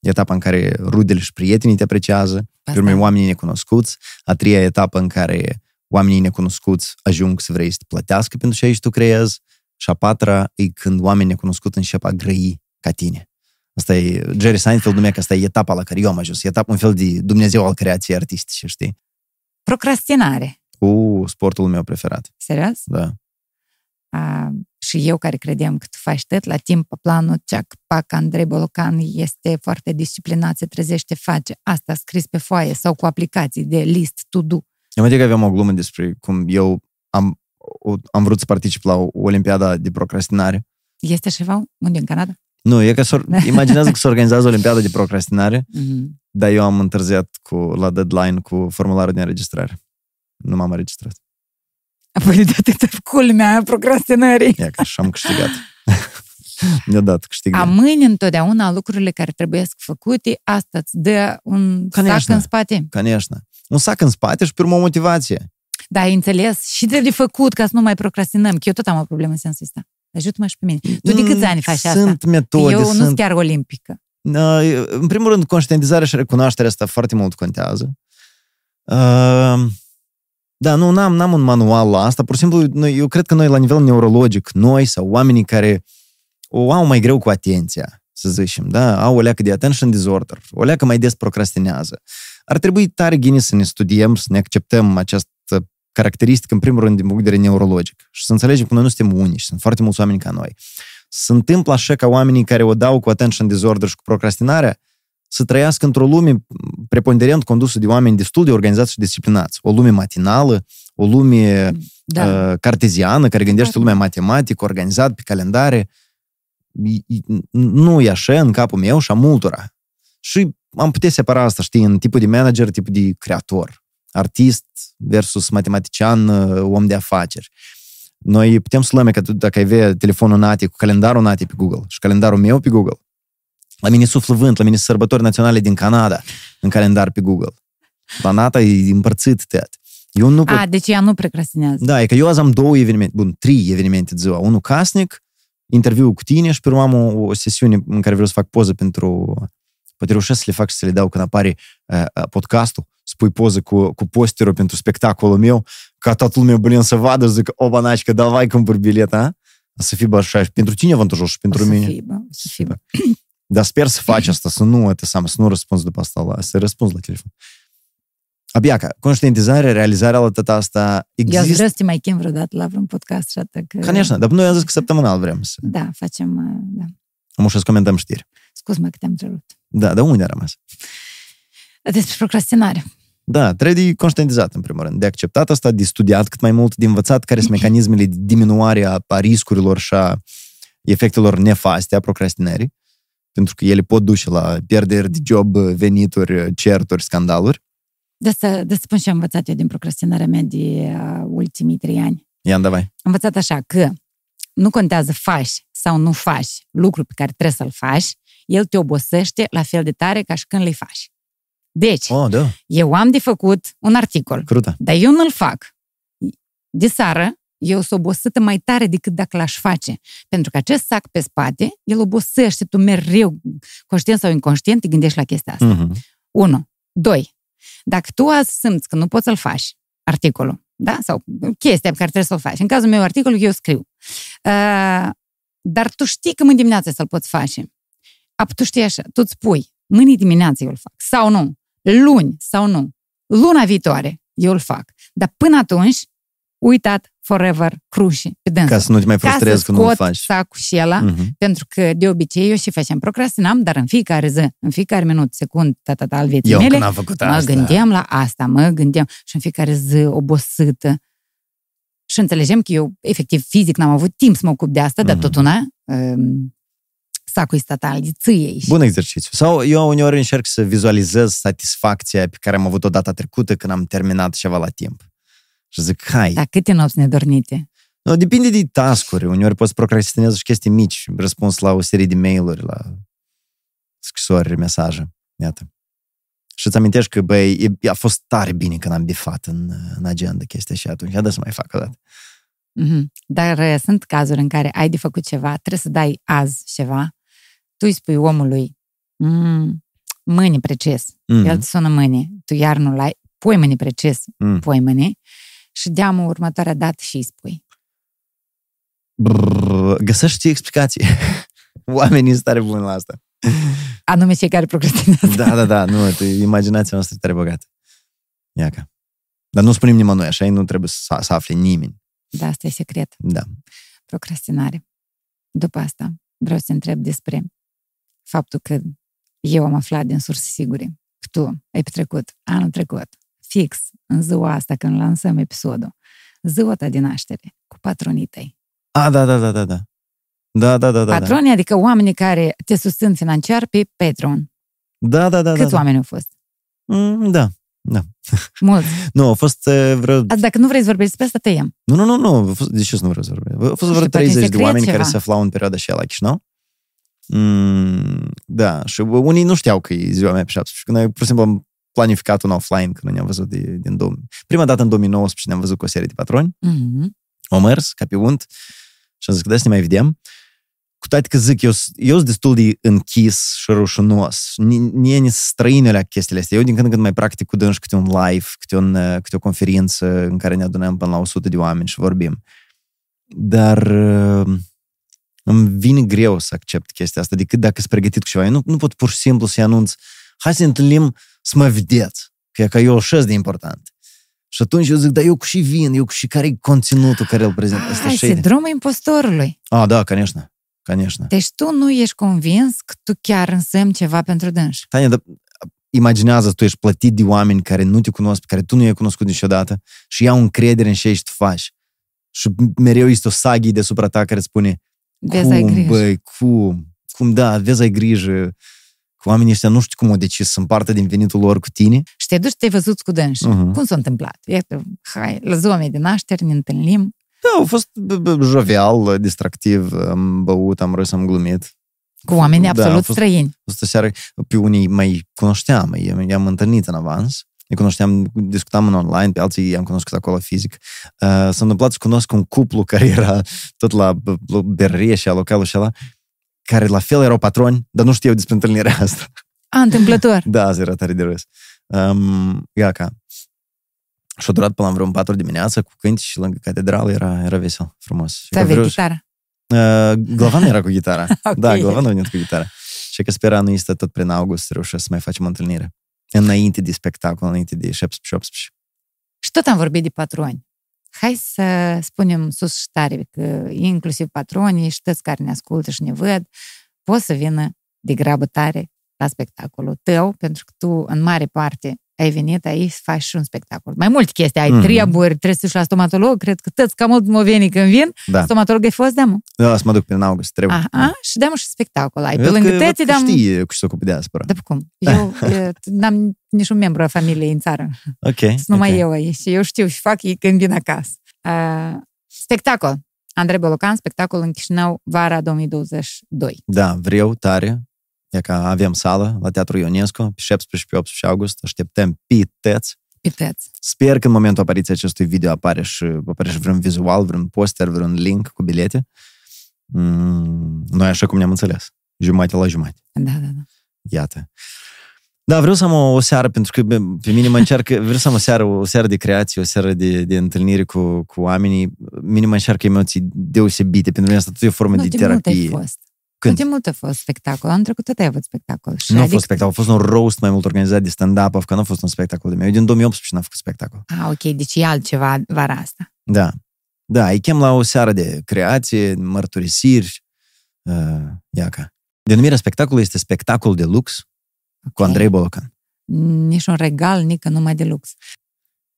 Etapa în care rudele și prietenii te apreciază, pe urmă oamenii necunoscuți. A treia etapă în care oamenii necunoscuți ajung să vrei să te plătească pentru ce aici tu creezi. Și a patra e când oamenii necunoscuți încep a grăi ca tine. Asta e, Jerry Seinfeld numea că asta e etapa la care eu am ajuns. E etapa un fel de Dumnezeu al creației artistice, știi? Procrastinare. Cu sportul meu preferat. Serios? Da. A, și eu care credeam că tu faci tot la timp pe planul ceac, pac, Andrei Bolocan este foarte disciplinat, se trezește, face asta scris pe foaie sau cu aplicații de list, to do. Eu mă că aveam o glumă despre cum eu am, o- am vrut să particip la o Olimpiada de procrastinare. Este ceva? Unde? În Canada? Nu, e că s <laughs> imaginează că se organizează o Olimpiada de procrastinare, Mm-hmm. dar eu am întârziat cu, la deadline cu formularul de înregistrare. Nu m-am înregistrat. Apoi de atâta culmea procrastinării. Ia că și am câștigat. <laughs> Ne-a dat câștig. A mâine întotdeauna lucrurile care trebuie să făcute, asta îți dă un Конечно. sac în spate. Конечно. Un sac în spate și pe urmă o motivație. Da, ai înțeles? Și trebuie făcut ca să nu mai procrastinăm. Că eu tot am o problemă în sensul ăsta. Ajută-mă și pe mine. Tu de câți Mm, ani faci asta? Sunt metode, eu nu sunt sunt... chiar olimpică. Uh, În primul rând, conștientizarea și recunoașterea asta foarte mult contează. Uh, Da, nu, n-am, n-am un manual la asta. Pur și simplu, noi, eu cred că noi, la nivel neurologic, noi sau oamenii care o au mai greu cu atenția, să zicem, da, au o leacă de attention disorder, o leacă mai des procrastinează. Ar trebui tare gine să ne studiem, să ne acceptăm această caracteristică, în primul rând, din punct de vedere neurologic. Și să înțelegem că noi nu suntem unici, sunt foarte mulți oameni ca noi. Se întâmplă așa ca oamenii care o dau cu attention disorder și cu procrastinarea să trăiască într-o lume preponderent condusă de oameni destul de organizați și disciplinați. O lume matinală, o lume Da. uh, carteziană, care gândește lumea matematică, organizat pe calendare. I- i- Nu e așa în capul meu și a multora. Și am putea separa asta, știi, în tipul de manager, tipul de creator. Artist versus matematician, uh, om de afaceri. Noi putem să luăm că tu, dacă ai avea telefonul Nati cu calendarul Nati pe Google și calendarul meu pe Google, la mine suflă vânt, la mine sunt sărbători naționale din Canada în calendar pe Google. La Nata e împărțit tot. Eu nu pot... A, deci ea nu procrastinează. Da, e că eu azi am două evenimente, bun, trei evenimente de ziua. Unul casnic, interviu cu tine și pe urmă am o, o sesiune în care vreau să fac poză pentru... Poate reușesc să le fac și să le dau când apare uh, podcastul, spui poză cu, cu posterul pentru spectacolul meu, ca toată lumea, blin, să vadă și zic, o, banacică, davai cumpăr bilet, a? Să fii bă așa, și pentru tine avantajos și pentru O să mine. fie, bă, o să fie, bă. Dar sper să faci asta, să nu, te să nu răspunzi după asta, la, să răspunzi la telefon. Abia ca conștientizarea, realizarea la tot asta Eu aș există. vrea să te mai chem vreodată la vreun podcast și atât că... Конечно, dar noi am zis că săptămânal vrem să... Da, facem... uh, Da. Am să comentăm știri. Scuz-mă că te-am întrerupt. Da, dar unde a rămas? Despre procrastinare. Da, trebuie de conștientizat, în primul rând, de acceptat asta, de studiat cât mai mult, de învățat care sunt mecanismele de diminuare a, a riscurilor și a efectelor nefaste a procrastinării, pentru că ele pot duce la pierderi de job, venituri, certuri, scandaluri. De asta, de asta spun și am învățat eu din procrastinarea mea de uh, ultimii trei ani. Ia davai. Am învățat așa că nu contează faci sau nu faci lucrul pe care trebuie să-l faci, el te obosește la fel de tare ca și când le faci. Deci, Oh, da, eu am de făcut un articol, crută. dar eu nu-l fac. De seară, eu sunt obosită mai tare decât dacă l-aș face. Pentru că acest sac pe spate, el obosește, tu mereu, conștient sau inconștient, te gândești la chestia asta. Mm-hmm. 1. 2. Dacă tu azi simți că nu poți să-l faci, articolul, da? Sau chestia pe care trebuie să-l faci. În cazul meu, articolul, eu scriu. Uh, dar tu știi că mâine dimineață să-l poți face. Ap, tu știi așa, tu îți spui, mâine dimineață eu îl fac. Sau nu. Luni sau nu. Luna viitoare eu îl fac. Dar până atunci, uitat forever cruși pe dânsul. Ca să nu te mai Ca să frustrezi că nu-l scot faci. sacul și ăla, Mm-hmm. pentru că de obicei eu și făceam, procrastinam, dar în fiecare zi, în fiecare minut, secund, tata al vieții Eu mele, când am făcut mă asta. gândeam la asta, mă gândeam și în fiecare zi obosită. Și înțelegem că eu, efectiv, fizic, n-am avut timp să mă ocup de asta, dar Mhm. tot una, um, sacul e statal, de țâiei. Bun exercițiu. Sau eu uneori încerc să vizualizez satisfacția pe care am avut-o data trecută când am terminat ceva la timp. Și zic, hai, Dar câte nopți nedornite? No, depinde de task-uri. Uneori poți procrastinezi și chestii mici, răspuns la o serie de mail-uri, la scrisori, mesaje. Iată. Și îți amintești că, băi, e- a fost tare bine când am bifat în, în agenda chestia și atunci, ia să mai fac o dată. Mhm. Dar uh, sunt cazuri în care ai de făcut ceva, trebuie să dai azi ceva, tu îi spui omului, mm, mâine precis, Mm. el te sună mâine, tu iar nu-l ai, pui mâine precis, Mm. pui mâine și deamă următoarea dată și îi spui. Brrr, găsești explicații. <laughs> Oamenii sunt tare buni la asta. Anume cei care procrastinează. Da, da, da, nu, tu, imaginația noastră e tare bogată. Iaca. Dar nu spunem nimănui, așa, nu trebuie să, să afle nimeni. Da, asta e secret. Da. Procrastinare. După asta, vreau să te întreb despre faptul că eu am aflat din surse sigure că tu ai petrecut anul trecut, fix în ziua asta când lansăm episodul, ziua ta de naștere cu patronii tăi. A, da, da, da, da, da. Da, da, da, da. Patronii, adică oamenii care te susțin financiar pe Patreon. Da, da, da. Câți da, da. oameni au fost? Mm, da. <laughs> Mulți. Nu, au fost uh, vreo... Asta, dacă nu vrei să vorbești despre asta, tăiem. Nu, nu, nu, nu. Au fost... De ce să nu vreau să vorbesc? Au fost Nu vreo știu, poate 30 de secret oameni care ceva. se aflau în perioada și la Chișinău. Mm, da, și unii nu știau că e ziua mea pe 17. Când noi, pur și simplu, am planificat un offline când ne-am văzut de, din 2000. Prima dată în 2019 ne-am văzut cu o serie de patroni. Mm-hmm. Am mers ca pe unt și am zis că da, să ne mai vedem. Cu toate că zic, eu, eu sunt destul de închis și rușinos. Nie străine la chestiile astea. Eu din când în când mai practic cu dânși câte un live, câte, un, câte o conferință în care ne adunăm până la 100 de oameni și vorbim. Dar uh, îmi vine greu să accept chestia asta, decât dacă sunt pregătit cu ceva. Eu nu, nu pot pur și simplu să-i anunț, hai să ne întâlnim să mă vedeți, că e ca eu așa de important. Și atunci eu zic, dar eu cu și vin, eu cu și care e conținutul care îl prezint. Asta Ai, sindromul impostorului. Ah, da, конечно. Конечно. Deci tu nu ești convins că tu chiar însemni ceva pentru dânsi. Tania, dar imaginează, tu ești plătit de oameni care nu te cunosc, pe care tu nu i-ai cunoscut niciodată și iau încredere în ce tu faci. Și mereu este o saghi deasupra ta care spune Vezi, cum, ai grijă. băi, cum, cum da, vezi, ai grijă, că oamenii ăștia nu știu cum au decis să împartă din venitul lor cu tine. Și te duci, te-ai văzut cu dânsi. Uh-huh. Cum s-a întâmplat? Iată, hai, la ziua mea de naștere ne întâlnim. Da, a fost jovial, distractiv, am băut, am râs, am glumit. Cu oameni da, absolut fost, străini. A fost o seară, pe unii mai cunoșteam, i-am întâlnit în avans, îi cunoșteam, discutam în online, pe alții i-am cunoscut acolo fizic. Uh, s-a întâmplat să cunosc un cuplu care era tot la berrie și la localul și ăla, care la fel erau patroni, dar nu știau despre întâlnirea asta. A, întâmplător. <laughs> da, asta era tare de râs. Um, Iaca. Și-a durat până la vreo 4 dimineața cu cânti și lângă catedrală era, era vesel, frumos. Să aveai chitară? Uh, Glavan era cu gitara. <laughs> okay. Da, Glavan a venit cu gitara. Și că spera nu este tot prin august să reușesc să mai facem o întâlnire. Înainte de spectacol, înainte de 17-18. Și tot am vorbit de patroni. Hai să spunem sus și tare că inclusiv patronii și toți care ne ascultă și ne văd pot să vină de grabă tare la spectacolul tău, pentru că tu, în mare parte, ai venit aici să faci și un spectacol. Mai multe chestii, ai mm-hmm. treburi, trebuie să duci la stomatolog, cred că toți cam mult mă veni când vin. Da. Stomatolog ai fost, da, Da, să mă duc prin august, trebuie. Aha, da. și dăm și spectacol. Ai pe lângă tăți, dăm... știi cu ce se ocupă de aspăra. Da, cum? Eu <laughs> n-am niciun membru a familiei în țară. Ok. Sunt numai okay. eu aici. Eu știu și fac ei când vin acasă. Uh, spectacol. Andrei Bolocan, spectacol în Chișinău, vara 2022. Da, vreau tare. Că avem sală la Teatrul Ionescu pe 17-18 august. Așteptăm piteți. Piteți. Sper că în momentul apariției acestui video apare și, apare și vreun vizual, vreun poster, vreun link cu bilete. Mm, noi așa cum ne-am înțeles. Jumate la jumate. Da, da, da. Iată. Da, vreau să am o, o seară, pentru că pe mine mă încearcă, <laughs> vreau să am o seară, o seară de creație, o seară de, de întâlnire cu, cu oamenii. Mine mă încearcă emoții deosebite, pentru mine asta tot e o formă nu, de terapie. Mult fost. Când? De mult a fost spectacol. Am trecut tot ai avut spectacol. Și nu adică... a fost spectacol, a fost un roast mai mult organizat de stand-up, că nu a fost un spectacol de meu. Eu din 2018 n-am făcut spectacol. Ah, ok, deci e altceva vara asta. Da. Da, îi chem la o seară de creație, mărturisiri, uh, iaca. Denumirea spectacolului este spectacol de lux, okay. cu Andrei Bolocan. Nici un regal, nici numai de lux.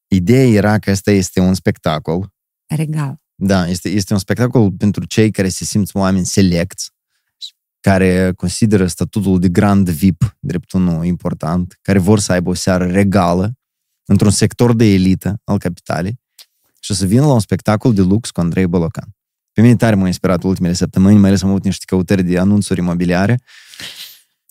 Ideea era că ăsta este un spectacol. Regal. Da, este, este un spectacol pentru cei care se simt oameni selecți, care consideră statutul de grand VIP drept unul important, care vor să aibă o seară regală într-un sector de elită al capitalei și să vină la un spectacol de lux cu Andrei Bolocan. Pe mine tare m-a inspirat ultimele săptămâni, mai ales am avut niște căutări de anunțuri imobiliare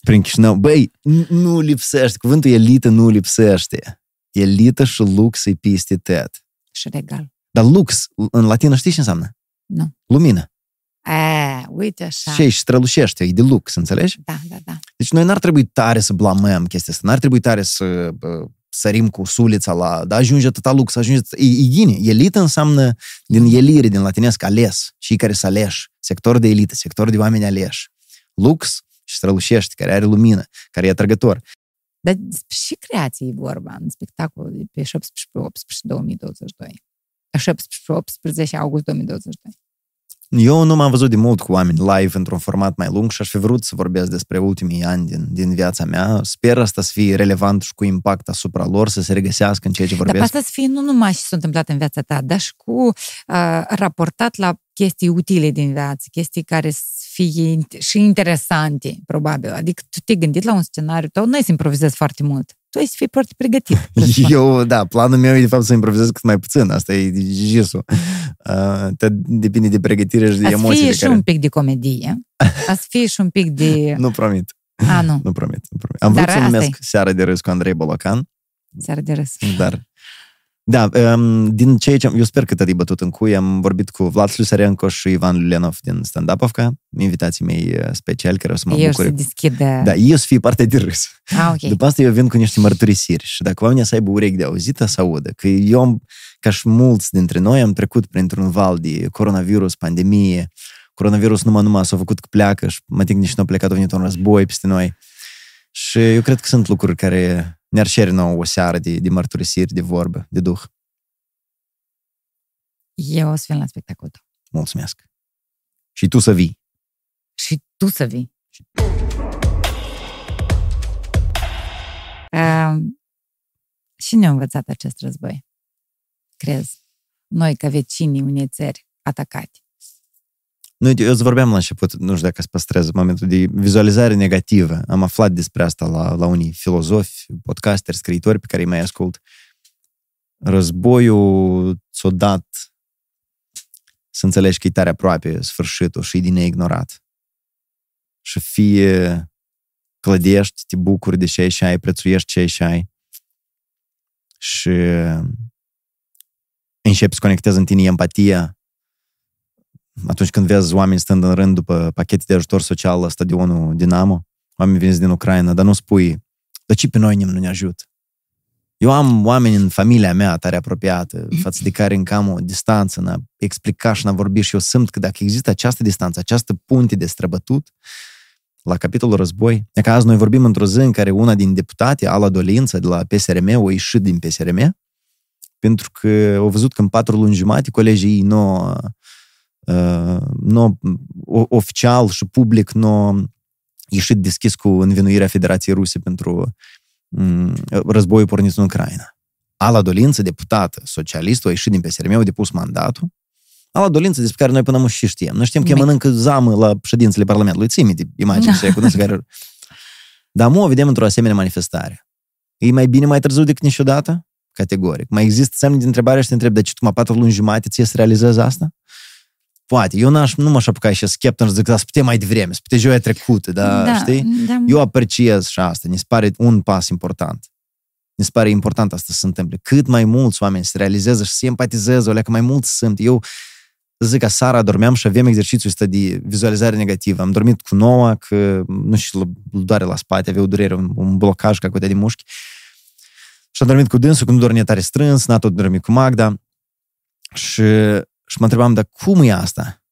prin Chișinău. Băi, nu lipsește, cuvântul elită nu lipsește. Elită și lux e peste tot. Și regal. Dar lux, în latină știți ce înseamnă? Nu. Lumină. A, uite așa. Și strălușește, e de lux, înțelegi? Da, da, da. Deci noi n-ar trebui tare să blamăm chestia asta, n-ar trebui tare să uh, sărim cu sulița la, da, ajunge atâta lux, ajunge atâta... E, e gine, elită înseamnă din elire, din latinesc, ales, cei care să aleși, sector de elită, sector de oameni aleși. Lux și strălușește, care are lumină, care e atrăgător. Dar și creație e vorba în spectacolul de pe 17-18 2022. 17-18 august 2022. Eu nu m-am văzut de mult cu oameni live într-un format mai lung și aș fi vrut să vorbesc despre ultimii ani din, din viața mea. Sper asta să fie relevant și cu impact asupra lor, să se regăsească în ceea ce vorbesc. Dar asta să fie nu numai ce s-a întâmplat în viața ta, dar și cu uh, raportat la chestii utile din viață, chestii care să fie și interesante, probabil. Adică tu te-ai gândit la un scenariu tău, nu ai să improvizezi foarte mult tu ai să fii foarte pregătit. <laughs> Eu, da, planul meu e de fapt să improvizez cât mai puțin, asta e jisul. Uh, depinde de pregătire și de Ați emoții. fie și care... un pic de comedie. A să fie și un pic de... Nu promit, A, nu. nu promit, nu promit. Am Dar vrut să asta numesc Seara de râs cu Andrei Bolocan, Seara de râs. dar... Da, um, din ceea ce... Eu sper că te-ai bătut în cui. Am vorbit cu Vlad Slusarenko și Ivan Lulenov din Stand-Up-ovca, invitații mei uh, speciali care o să mă Eu bucure. să deschidă... Da, eu să fie parte de râs. A, ok. După asta eu vin cu niște mărturisiri și dacă oamenii să aibă urechi de auzit, să audă. Că eu, am, ca și mulți dintre noi, am trecut printr-un val de coronavirus, pandemie. Coronavirus numai numai s-a făcut că pleacă și mă ting nici nu a plecat, a venit un război peste noi. Și eu cred că sunt lucruri care ne-ar șeri nouă o seară de, de mărturisiri, de vorbă, de duh. Eu o să vin la spectacolul tău. Mulțumesc. Și tu să vii. Și tu să vii. Uh, și ne-a învățat acest război? Crezi? Noi, ca vecinii unei țări atacate. Nu, uite, eu îți vorbeam la început, nu știu dacă să păstrez momentul de vizualizare negativă. Am aflat despre asta la, la unii filozofi, podcasteri, scriitori pe care îi mai ascult. Războiul ți-a dat să înțelegi că e tare aproape sfârșitul și e din neignorat. Și fie clădești, te bucuri de ce ai și ai, prețuiești ce ai și ai și începi să conectezi în tine empatia atunci când vezi oameni stând în rând după pachete de ajutor social la stadionul Dinamo, oameni veniți din Ucraina, dar nu spui, dar ce pe noi nimeni nu ne ajută? Eu am oameni în familia mea tare apropiată, față de care încă am o distanță, n-a explica și n-a vorbi și eu simt că dacă există această distanță, această punte de străbătut, la capitolul război, e că azi noi vorbim într-o zi în care una din deputate, Ala Dolință, de la PSRM, o ieșit din PSRM, pentru că au văzut că în patru luni jumate colegii ei nu, uh, nu oficial și public nu ieșit deschis cu învinuirea Federației Ruse pentru um, războiul pornit în Ucraina. Ala Dolință, deputată socialistă, a ieșit din PSRM, a depus mandatul. Ala Dolință, despre care noi până nu și știm. Noi știm că e Bine. mănâncă zamă la ședințele Parlamentului. Ții minte imaginea și cunosc care... Dar mu o vedem într-o asemenea manifestare. E mai bine mai târziu decât niciodată? Categoric. Mai există semne de întrebare și te întreb, de ce tu mă patru luni jumate ție să realizezi asta? Poate. Eu n-aș, nu m-aș apuca și skeptic și zic, da, să putem mai devreme, să putem joia trecută, dar da, știi? Da, Eu apreciez și asta. Mi se pare un pas important. Mi se pare important asta să se întâmple. Cât mai mulți oameni se realizează și se empatizeze, o leacă mai mult sunt. Eu zic că seara dormeam și aveam exercițiul ăsta de vizualizare negativă. Am dormit cu noua, că nu știu, îl doare la spate, avea o durere, un, un blocaj ca cu de mușchi. Și am dormit cu dânsul, că nu dormea tare strâns, n-a tot dormit cu Magda. Și, și mă întrebam, dar cum e asta?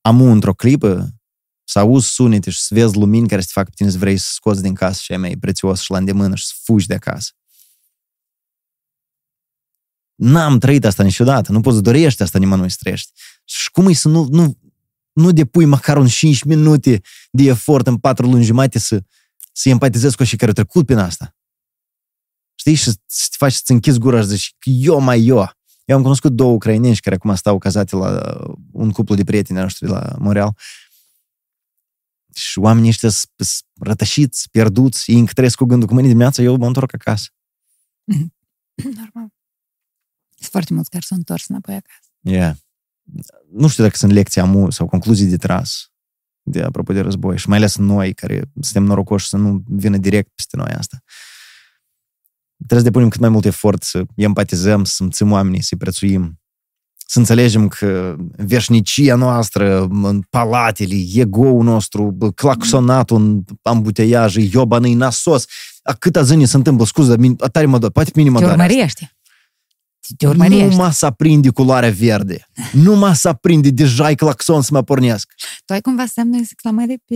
Am într-o clipă să auzi sunete și să vezi lumini care să te facă pe tine să vrei să scoți din casă și ai mai prețios și la îndemână și să fugi de acasă. N-am trăit asta niciodată, nu poți să dorești asta nimănui să trăiești. Și cum e să nu, nu, nu depui măcar un 5 minute de efort în 4 luni jumate să, să empatizezi cu cei care au trecut prin asta? Știi? Și să te faci să-ți închizi gura și zici, eu mai eu. Eu am cunoscut două ucraineni care acum stau cazate la un cuplu de prieteni noștri la Montreal. Și oamenii ăștia sunt rătășiți, pierduți, ei încă trăiesc cu gândul că mâine dimineața eu mă întorc acasă. <clears throat> Normal. Sunt foarte mulți care s-au întors înapoi acasă. Yeah. Nu știu dacă sunt lecții amu sau concluzii de tras de apropo de război și mai ales noi care suntem norocoși să nu vină direct peste noi asta. Trebuie să depunem cât mai mult efort să empatizăm, să simțim oamenii, să-i prețuim, să înțelegem că veșnicia noastră în palatele, ego-ul nostru, claxonatul în ambuteiaje, iobană nasos, a câta zâni se întâmplă, scuză, a tare mă doare, poate pe mine mă Te doare. asta. urmărește. Te urmărește. Numai să aprinde culoarea verde. Numai să aprinde, deja e claxon să mă pornesc. Tu ai cumva semne de exclamare pe...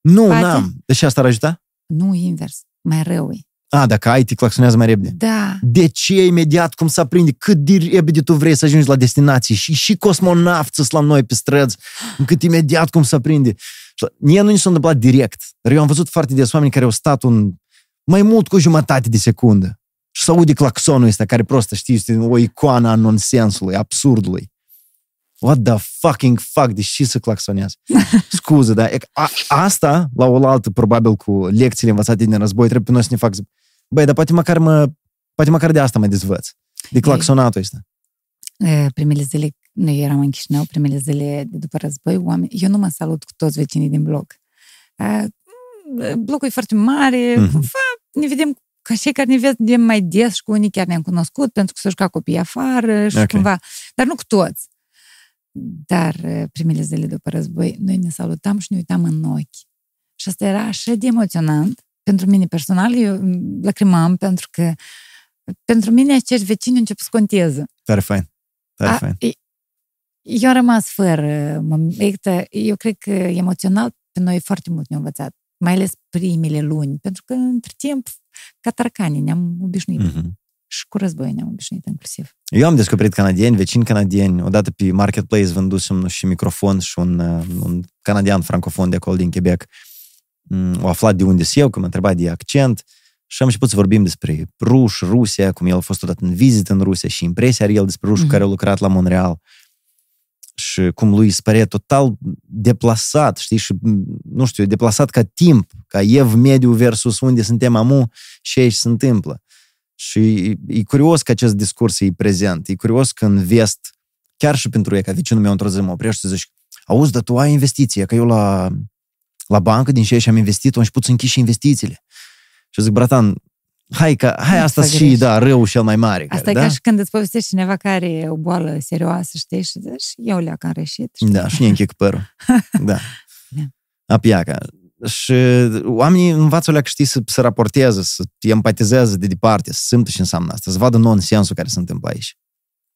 Nu, Poate. n-am. Deci asta ar ajuta? Nu, invers. Mai rău e. A, dacă ai, te claxonează mai repede. Da. De ce imediat cum să aprinde? Cât de repede tu vrei să ajungi la destinație? Și, și cosmonauți sunt la noi pe străzi, încât imediat cum să aprinde. Și Mie nu ni s-a întâmplat direct. Dar eu am văzut foarte des oameni care au stat un, mai mult cu o jumătate de secundă. Și să aude claxonul ăsta, care prostă, știi, este o icoană a nonsensului, absurdului. What the fucking fuck, de ce să claxonează? <laughs> Scuză, da? E că A, asta, la oaltă, probabil cu lecțiile învățate din război, trebuie pe noi să ne fac zi- Băi, dar poate măcar, mă, poate măcar de asta mă dezvăț. De claxonatul ăsta. E, Primele zile noi eram în Chișinău primele zile de după război, oameni, eu nu mă salut cu toți vecinii din bloc. Uh, blocul e foarte mare, Mhm. mm-hmm. ne vedem ca cei care ne vedem mai des și cu unii chiar ne-am cunoscut pentru că s-au jucat copiii afară și Ok. cumva, dar nu cu toți. Dar uh, primele zile după război, noi ne salutam și ne uitam în ochi. Și asta era așa de emoționant. Pentru mine personal, eu mm, lacrimam pentru că pentru mine acești vecini au început să conteze. Tare fain. Tare A, fain. e- Eu am rămas fără momente. Eu cred că emoțional pe noi foarte mult ne-a învățat, mai ales primele luni, pentru că între timp, ca tarcanii, ne-am obișnuit. Mm. Mhm. Și cu război ne-am obișnuit inclusiv. Eu am descoperit canadieni, vecini canadieni. Odată pe Marketplace vândusem și microfon și un, uh, un canadian francofon de acolo din Quebec. Mm, O aflat de unde sunt eu, că mă întreba de accent și am început să vorbim despre ruși, Rusia, cum el a fost odată în vizită în Rusia și impresia are el despre ruși Mhm. care au lucrat la Montreal și cum lui îi se părea total deplasat, știi, și nu știu, deplasat ca timp, ca ev mediu versus unde suntem amu și aici se întâmplă. Și e, e curios că acest discurs e prezent. E curios că în vest, chiar și pentru ei, ca vecinul meu într-o zi mă oprește și zici, auzi, dar tu ai investiție, că eu la, la bancă din ce și am investit, am început să închid și investițiile. Și zic, bratan, hai, că, hai Nu asta fac și, greș. da, rău cel mai mare. Asta care, e da? ca și când îți povestești cineva care are o boală serioasă, știi, și zici, și eu le-am cam reșit. Știi? Da, și ne închid părul. <laughs> Da. Da. Apiaca. Și oamenii învață o știi, să, să raporteze, să empatizeze de departe, să simtă ce înseamnă asta, să vadă nonsensul care se întâmplă aici.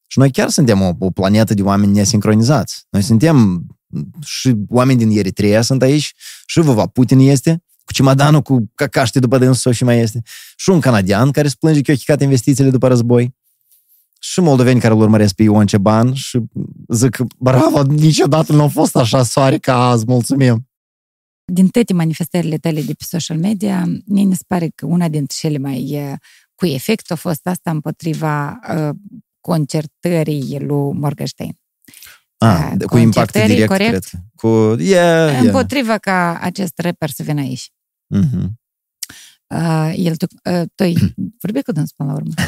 Și noi chiar suntem o, o planetă de oameni nesincronizați. Noi suntem și oameni din Eritrea sunt aici, și Vova Putin este, cu cimadanul cu cacaște după dânsul și mai este, și un canadian care se plânge că i-au chicat investițiile după război, și moldoveni care îl urmăresc pe Ion Ceban și zic, bravo, niciodată nu a fost așa soare ca azi, mulțumim. Din toate manifestările tale de pe social media, mie mi se pare că una dintre cele mai uh, cu efect a fost asta împotriva uh, concertării lui Morgenstein. Ah, Uh, cu impact concertării, direct, corect? cred. că. Cu, yeah, yeah. Împotriva ca acest rapper să vină aici. Mhm. Uh, el, tu, uh, tu <clears throat> vorbi cu dânsul până la urmă. <laughs>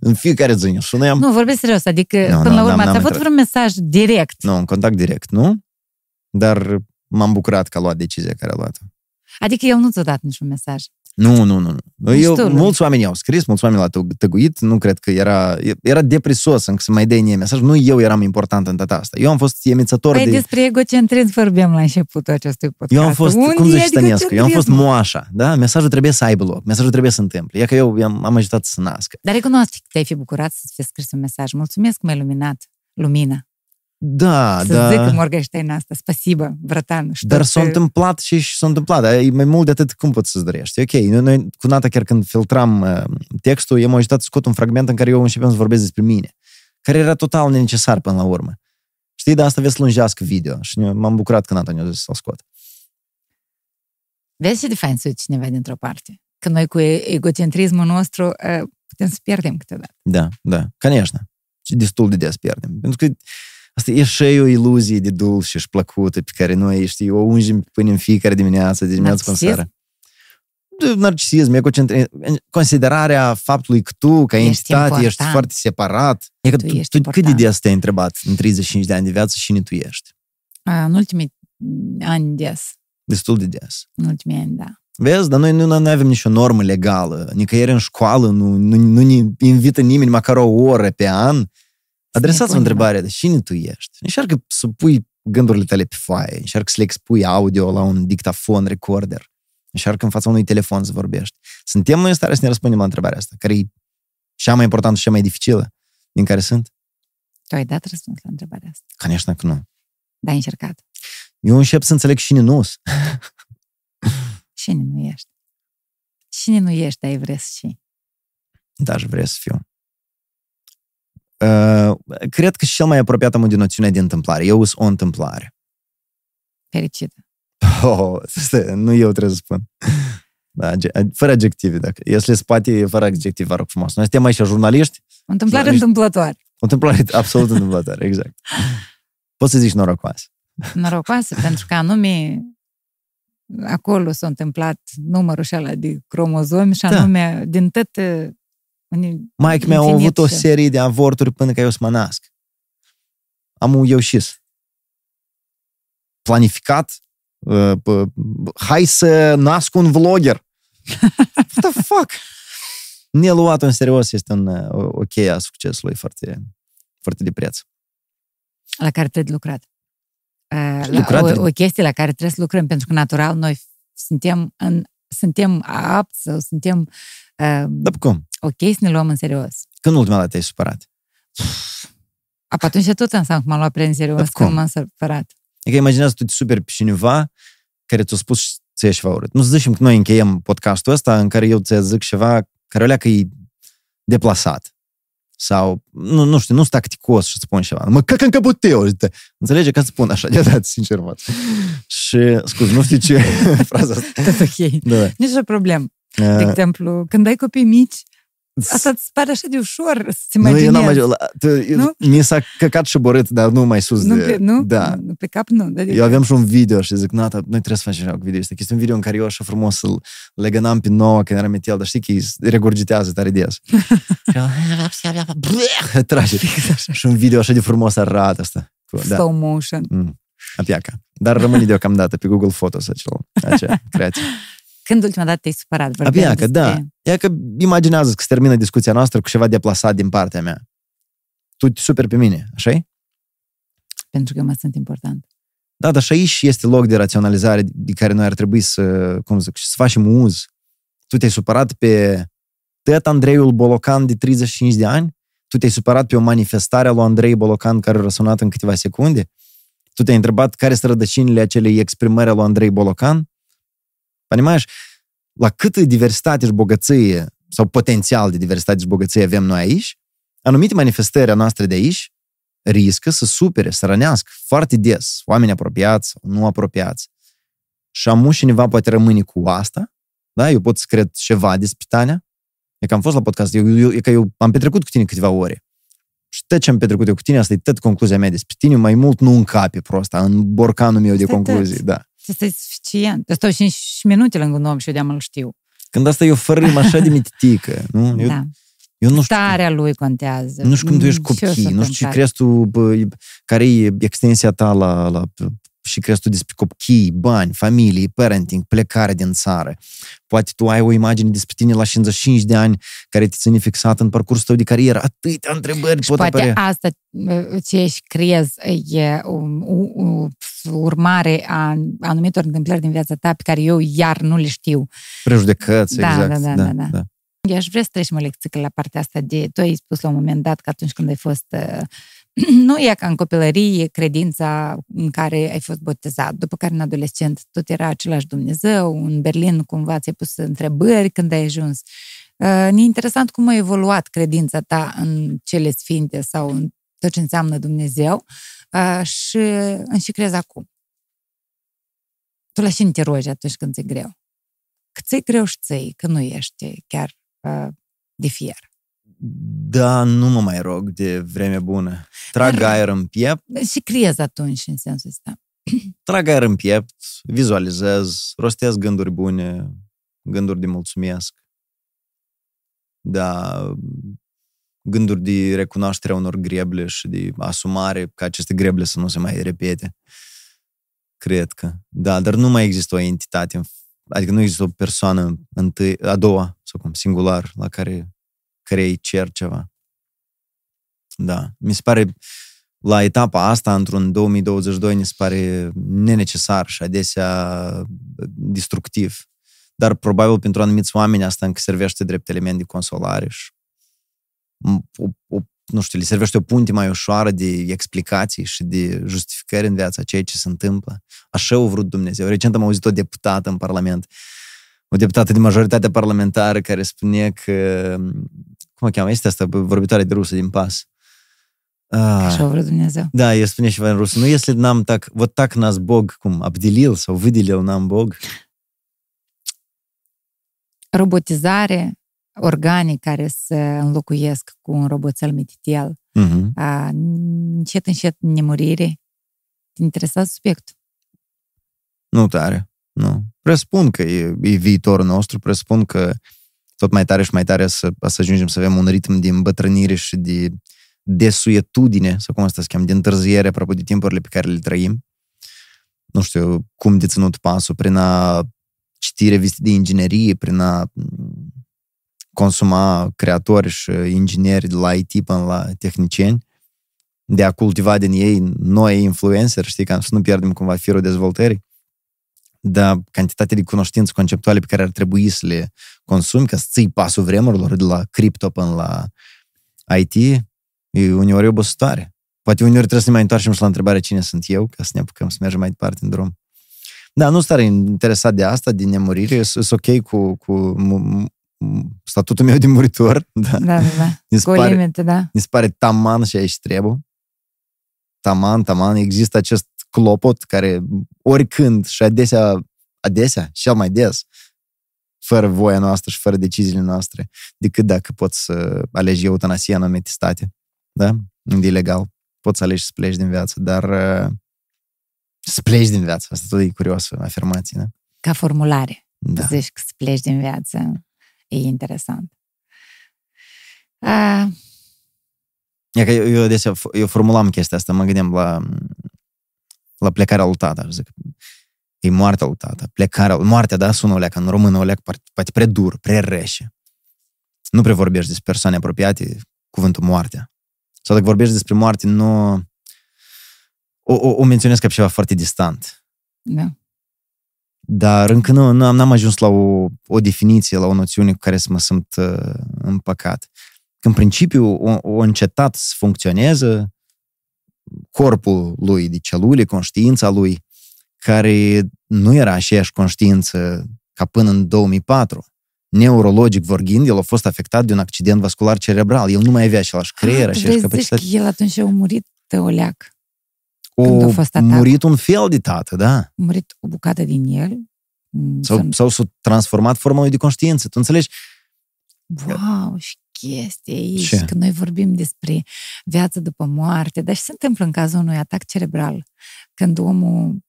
În fiecare zi ne sunăm. Nu, vorbesc serios, adică Nu, până nu, la urmă n-am- ați n-am avut intrat. vreun mesaj direct. Nu, în contact direct, nu? Dar m-am bucurat că a luat decizia care a luat-o. Adică el nu ți-a dat niciun mesaj. Nu, nu, nu. nu. Nici Eu, tu, lui. mulți oameni au scris, mulți oameni l-au tăg- tăguit, nu cred că era... Era depresos încă să mai dea mie mesaj. Nu eu eram important în tata asta. Eu am fost emițător Păi de... despre egocentrism vorbeam la începutul acestui podcast. Eu am fost, Unde cum e zice Stănescu, eu am fost egocentrismul? moașa, da? Mesajul trebuie să aibă loc, mesajul trebuie să întâmple. E că eu am, am ajutat să nască. Dar recunosc că te-ai fi bucurat să-ți fi scris un mesaj. Mulțumesc că m-ai luminat. Lumina. Da, să da. zic Morgenstein asta. Spasibă, bratan. Și Dar tot, s-a uh, întâmplat și și s-a întâmplat. Dar E mai mult de atât cum poți să-ți dorești. Ok, noi, noi cu Nata chiar când filtram uh, textul, eu m-am ajutat să scot un fragment în care eu începeam să vorbesc despre mine, care era total nenecesar până la urmă. Știi, de asta vezi să lungească video. Și ne- m-am bucurat că Nata ne-a zis să-l scot. Vezi ce de fain să uiți cineva dintr-o parte. Că noi cu egocentrismul nostru uh, putem să pierdem câteodată. Da, da, конечно. Și destul de des pierdem. Pentru că asta e și o iluzie de dulce și plăcută pe care noi, știi, o ungem până în fiecare dimineață, de dimineață până Narcisism? seara. De narcisism, egocentri- considerarea faptului că tu, ca Ești entitate, ești important. foarte separat. E că Tu tu, ești tu cât de important. des te-ai întrebat în 35 de ani de viață cine tu ești? Uh, în ultimii ani des. Destul de des. În ultimii ani, da. Vezi, dar noi nu, nu avem nicio normă legală. Nicăieri în școală nu, nu, nu ne invită nimeni măcar o oră pe an. Adresați-vă punem. întrebarea de cine tu ești. Încearcă să pui gândurile tale pe foaie. Încearcă să le expui audio la un dictafon, recorder. Încearcă în fața unui telefon să vorbești. Suntem noi în stare să ne răspundem la întrebarea asta, care e cea mai importantă și cea mai dificilă din care sunt? Tu ai dat răspuns la întrebarea asta. Конечно că nu. Da, ai încercat. Eu încep să înțeleg cine nu Cine nu ești? Cine nu ești, dar ai vrea să și? Da, aș vrea să fiu. Uh, cred că și cel mai apropiat am de noțiunea de întâmplare. Eu sunt o întâmplare. Fericită. Oh, stai, nu eu trebuie să spun. Da, age- fără adjective. Dacă este spate, fără adjective, vă rog frumos. Noi suntem aici jurnaliști, O întâmplare Da, nici- întâmplătoare. o întâmplare absolut <laughs> întâmplătoare, exact. Poți să zici norocoasă. Norocoasă, pentru că anume acolo s-a întâmplat numărul ăla de cromozomi și Da. anume din tot uh, unii- Maica mea a infinit avut o și- serie de avorturi până ca eu să mă nasc. am un ieșis. Planificat. Uh, p- hai să nasc un vlogger. <laughs> What the fuck? Neluat în serios este un, uh, o, o cheie a succesului foarte, foarte de preț. La care trebuie lucrat. Uh, La, Lucrat. o, o chestie la care trebuie să lucrăm, pentru că natural noi suntem, în, suntem apți sau suntem uh, Dar cum? Ok să ne luăm în serios. Când ultima dată te-ai supărat? A, atunci tot înseamnă că m-am luat prea în serios Dar când cum? m-am supărat. Adică imaginează tu te superi pe cineva care ți-a spus ție ceva urât. Nu să zicem că noi încheiem podcastul ăsta în care eu ți zic ceva care o leacă e deplasat. Sau, nu, nu știu, nu sunt tacticos și spun ceva. Mă cac în capul tău. uite. Înțelege că spun așa, de dat, sincer, mă. Și, scuz, nu știu ce <laughs> fraza asta. <laughs> Tot ok. Da, da. Nici o problemă. De Uh, exemplu, când ai copii mici, asta îți pare așa de ușor să-ți nu, eu n-am mai, imaginezi. la- tu- eu- Nu? mi s-a căcat și borât, dar nu mai sus Nu, de... pe, nu? Da. Nu, pe cap nu. Dar Eu aveam și un video și zic, Nata, noi trebuie să facem ceva cu video ăsta. Este un video în care eu așa frumos îl legănam pe nouă când eram metel, dar știi că îi regurgitează tare des. <laughs> Și <laughs> Trage. Și un video așa de frumos arată asta. Cu- Da. slow motion. Mm. Apiaca. Dar rămâne deocamdată pe Google Photos acel, acea creație. <laughs> Când ultima dată te-ai supărat? Vorbeam Apiaca, da. despre- Ia că imaginează că se termină discuția noastră cu ceva deplasat din partea mea. Tu te superi pe mine, așa -i? Pentru că mă sunt important. Da, dar și aici este loc de raționalizare de care noi ar trebui să, cum zic, să facem uz. Tu te-ai supărat pe tăt Andreiul Bolocan de 35 de ani? Tu te-ai supărat pe o manifestare a lui Andrei Bolocan care a răsunat în câteva secunde? Tu te-ai întrebat care sunt rădăcinile acelei exprimări a lui Andrei Bolocan? Понимаешь? La câtă diversitate și bogăție sau potențial de diversitate și bogăție avem noi aici, anumite manifestări a noastre de aici riscă să supere, să rănească foarte des oameni apropiați sau nu apropiați. Și amu cineva poate rămâne cu asta, da? Eu pot să cred ceva despre Tania. E că am fost la podcast, eu, eu, e că eu am petrecut cu tine câteva ore. Și tot ce am petrecut eu cu tine, asta e tot concluzia mea despre tine, mai mult nu încape prosta, în borcanul meu de Asta e concluzii, tot. da. Asta e suficient. Eu stau 5 minute lângă un om și eu de-am îl știu. Când asta e o fărâmă așa de mititică, nu? Eu, da. eu nu știu. Starea lui contează. Nu știu când tu ești Mm, și eu copii, sunt nu știu ce în crezi tu, bă, care e extensia ta la, la și crezi tu despre copii, bani, familie, parenting, plecare din țară. Poate tu ai o imagine despre tine la 55 de ani care te ține fixat în parcursul tău de carieră. Atâtea întrebări Și pot poate apărea. asta uh, ce își crezi e o, o, o urmare a anumitor întâmplări din viața ta pe care eu iar nu le știu. Prejudecăți, Da, exact. da, da, da, da. Eu aș vrea să trecem o lecție la partea asta de... Tu ai spus la un moment dat că atunci când ai fost... uh, Nu e ca în copilărie, credința în care ai fost botezat, după care în adolescent tot era același Dumnezeu, în Berlin cumva ți-ai pus întrebări când ai ajuns. Uh, Ne interesant cum a evoluat credința ta în cele sfinte sau în tot ce înseamnă Dumnezeu uh, și în ce crezi acum. Tu la cine te rogi atunci când ți-e greu? Că ți-e greu și ți că nu ești chiar uh, de fier. Da, nu mă mai rog de vreme bună. Trag Dar- aer în piept, Și crezi atunci în sensul ăsta. <clears throat> trag aer în piept, vizualizez, rostez gânduri bune, gânduri de mulțumesc. Da, gânduri de recunoaștere a unor greble și de asumare ca aceste greble să nu se mai repete. Cred că. Da, dar nu mai există o entitate, în- adică nu există o persoană întâi, a doua, sau cum, singular, la care, care îi cer ceva. Da, mi se pare la etapa asta, într-un 2022, mi se pare nenecesar și adesea destructiv. Dar probabil pentru anumiți oameni asta încă servește drept element de consolare și o, o, nu știu, le servește o punte mai ușoară de explicații și de justificări în viața ceea ce se întâmplă. Așa a vrut Dumnezeu. Recent am auzit o deputată în Parlament, o deputată de majoritate parlamentară care spune că, cum o cheamă, este asta vorbitoare de rusă din pas. Ah, Așa a vrut Dumnezeu. да, я spune ceva în rusă. Nu, если нам так, вот так нас Бог cum, обделил sau выделил нам Бог. Robotizare, organe care să înlocuiesc cu un roboțel mititel, Мгм. a, încet, încet nemurire. Te interesa subiectul. Nu tare. Nu. Presupun că e, e viitorul nostru, presupun că tot mai tare și mai tare să, să ajungem să avem un ritm de îmbătrânire și de desuietudine, sau cum asta se cheamă, de întârziere apropo de timpurile pe care le trăim. Nu știu cum de ținut pasul prin a citi reviste de inginerie, prin a mm, consuma creatori și ingineri de la IT până la tehnicieni, de a cultiva din ei noi influencer, știi, ca să nu pierdem cumva firul dezvoltării. Dar cantitatea de cunoștințe conceptuale pe care ar trebui să le consumi ca să ții pasul vremurilor de la cripto până la IT, e uneori obositoare. Poate uneori trebuie să ne mai întoarcem și la întrebarea cine sunt eu, ca să ne apucăm să mergem mai departe în drum. Da, nu sunt interesat de asta, din nemurire, sunt ok cu, cu statutul meu de muritor. <laughs> Da, da, da. da. Cu pare, limite, da. Mi se pare taman și aici trebuie. Taman, taman, există acest clopot care oricând și adesea, adesea, cel mai des, fără voia noastră și fără deciziile noastre, decât dacă poți să alegi eutanasia în anumite state. Da? Unde e legal. Poți să alegi să pleci din viață, dar uh, să pleci din viață. Asta tot e curios, afirmație, da? Ca formulare. Da. Zici că să pleci din viață. E interesant. Uh, E că eu, eu, adesea, eu formulam chestia asta, mă gândeam la, la plecarea lui tata. Zic, e moartea lui tata. Plecarea, moartea, da, sună o leacă, în română o leacă poate prea dur, prea reșe. Nu prea vorbești despre persoane apropiate, cuvântul moartea. Sau dacă vorbești despre moarte, nu... O, o, o menționez ca ceva foarte distant. Da. Dar încă nu, nu am ajuns la o, o definiție, la o noțiune cu care să mă simt uh, împăcat. Că în principiu o, o încetat să funcționeze corpul lui de celule, conștiința lui, care nu era aceeași conștiință ca până în 2004. Neurologic vorbind, el a fost afectat de un accident vascular cerebral. El nu mai avea același ah, creier, ah, aceeași capacitate. el atunci a murit teoleac. O a fost murit un fel de tată, da. A murit o bucată din el. Mm, sau, sau s-a transformat forma lui de conștiință. Tu înțelegi? Wow, și chestie aici, Ce? că noi vorbim despre viață după moarte, dar și se întâmplă în cazul unui atac cerebral, când omul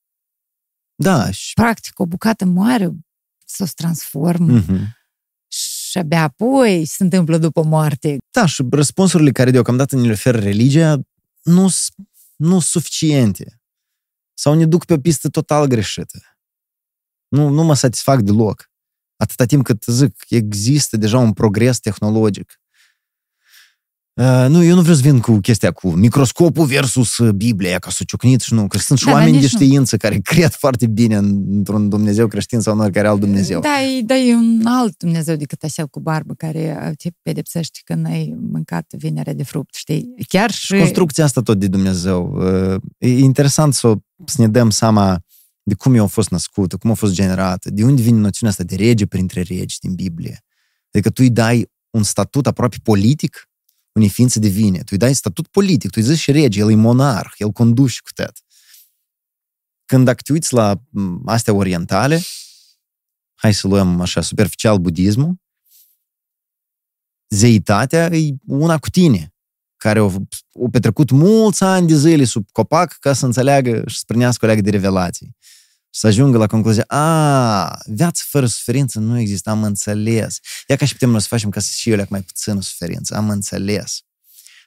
da, și... practic o bucată moare, să se transformă mm-hmm. și abia apoi se întâmplă după moarte. Da, și răspunsurile care deocamdată ne le oferă religia nu nu suficiente sau ne duc pe o pistă total greșită. Nu, nu mă satisfac deloc. Atâta timp cât, zic, există deja un progres tehnologic. Uh, nu, eu nu vreau să vin cu chestia cu microscopul versus uh, Biblia, ca să ciocniți și nu, că sunt și da, oameni de știință nu. care <laughs> cred foarte bine într-un Dumnezeu creștin sau în oricare alt Dumnezeu. Da, e, da, e un alt Dumnezeu decât așa cu barbă care uh, te pedepsește când ai mâncat vinerea de fruct, știi? Chiar și... și construcția asta tot de Dumnezeu. E interesant să, să ne dăm seama de cum eu a fost născută, cum a fost generată, de unde vine noțiunea asta de rege printre regi din Biblie. Adică tu îi dai un statut aproape politic unei ființe divine. Tu îi dai statut politic, tu îi zici și rege, el e monarh, el conduce cu tot. Când dacă te uiți la astea orientale, hai să luăm așa superficial budismul, zeitatea e una cu tine, care au, au petrecut mulți ani de zile sub copac ca să înțeleagă și să primească o leagă de revelații să ajungă la concluzia, a, viață fără suferință nu există, am înțeles. Ia ca și putem noi să facem ca să și eu mai puțină suferință, am înțeles.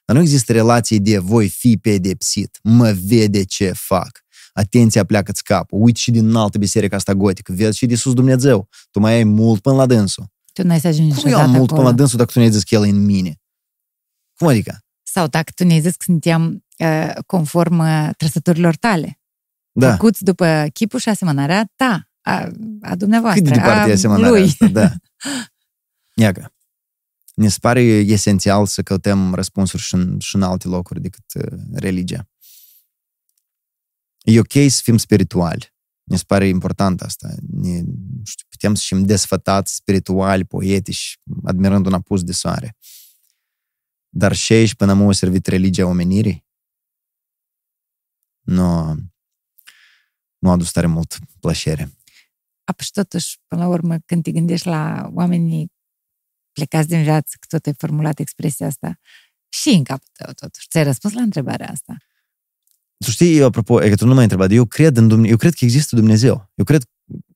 Dar nu există relații de voi fi pedepsit, mă vede ce fac. Atenția pleacă-ți capul, uite și din altă biserică asta gotică, vezi și de sus Dumnezeu, tu mai ai mult până la dânsul. Tu n-ai să ajungi Cum eu am mult acolo? până la dânsul dacă tu ne-ai zis că el e în mine? Cum adică? Sau dacă tu ne-ai zis că suntem uh, conform uh, trăsăturilor tale da. făcuți după chipul și asemănarea ta, a, a dumneavoastră, Cât de departe a e asemănarea lui. asta, da. <laughs> Iagă. Ne se pare esențial să căutăm răspunsuri și în, și în alte locuri decât uh, religia. E ok să fim spirituali. Ne se pare important asta. Ne, nu știu, putem să fim desfătați, spirituali, poetici, admirând un apus de soare. Dar și aici, până mă a servit religia omenirii? Nu, nu a adus tare mult plăcere. Apoi totuși, până la urmă, când te gândești la oamenii plecați din viață, că tot ai formulat expresia asta, și în capul tău, totuși. Ți-ai răspuns la întrebarea asta? Tu știi, eu, apropo, e că tu nu m-ai întrebat, eu cred, în Dumne- eu cred că există Dumnezeu. Eu cred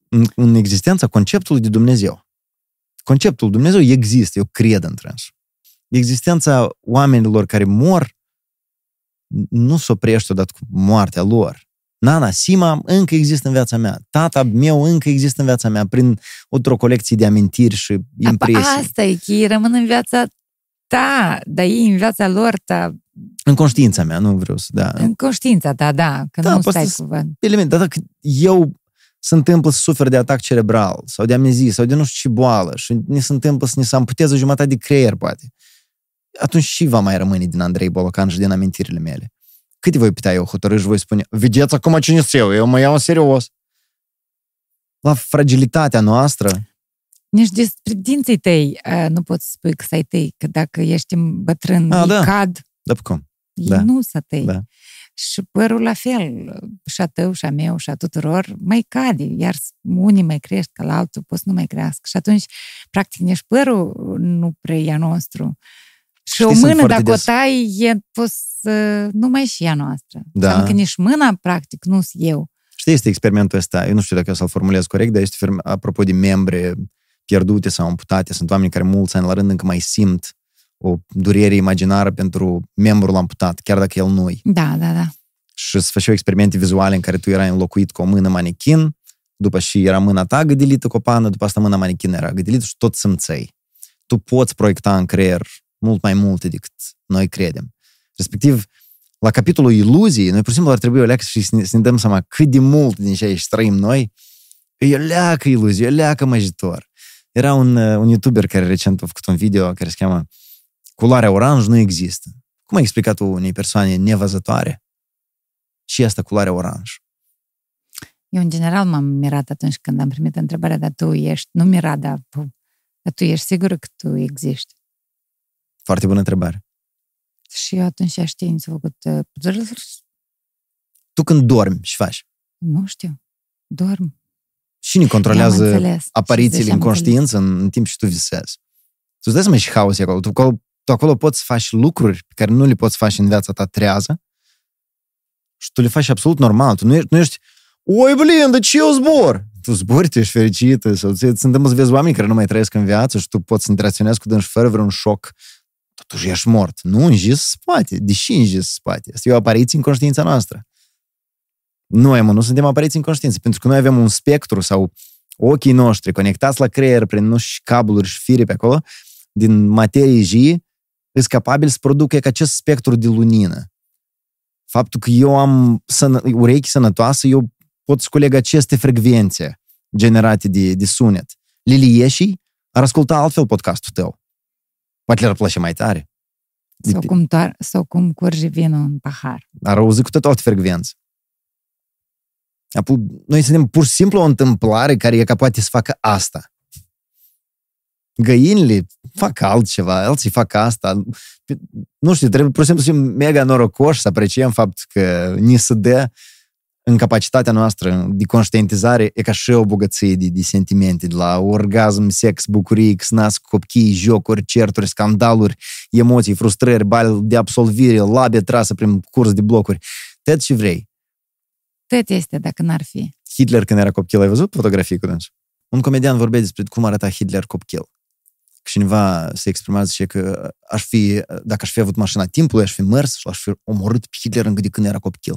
în, în existența conceptului de Dumnezeu. Conceptul Dumnezeu există, eu cred într Existența oamenilor care mor nu se oprește odată cu moartea lor. Nana, Sima încă există în viața mea. Tata meu încă există în viața mea prin o colecție de amintiri și impresii. Asta e, că ei rămân în viața ta, dar ei în viața lor ta. În conștiința mea, nu vreau să, da. În conștiința ta, da, că da, nu stai cu Element, dar dacă eu se întâmplă să suferi de atac cerebral sau de amnezie sau de nu știu ce boală și ne se întâmplă să ne se amputeze jumătate de creier, poate, atunci și va mai rămâne din Andrei Bolocan și din amintirile mele. Cât voi putea eu hotărâ și voi spune, vedeți acum cine eu, eu mă iau în serios. La fragilitatea noastră. Nici despre dinții tăi nu poți să spui că să ai tăi, că dacă ești bătrân, A, da. cad. Da, cum? Da. Nu să tăi. Da. Și părul la fel, și a tău, și a meu, și a tuturor, mai cade, iar unii mai crești ca la altul, poți să nu mai crească. Și atunci, practic, nici părul nu preia nostru. Și Știi, o mână, dacă des... o tai, e pus să nu mai și ea noastră. Da. Înseamnă că nici mâna, practic, nu sunt eu. Știi, este experimentul ăsta, eu nu știu dacă o să-l formulez corect, dar este, apropo de membre pierdute sau amputate, sunt oameni care mulți ani la rând încă mai simt o durere imaginară pentru membrul amputat, chiar dacă el nu Da, da, da. Și să făceau experimente vizuale în care tu erai înlocuit cu o mână manechin, după și era mâna ta gâdilită cu o pană, după asta mâna manechin era gâdilită și tot simței. Tu poți proiecta în creier mult mai multe decât noi credem. Respectiv, la capitolul iluzii, noi pur și simplu ar trebui o leacă și să ne, să ne dăm seama cât de mult din ce aici trăim noi, e o leacă iluzie, e o leacă măjitor. Era un, uh, un youtuber care recent a făcut un video care se cheamă Culoarea oranj nu există. Cum ai explicat tu unei persoane nevăzătoare și asta culoarea oranj? Eu, în general, m-am mirat atunci când am primit întrebarea, dar tu ești, nu mirat, dar, dar tu ești sigură că tu existi. Foarte bună întrebare. Și eu atunci știință făcut... Uh, tu când dormi și faci? Nu știu. Dorm. Și ne controlează aparițiile în conștiință în, în timp ce tu visezi. Tu îți dai seama și haos acolo. Tu acolo, tu acolo poți să faci lucruri pe care nu le poți face în viața ta trează și tu le faci absolut normal. Tu nu ești, nu ești oi, blin, de ce eu zbor? Tu zbori, tu ești fericită sau ți se întâmplă să vezi oameni care nu mai trăiesc în viață și tu poți să interacționezi cu dânsi fără vreun șoc totuși ești mort. Nu în spate. Deși în spate. Asta e o apariție în conștiința noastră. Noi, mă, nu suntem apariții în conștiință, pentru că noi avem un spectru sau ochii noștri conectați la creier prin nu și cabluri și fire pe acolo, din materie J, sunt capabili să producă ca acest spectru de lumină. Faptul că eu am sănă, urechi sănătoase, eu pot să coleg aceste frecvențe generate de, de sunet. Lilieșii ar asculta altfel podcastul tău. Poate le-ar plăcea mai tare. Sau cum, doar, sau cum curge vinul în pahar. Ar auzi cu tot alte frecvențe. Apoi, noi suntem pur și simplu o întâmplare care e capată să facă asta. Găinile fac altceva, alții fac asta. Nu știu, trebuie pur și simplu să fim mega norocoși să apreciem faptul că ni se dă în capacitatea noastră de conștientizare e ca și o bogăție de, de sentimente, de la orgasm, sex, bucurie, că nasc copii, jocuri, certuri, scandaluri, emoții, frustrări, bali de absolvire, labe trasă prin curs de blocuri. Tot ce vrei. Tot este, dacă n-ar fi. Hitler, când era copil, ai văzut fotografii cu dânsul? Un comedian vorbea despre cum arăta Hitler copil. Cineva se exprima, zice că aș fi, dacă aș fi avut mașina timpului, aș fi mers și aș fi omorât pe Hitler încă de când era copil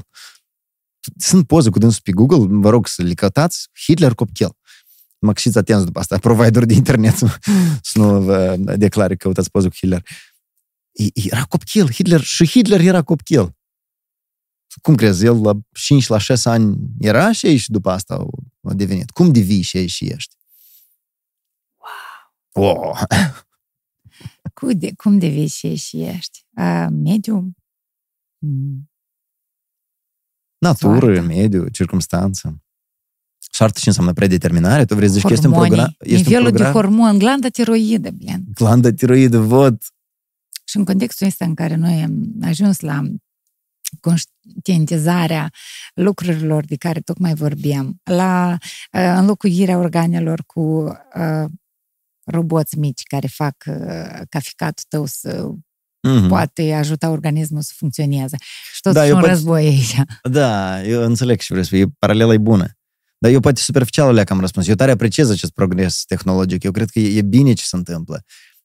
sunt poze cu dânsul pe Google, vă rog să le căutați, Hitler copil. Mă fiți atenți după asta, <laughs> provider de internet să nu vă declare că căutați poze cu Hitler. Era copil, Hitler, și Hitler era copil. Cum crezi, el la 5 la 6 ani era și și după asta a devenit. Cum devii și și ești? Wow! wow. Cum, de, cum devii și și ești? Uh, medium? Mm. Natură, Soartă. mediu, circunstanță. Soartă ce înseamnă predeterminare? Tu vrei să zici că este un program? Este Nivelul un program? de hormon, glanda tiroidă, blin. Glanda tiroidă, văd. Și în contextul ăsta în care noi am ajuns la conștientizarea lucrurilor de care tocmai vorbim, la uh, înlocuirea organelor cu uh, roboți mici care fac uh, ca ficatul tău să mm-hmm. poate ajuta organismul să funcționeze. Și tot da, un poate... război aici. Da, eu înțeleg și vreau să fie, paralela e bună. Dar eu poate superficial le am răspuns. Eu tare apreciez acest progres tehnologic. Eu cred că e, e bine ce se întâmplă.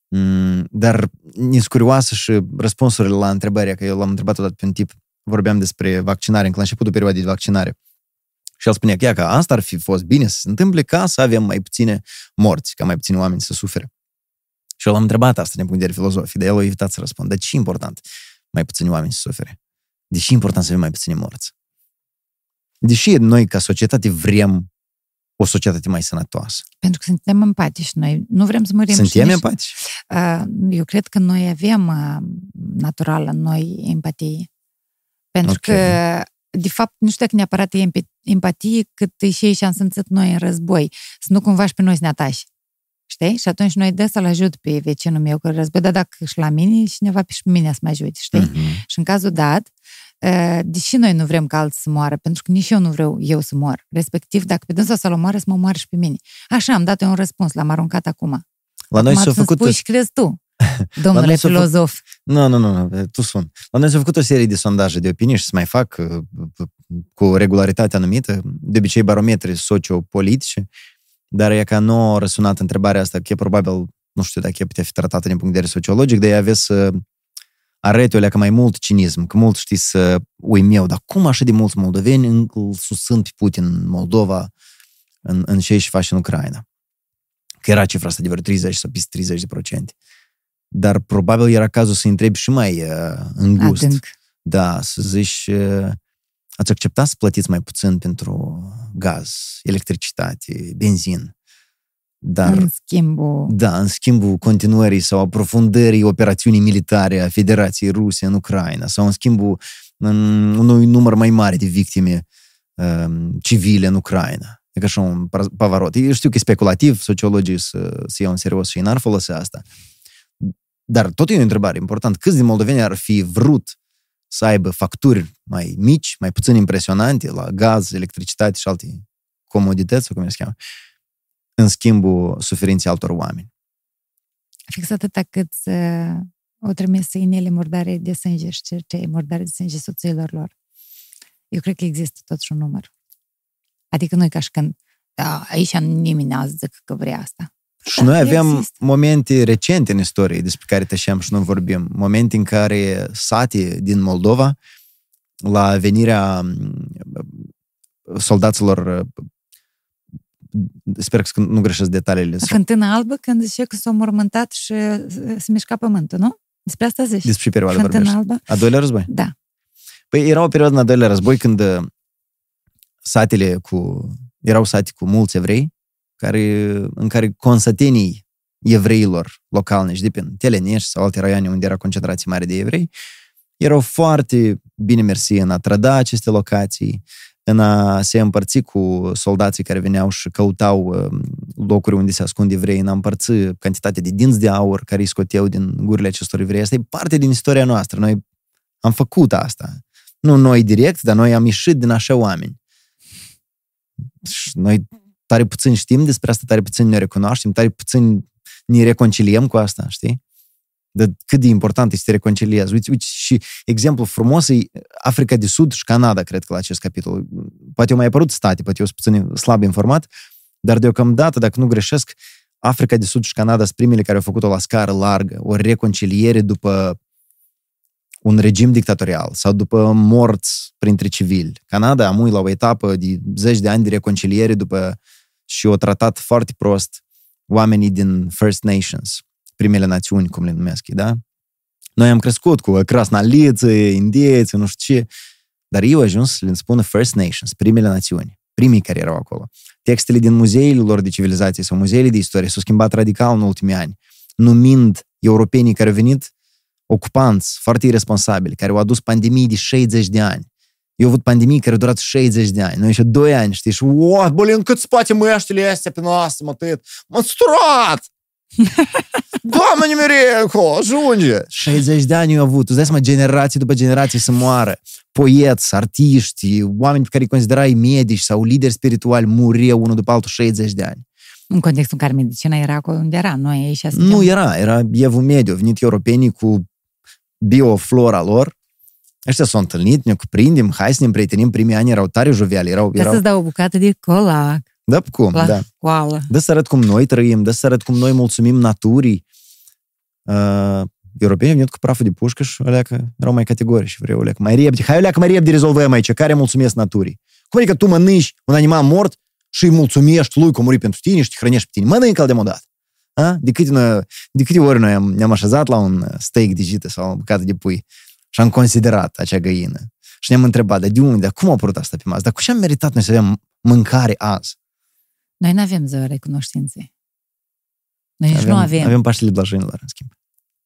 Mm, dar sunt curioasă și răspunsurile la întrebarea, că eu l-am întrebat odată pe un tip vorbeam despre vaccinare, la începutul perioadei de vaccinare. Și el spunea că, ia, că asta ar fi fost bine să se întâmple ca să avem mai puține morți, ca mai puțini oameni să sufere. Și eu l-am întrebat asta din punct de vedere filozofic, dar el a evitat să răspundă. De ce e important mai puțini oameni să sufere? De ce e important să avem mai puține morți? Deși noi, ca societate, vrem o societate mai sănătoasă. Pentru că suntem empatici noi. Nu vrem să murim Suntem și nici- empatici? Uh, Eu cred că noi avem uh, natural în noi empatie. Pentru Ok. că, de fapt, nu știu dacă neapărat e empe- empatie cât e și ce am simțit noi în război. Să nu cumva și pe noi să ne atași. Știi? Și atunci noi de să-l ajut pe vecinul meu că război, dar dacă și la mine, cineva pe și pe mine să mă ajute, știi? Mhm. Și în cazul dat, uh, deși noi nu vrem ca alții să moară, pentru că nici eu nu vreau eu să mor. Respectiv, dacă pe dânsa să-l omoară, să mă omoară și pe mine. Așa, am dat eu un răspuns, l-am aruncat acum. La noi Acum s-a să-mi făcut... spui și crezi tu, <laughs> domnule noi s-a făcut- filozof. Nu, nu, nu, nu, tu sun. La noi s-au făcut o serie de sondaje de opinii și se mai fac uh, cu o regularitate anumită, de obicei barometri sociopolitice, dar e ca nu a răsunat întrebarea asta, că e probabil, nu știu dacă e putea fi tratată din punct de vedere sociologic, dar ea avea să arete o leacă mai mult cinism, că mult știți să uimeu, dar cum așa de mulți moldoveni încă îl susțin pe Putin în Moldova în, în ce și face în Ucraina? Că era cifra asta de vreo 30 sau peste 30 de procente. Dar probabil era cazul să întrebi și mai uh, îngust. Adânc. Da, să zici, uh, ați acceptat să plătiți mai puțin pentru gaz, electricitate, benzin. Dar, În schimbul... da, în schimbul continuării sau aprofundării operațiunii militare a Federației Ruse în Ucraina sau în schimbul în unui număr mai mare de victime um, civile în Ucraina. E ca așa un par- pavarot. Eu știu că e speculativ, sociologii să, să iau în serios și n-ar folosi asta. Dar tot e o întrebare importantă. Câți din moldoveni ar fi vrut să aibă facturi mai mici, mai puțin impresionante la gaz, electricitate și alte comodități, sau cum se cheamă, în schimbul suferinței altor oameni. Fix atâta cât uh, o trimis inele murdare de sânge și ce, ce e murdare de sânge soțiilor lor. Eu cred că există totuși un număr. Adică nu e ca și când da, aici nimeni n-a zis că vrea asta. Și Da, noi avem există. momente recente în istorie despre care tășeam și nu vorbim. Momente în care sate din Moldova, la venirea m, soldaților, sper că nu greșesc detaliile, sau- Fântâna albă când zice că s-a mormântat și uh, se mișca pământul, nu? Despre asta zici? despre ce perioadă Fântâna vorbești? albă? A doilea război? Da. Păi era o perioadă în a doilea război când uh, satele cu... erau sate cu mulți evrei, care, în care consătenii evreilor localnici de pe Telenești sau alte raioane unde era concentrație mare de evrei, erau foarte bine mersi în a trăda aceste locații, în a se împărți cu soldații care veneau și căutau uh, locuri unde se ascund evrei, în a împărți cantitatea de dinți de aur care îi scoteau din gurile acestor evrei. Asta e parte din istoria noastră. Noi am făcut asta. Nu noi direct, dar noi am ieșit din așa oameni. Și noi tare puțin știm despre asta, tare puțin ne recunoaștem, tare puțin ne reconciliem cu asta, știi? De cât de important este să te reconciliezi. Uite, uite, și exemplu frumos e Africa de Sud și Canada, cred că la acest capitol. Poate au mai apărut state, poate eu sunt puțin slab informat, dar deocamdată, dacă nu greșesc, Africa de Sud și Canada sunt primele care au făcut-o la scară largă, o reconciliere după un regim dictatorial sau după morți printre civili. Canada a la o etapă de zeci de ani de reconciliere după și o tratat foarte prost oamenii din First Nations, primele națiuni, cum le numesc, da? Noi am crescut cu crasnaliță, indieți, nu știu ce, dar eu ajuns să le spună First Nations, primele națiuni, primii care erau acolo. Textele din muzeile lor de civilizație sau muzeile de istorie s-au schimbat radical în ultimii ani, numind europenii care au venit ocupanți foarte irresponsabili, care au adus pandemii de 60 de ani. Eu au avut pandemii care au durat 60 de ani. Noi și 2 ani, știi? Și, o, blin, cât spate măștile astea pe noastră, mă, tăiet. M-am sturat! <laughs> Doamne nimereco, ajunge! 60 de ani eu avut. Tu dai seama, generații după generații să moară. Poeți, artiști, oameni pe care îi considerai medici sau lideri spirituali muriau unul după altul 60 de ani. În contextul în care medicina era acolo unde era. Noi aici suntem... Nu era, era evul mediu. Au venit europenii cu bioflora lor. Ăștia s-au întâlnit, ne cuprindem, hai să ne împrietenim. Primii ani erau tare joviali. Erau, Ca erau... să-ți dau o bucată de colac Da, cum, la da. școală. Dă să arăt cum noi trăim, dă să arăt cum noi mulțumim naturii. Uh, europenii au venit cu praful de pușcă și aleacă, erau mai categorici, vreau, aleacă, mai repede, hai aleacă mai repede rezolvăm aici, care mulțumesc naturii. Cum adică tu mănânci un animal mort și îi mulțumești lui că a murit pentru tine și te hrănești pe tine? Mănâncă-l de modat. A? De, câte, de câte ori noi am, ne-am așezat la un steak de jită sau o bucată de pui și am considerat acea găină. Și ne-am întrebat, dar de unde, cum a apărut asta pe masă? Dar cu ce am meritat noi să avem mâncare azi? Noi nu avem ziua recunoștinței. Noi nici avem, nu avem. Avem Paștele Blajinilor, în schimb.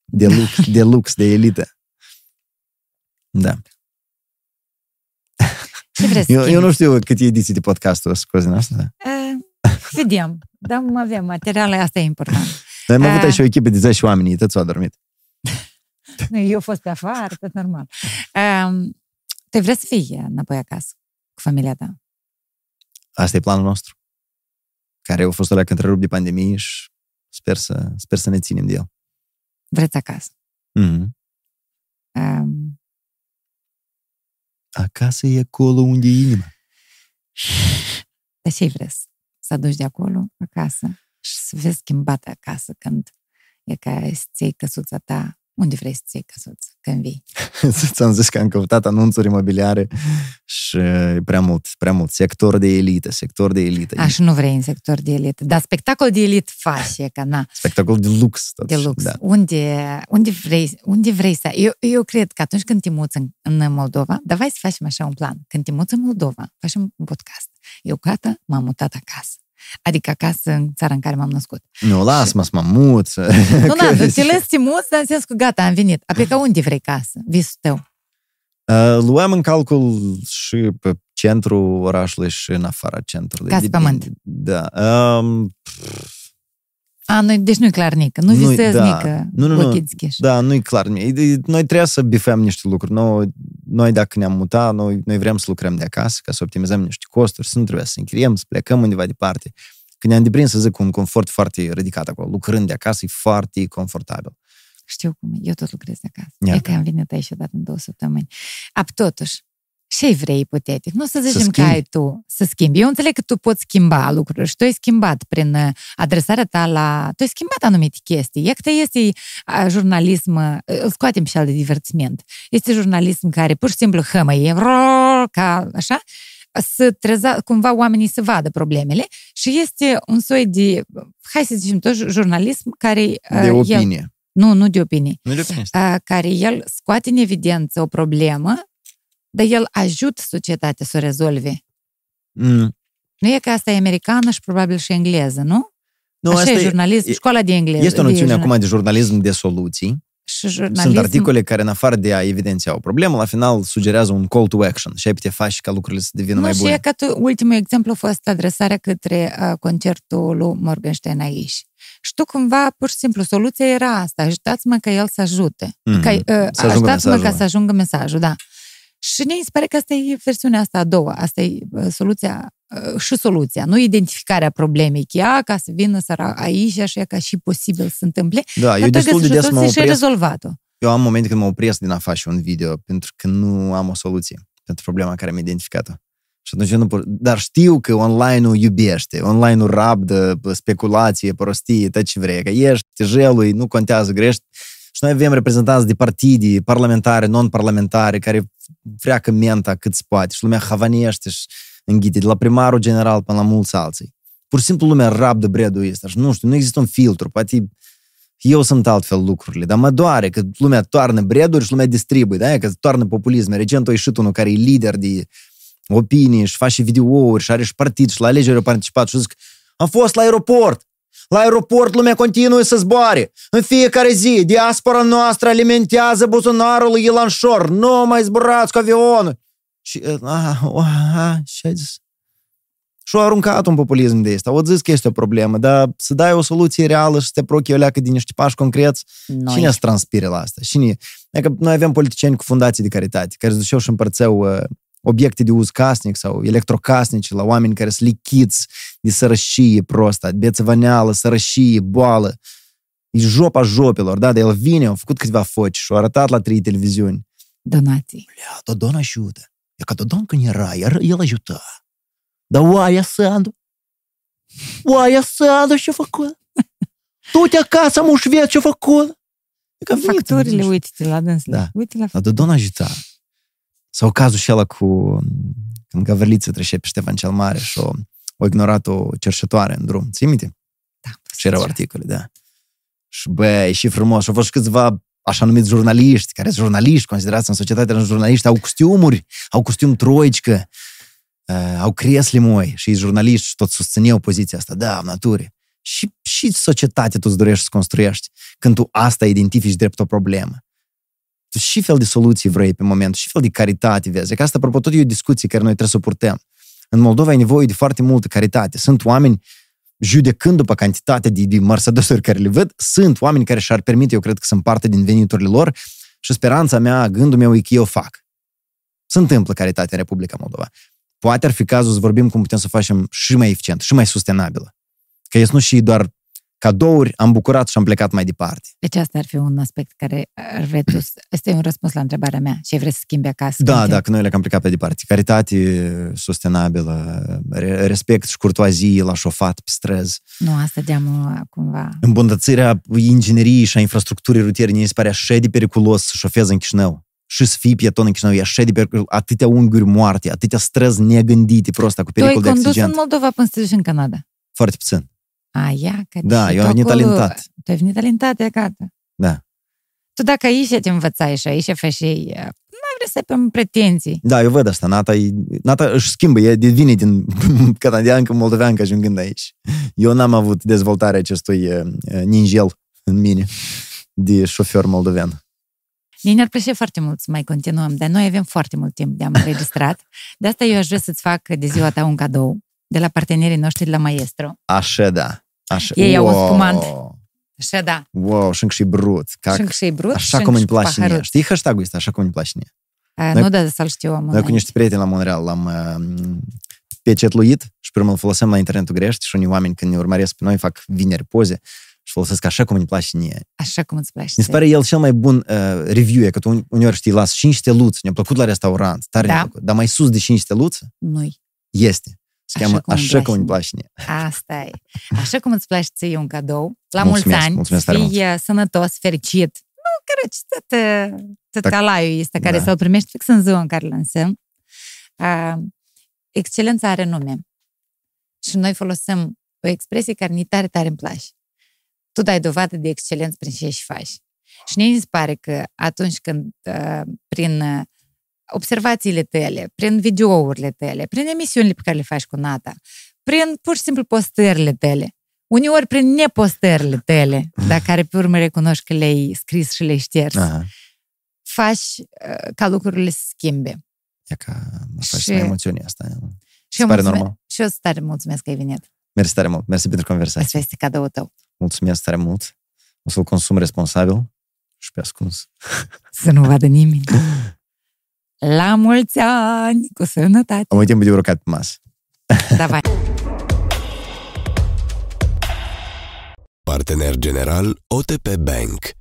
De lux, <laughs> de lux, de elită. Da. Ce vreți să Eu, eu schimbi? nu știu câte ediții de podcast o scos din asta. Da. Eh, Vedem. Dar avem materiale, asta e important. Noi am avut Ah. aici o echipă de 10 oameni, toți au dormit. <laughs> Nu, Eu fost pe afară, tot normal. Um, tu vrei să fii înapoi acasă cu familia ta? Asta e planul nostru. Care a fost o leacă întrerupt de pandemie și sper să, sper să ne ținem de el. Vreți acasă? Mm-hmm. Um, Acasă e acolo unde e inima. <sighs> dar ce vreți? Să aduci de acolo, acasă, și să vezi schimbat acasă când e ca să-ți iei căsuța ta. Unde vrei să-ți iei căsuța când vii? <laughs> Ți-am zis că am căutat anunțuri imobiliare și e prea mult, prea mult. Sector de elită, sector de elită. Așa nu vrei în sector de elită. Dar spectacol de elită faci, e ca na. Spectacol de lux. de Totuși. lux. Da. Unde, unde, vrei, unde vrei să... Eu, eu cred că atunci când te muți în, în Moldova, dar vai să facem așa un plan. Când te muți în Moldova, facem un podcast. Eu, gata, m-am mutat acasă. Adică acasă în țara în care m-am născut. Nu, las-mă să mă muț. Nu, da, <laughs> tu te lăsi, te muți, dar în sens că gata, am venit. Apoi ca unde vrei casă? Visul tău. Uh, Luăm în calcul și pe centrul orașului și în afara centrului. Casă Depinde. pământ. Da. Um, A, nu, deci nu-i clar nică. Nu Nu-i- visezi da. nică Nu, nu, nu. ochii deschiși. da, nu-i clar. Noi trebuie să bifăm niște lucruri. Noi, noi dacă ne-am mutat, noi, noi vrem să lucrăm de acasă, ca să optimizăm niște costuri, să nu trebuie să închiriem, să plecăm undeva departe. Când ne-am deprins, să zic, cu un confort foarte ridicat acolo. Lucrând de acasă e foarte confortabil. Știu cum e. Eu tot lucrez de acasă. Ia. E că am venit aici odată în două săptămâni. Ap, totuși, ce vrei ipotetic? Nu să zicem că schimbi. ai tu să schimbi. Eu înțeleg că tu poți schimba lucruri și tu ai schimbat prin uh, adresarea ta la... Tu ai schimbat anumite chestii. E că este uh, jurnalism, uh, îl scoatem și al de divertisment. Este jurnalism care pur și simplu hămăie, vrr, ca așa, să treza, cumva oamenii să vadă problemele și este un soi de, hai să zicem tot, jurnalism care... uh, De el- opinie. nu, nu de opinie Nu de opinie. a, care el scoate în evidență o problemă, dar el ajută societatea să o rezolve. Mm. Nu e că asta e americană și probabil și engleză, nu? Nu, Așa asta e e, jurnalism, e- școala de engleză. este o de noțiune jurna- acum de jurnalism de soluții. Și jurnalism, Sunt articole care, în afară de a evidenția o problemă, la final sugerează un call to action și ai putea face ca lucrurile să devină nu, mai și bune. e că tu, ultimul exemplu a fost adresarea către uh, concertul lui Morgenstern aici. Și tu cumva, pur și simplu, soluția era asta, ajutați-mă ca el să ajute. Mhm. Ca, uh, Să ajungă ajutați-mă ca mesajul. să ajungă mesajul, da. Și ne se pare că asta e versiunea asta a doua, asta e uh, soluția uh, și soluția, nu identificarea problemei, că ea ca să vină să aici așa ca și posibil să se întâmple, Da, eu dar tu destul de găsești des o mă soluție și ai opresc rezolvat-o. Eu am momente când mă opresc din a face un video pentru că nu am o soluție pentru problema care am identificat-o. Și atunci eu nu pot... Dar știu că online-ul iubește, online-ul rabdă, speculație, prostie, tot ce vrei. Că ești, te jelui, nu contează, grești. Și noi avem reprezentanți de partide, parlamentare, non-parlamentare, care freacă menta cât se poate și lumea havanește și înghite, de la primarul general până la mulți alții. Pur și simplu lumea rabdă bredul ăsta și nu știu, nu există un filtru, poate eu sunt altfel lucrurile, dar mă doare că lumea toarnă breduri și lumea distribuie, da? Că toarnă populism. Recent a ieșit unul care e lider de opinii și face videouri și are și partid și la alegeri a participat și zic, am fost la aeroport. La aeroport lumea continuă să zboare. În fiecare zi, diaspora noastră alimentează buzunarul lui Ilan Șor. Nu mai zburați cu avionul. Și, a, a, a, și a zis, și-au aruncat un populism de ăsta. O zis că este o problemă, dar să dai o soluție reală și să te prochi o leacă din niște pași concreți, Noi. cine să transpire la asta? Cine? Adică noi avem politicieni cu fundații de caritate, care se duceau și împărțeau uh, obiecte de uz casnic sau electrocasnice la oameni care sunt lichiți de sărășie prostă, de bețăvăneală, sărășie, boală. E jopa jopilor, da? Dar el vine, a făcut câteva foci și a arătat la trei televiziuni. Donații. Bля, Dodon ajută. E că Dodon când era, el, el ajuta. Dar oaia Sandu? Oaia Sandu ce-a făcut? <laughs> Tu te acasă, mușvet, ce-a făcut? E că a venit, Facturile, nu uite-te la dânsele. Da. Uite la Dar de Don ajuta. Sau cazul și ăla cu când Gavărliță trece pe Ștefan cel Mare și o, o ignorat o cerșătoare în drum. Ții minte? Da, Și erau articole, da. Și bă, e și frumos. Și au fost și câțiva așa numiți jurnaliști, care sunt jurnaliști, considerați în societate în jurnaliști, au costiumuri, au costium troicică, uh, au cresle moi și jurnaliști și tot susțineau poziția asta, da, în natură. Și, și societatea tu îți dorești să construiești când tu asta identifici drept o problemă. Tu și fel de soluții vrei pe moment, și fel de caritate vezi. Că asta, apropo, tot e o discuție care noi trebuie să o purtăm. În Moldova ai nevoie de foarte multă caritate. Sunt oameni judecând după cantitatea de, de Mercedes-uri care le văd, sunt oameni care și-ar permite, eu cred că sunt parte din veniturile lor și speranța mea, gândul meu e că eu fac. Se întâmplă caritate în Republica Moldova. Poate ar fi cazul să vorbim cum putem să o facem și mai eficient, și mai sustenabilă. Că ești nu și doar cadouri, am bucurat și am plecat mai departe. Deci asta ar fi un aspect care ar vrea tu. să- Asta e un răspuns la întrebarea mea. Ce vrei să schimbi acasă? Da, Când da, că noi le-am plecat pe departe. Caritate sustenabilă, re- respect și curtoazie la șofat pe străzi, Nu, asta geamul cumva... îmbunătățirea ingineriei și a infrastructurii rutiere, mi se pare așa de periculos să șofezi în Chișinău. Și să fii pieton în Chișinău, e așa de periculos, atâtea unguri moarte, atâtea străzi negândite prosta cu Tu ai pericol de condus accident. în Moldova până să te duci în Canada. Foarte puțin. A, ia, că Da, și eu tu am venit acolo- talentat. Tu ai venit talentat, e gata. Da. Tu dacă aici te învățai și aici făceai, nu vrei să ai pe pretenții. Da, eu văd asta. Nata, e, Nata își schimbă, e devine din <laughs> canadiancă moldoveancă ajungând aici. Eu n-am avut dezvoltarea acestui uh, ninjel în mine de șofer moldovean. Mie ne-ar plăcea foarte mult să mai continuăm, dar noi avem foarte mult timp de am înregistrat. De asta eu aș vrea să-ți fac de ziua ta un cadou de la partenerii noștri de la Maestro. Așa, da. Așa. Ei au un Wow. spumant. Așa da, Wow, și încă și brut. Cac. și și brut, Așa și cum îmi și cu place mie. paharul. Știi hashtag-ul ăsta, așa cum îmi place mie. A, Noi- nu, da, să-l știu omul. Noi cu înainte. niște prieteni la Montreal l-am uh, pecetluit și pe urmă îl folosim la internetul grești și unii oameni când ne urmăresc pe noi fac vineri poze și folosesc așa cum îmi place mie. Așa cum îți place. Mi se pare el cel mai bun uh, review, e că tu uneori știi, las 5 steluțe, ne-a plăcut la restaurant, tare Da. ne-a plăcut, dar mai sus de 5 steluțe Nu-i. este. Se Așa cheamă cum îmi Așa place cum îmi mie. place mie. Asta e. Așa cum îți place ție un cadou, la Mulțumesc, mulți ani, mulțumesc să tare fii uh, sănătos, fericit. Nu, căruci, tot, uh, tot Da. calaiul este care Da. să-l primești fix în ziua în care lansăm. Uh, excelența are nume. Și noi folosim o expresie care ni tare, tare îmi place. Tu dai dovadă de excelență prin ce și faci. Și mie mi se pare că atunci când uh, prin uh, observațiile tale, prin videourile tale, prin emisiunile pe care le faci cu Nata, prin pur și simplu postările tale, uneori prin nepostările tale, dar care pe urmă recunoști că le-ai scris și le-ai șters, Aha. faci uh, ca lucrurile să schimbe. E ca mă faci Și- să mai emoțiune asta. Și Se eu, pare mulțume- normal. și eu îți tare mulțumesc că ai venit. Mersi tare mult. Mersi pentru Asta conversație. este cadoul tău. Mulțumesc tare mult. O să-l consum responsabil și pe ascuns. Să nu vadă nimeni. <laughs> La mulți ani! Cu sănătate! Am uitat de urcat pe masă. Da. Partener general OTP Bank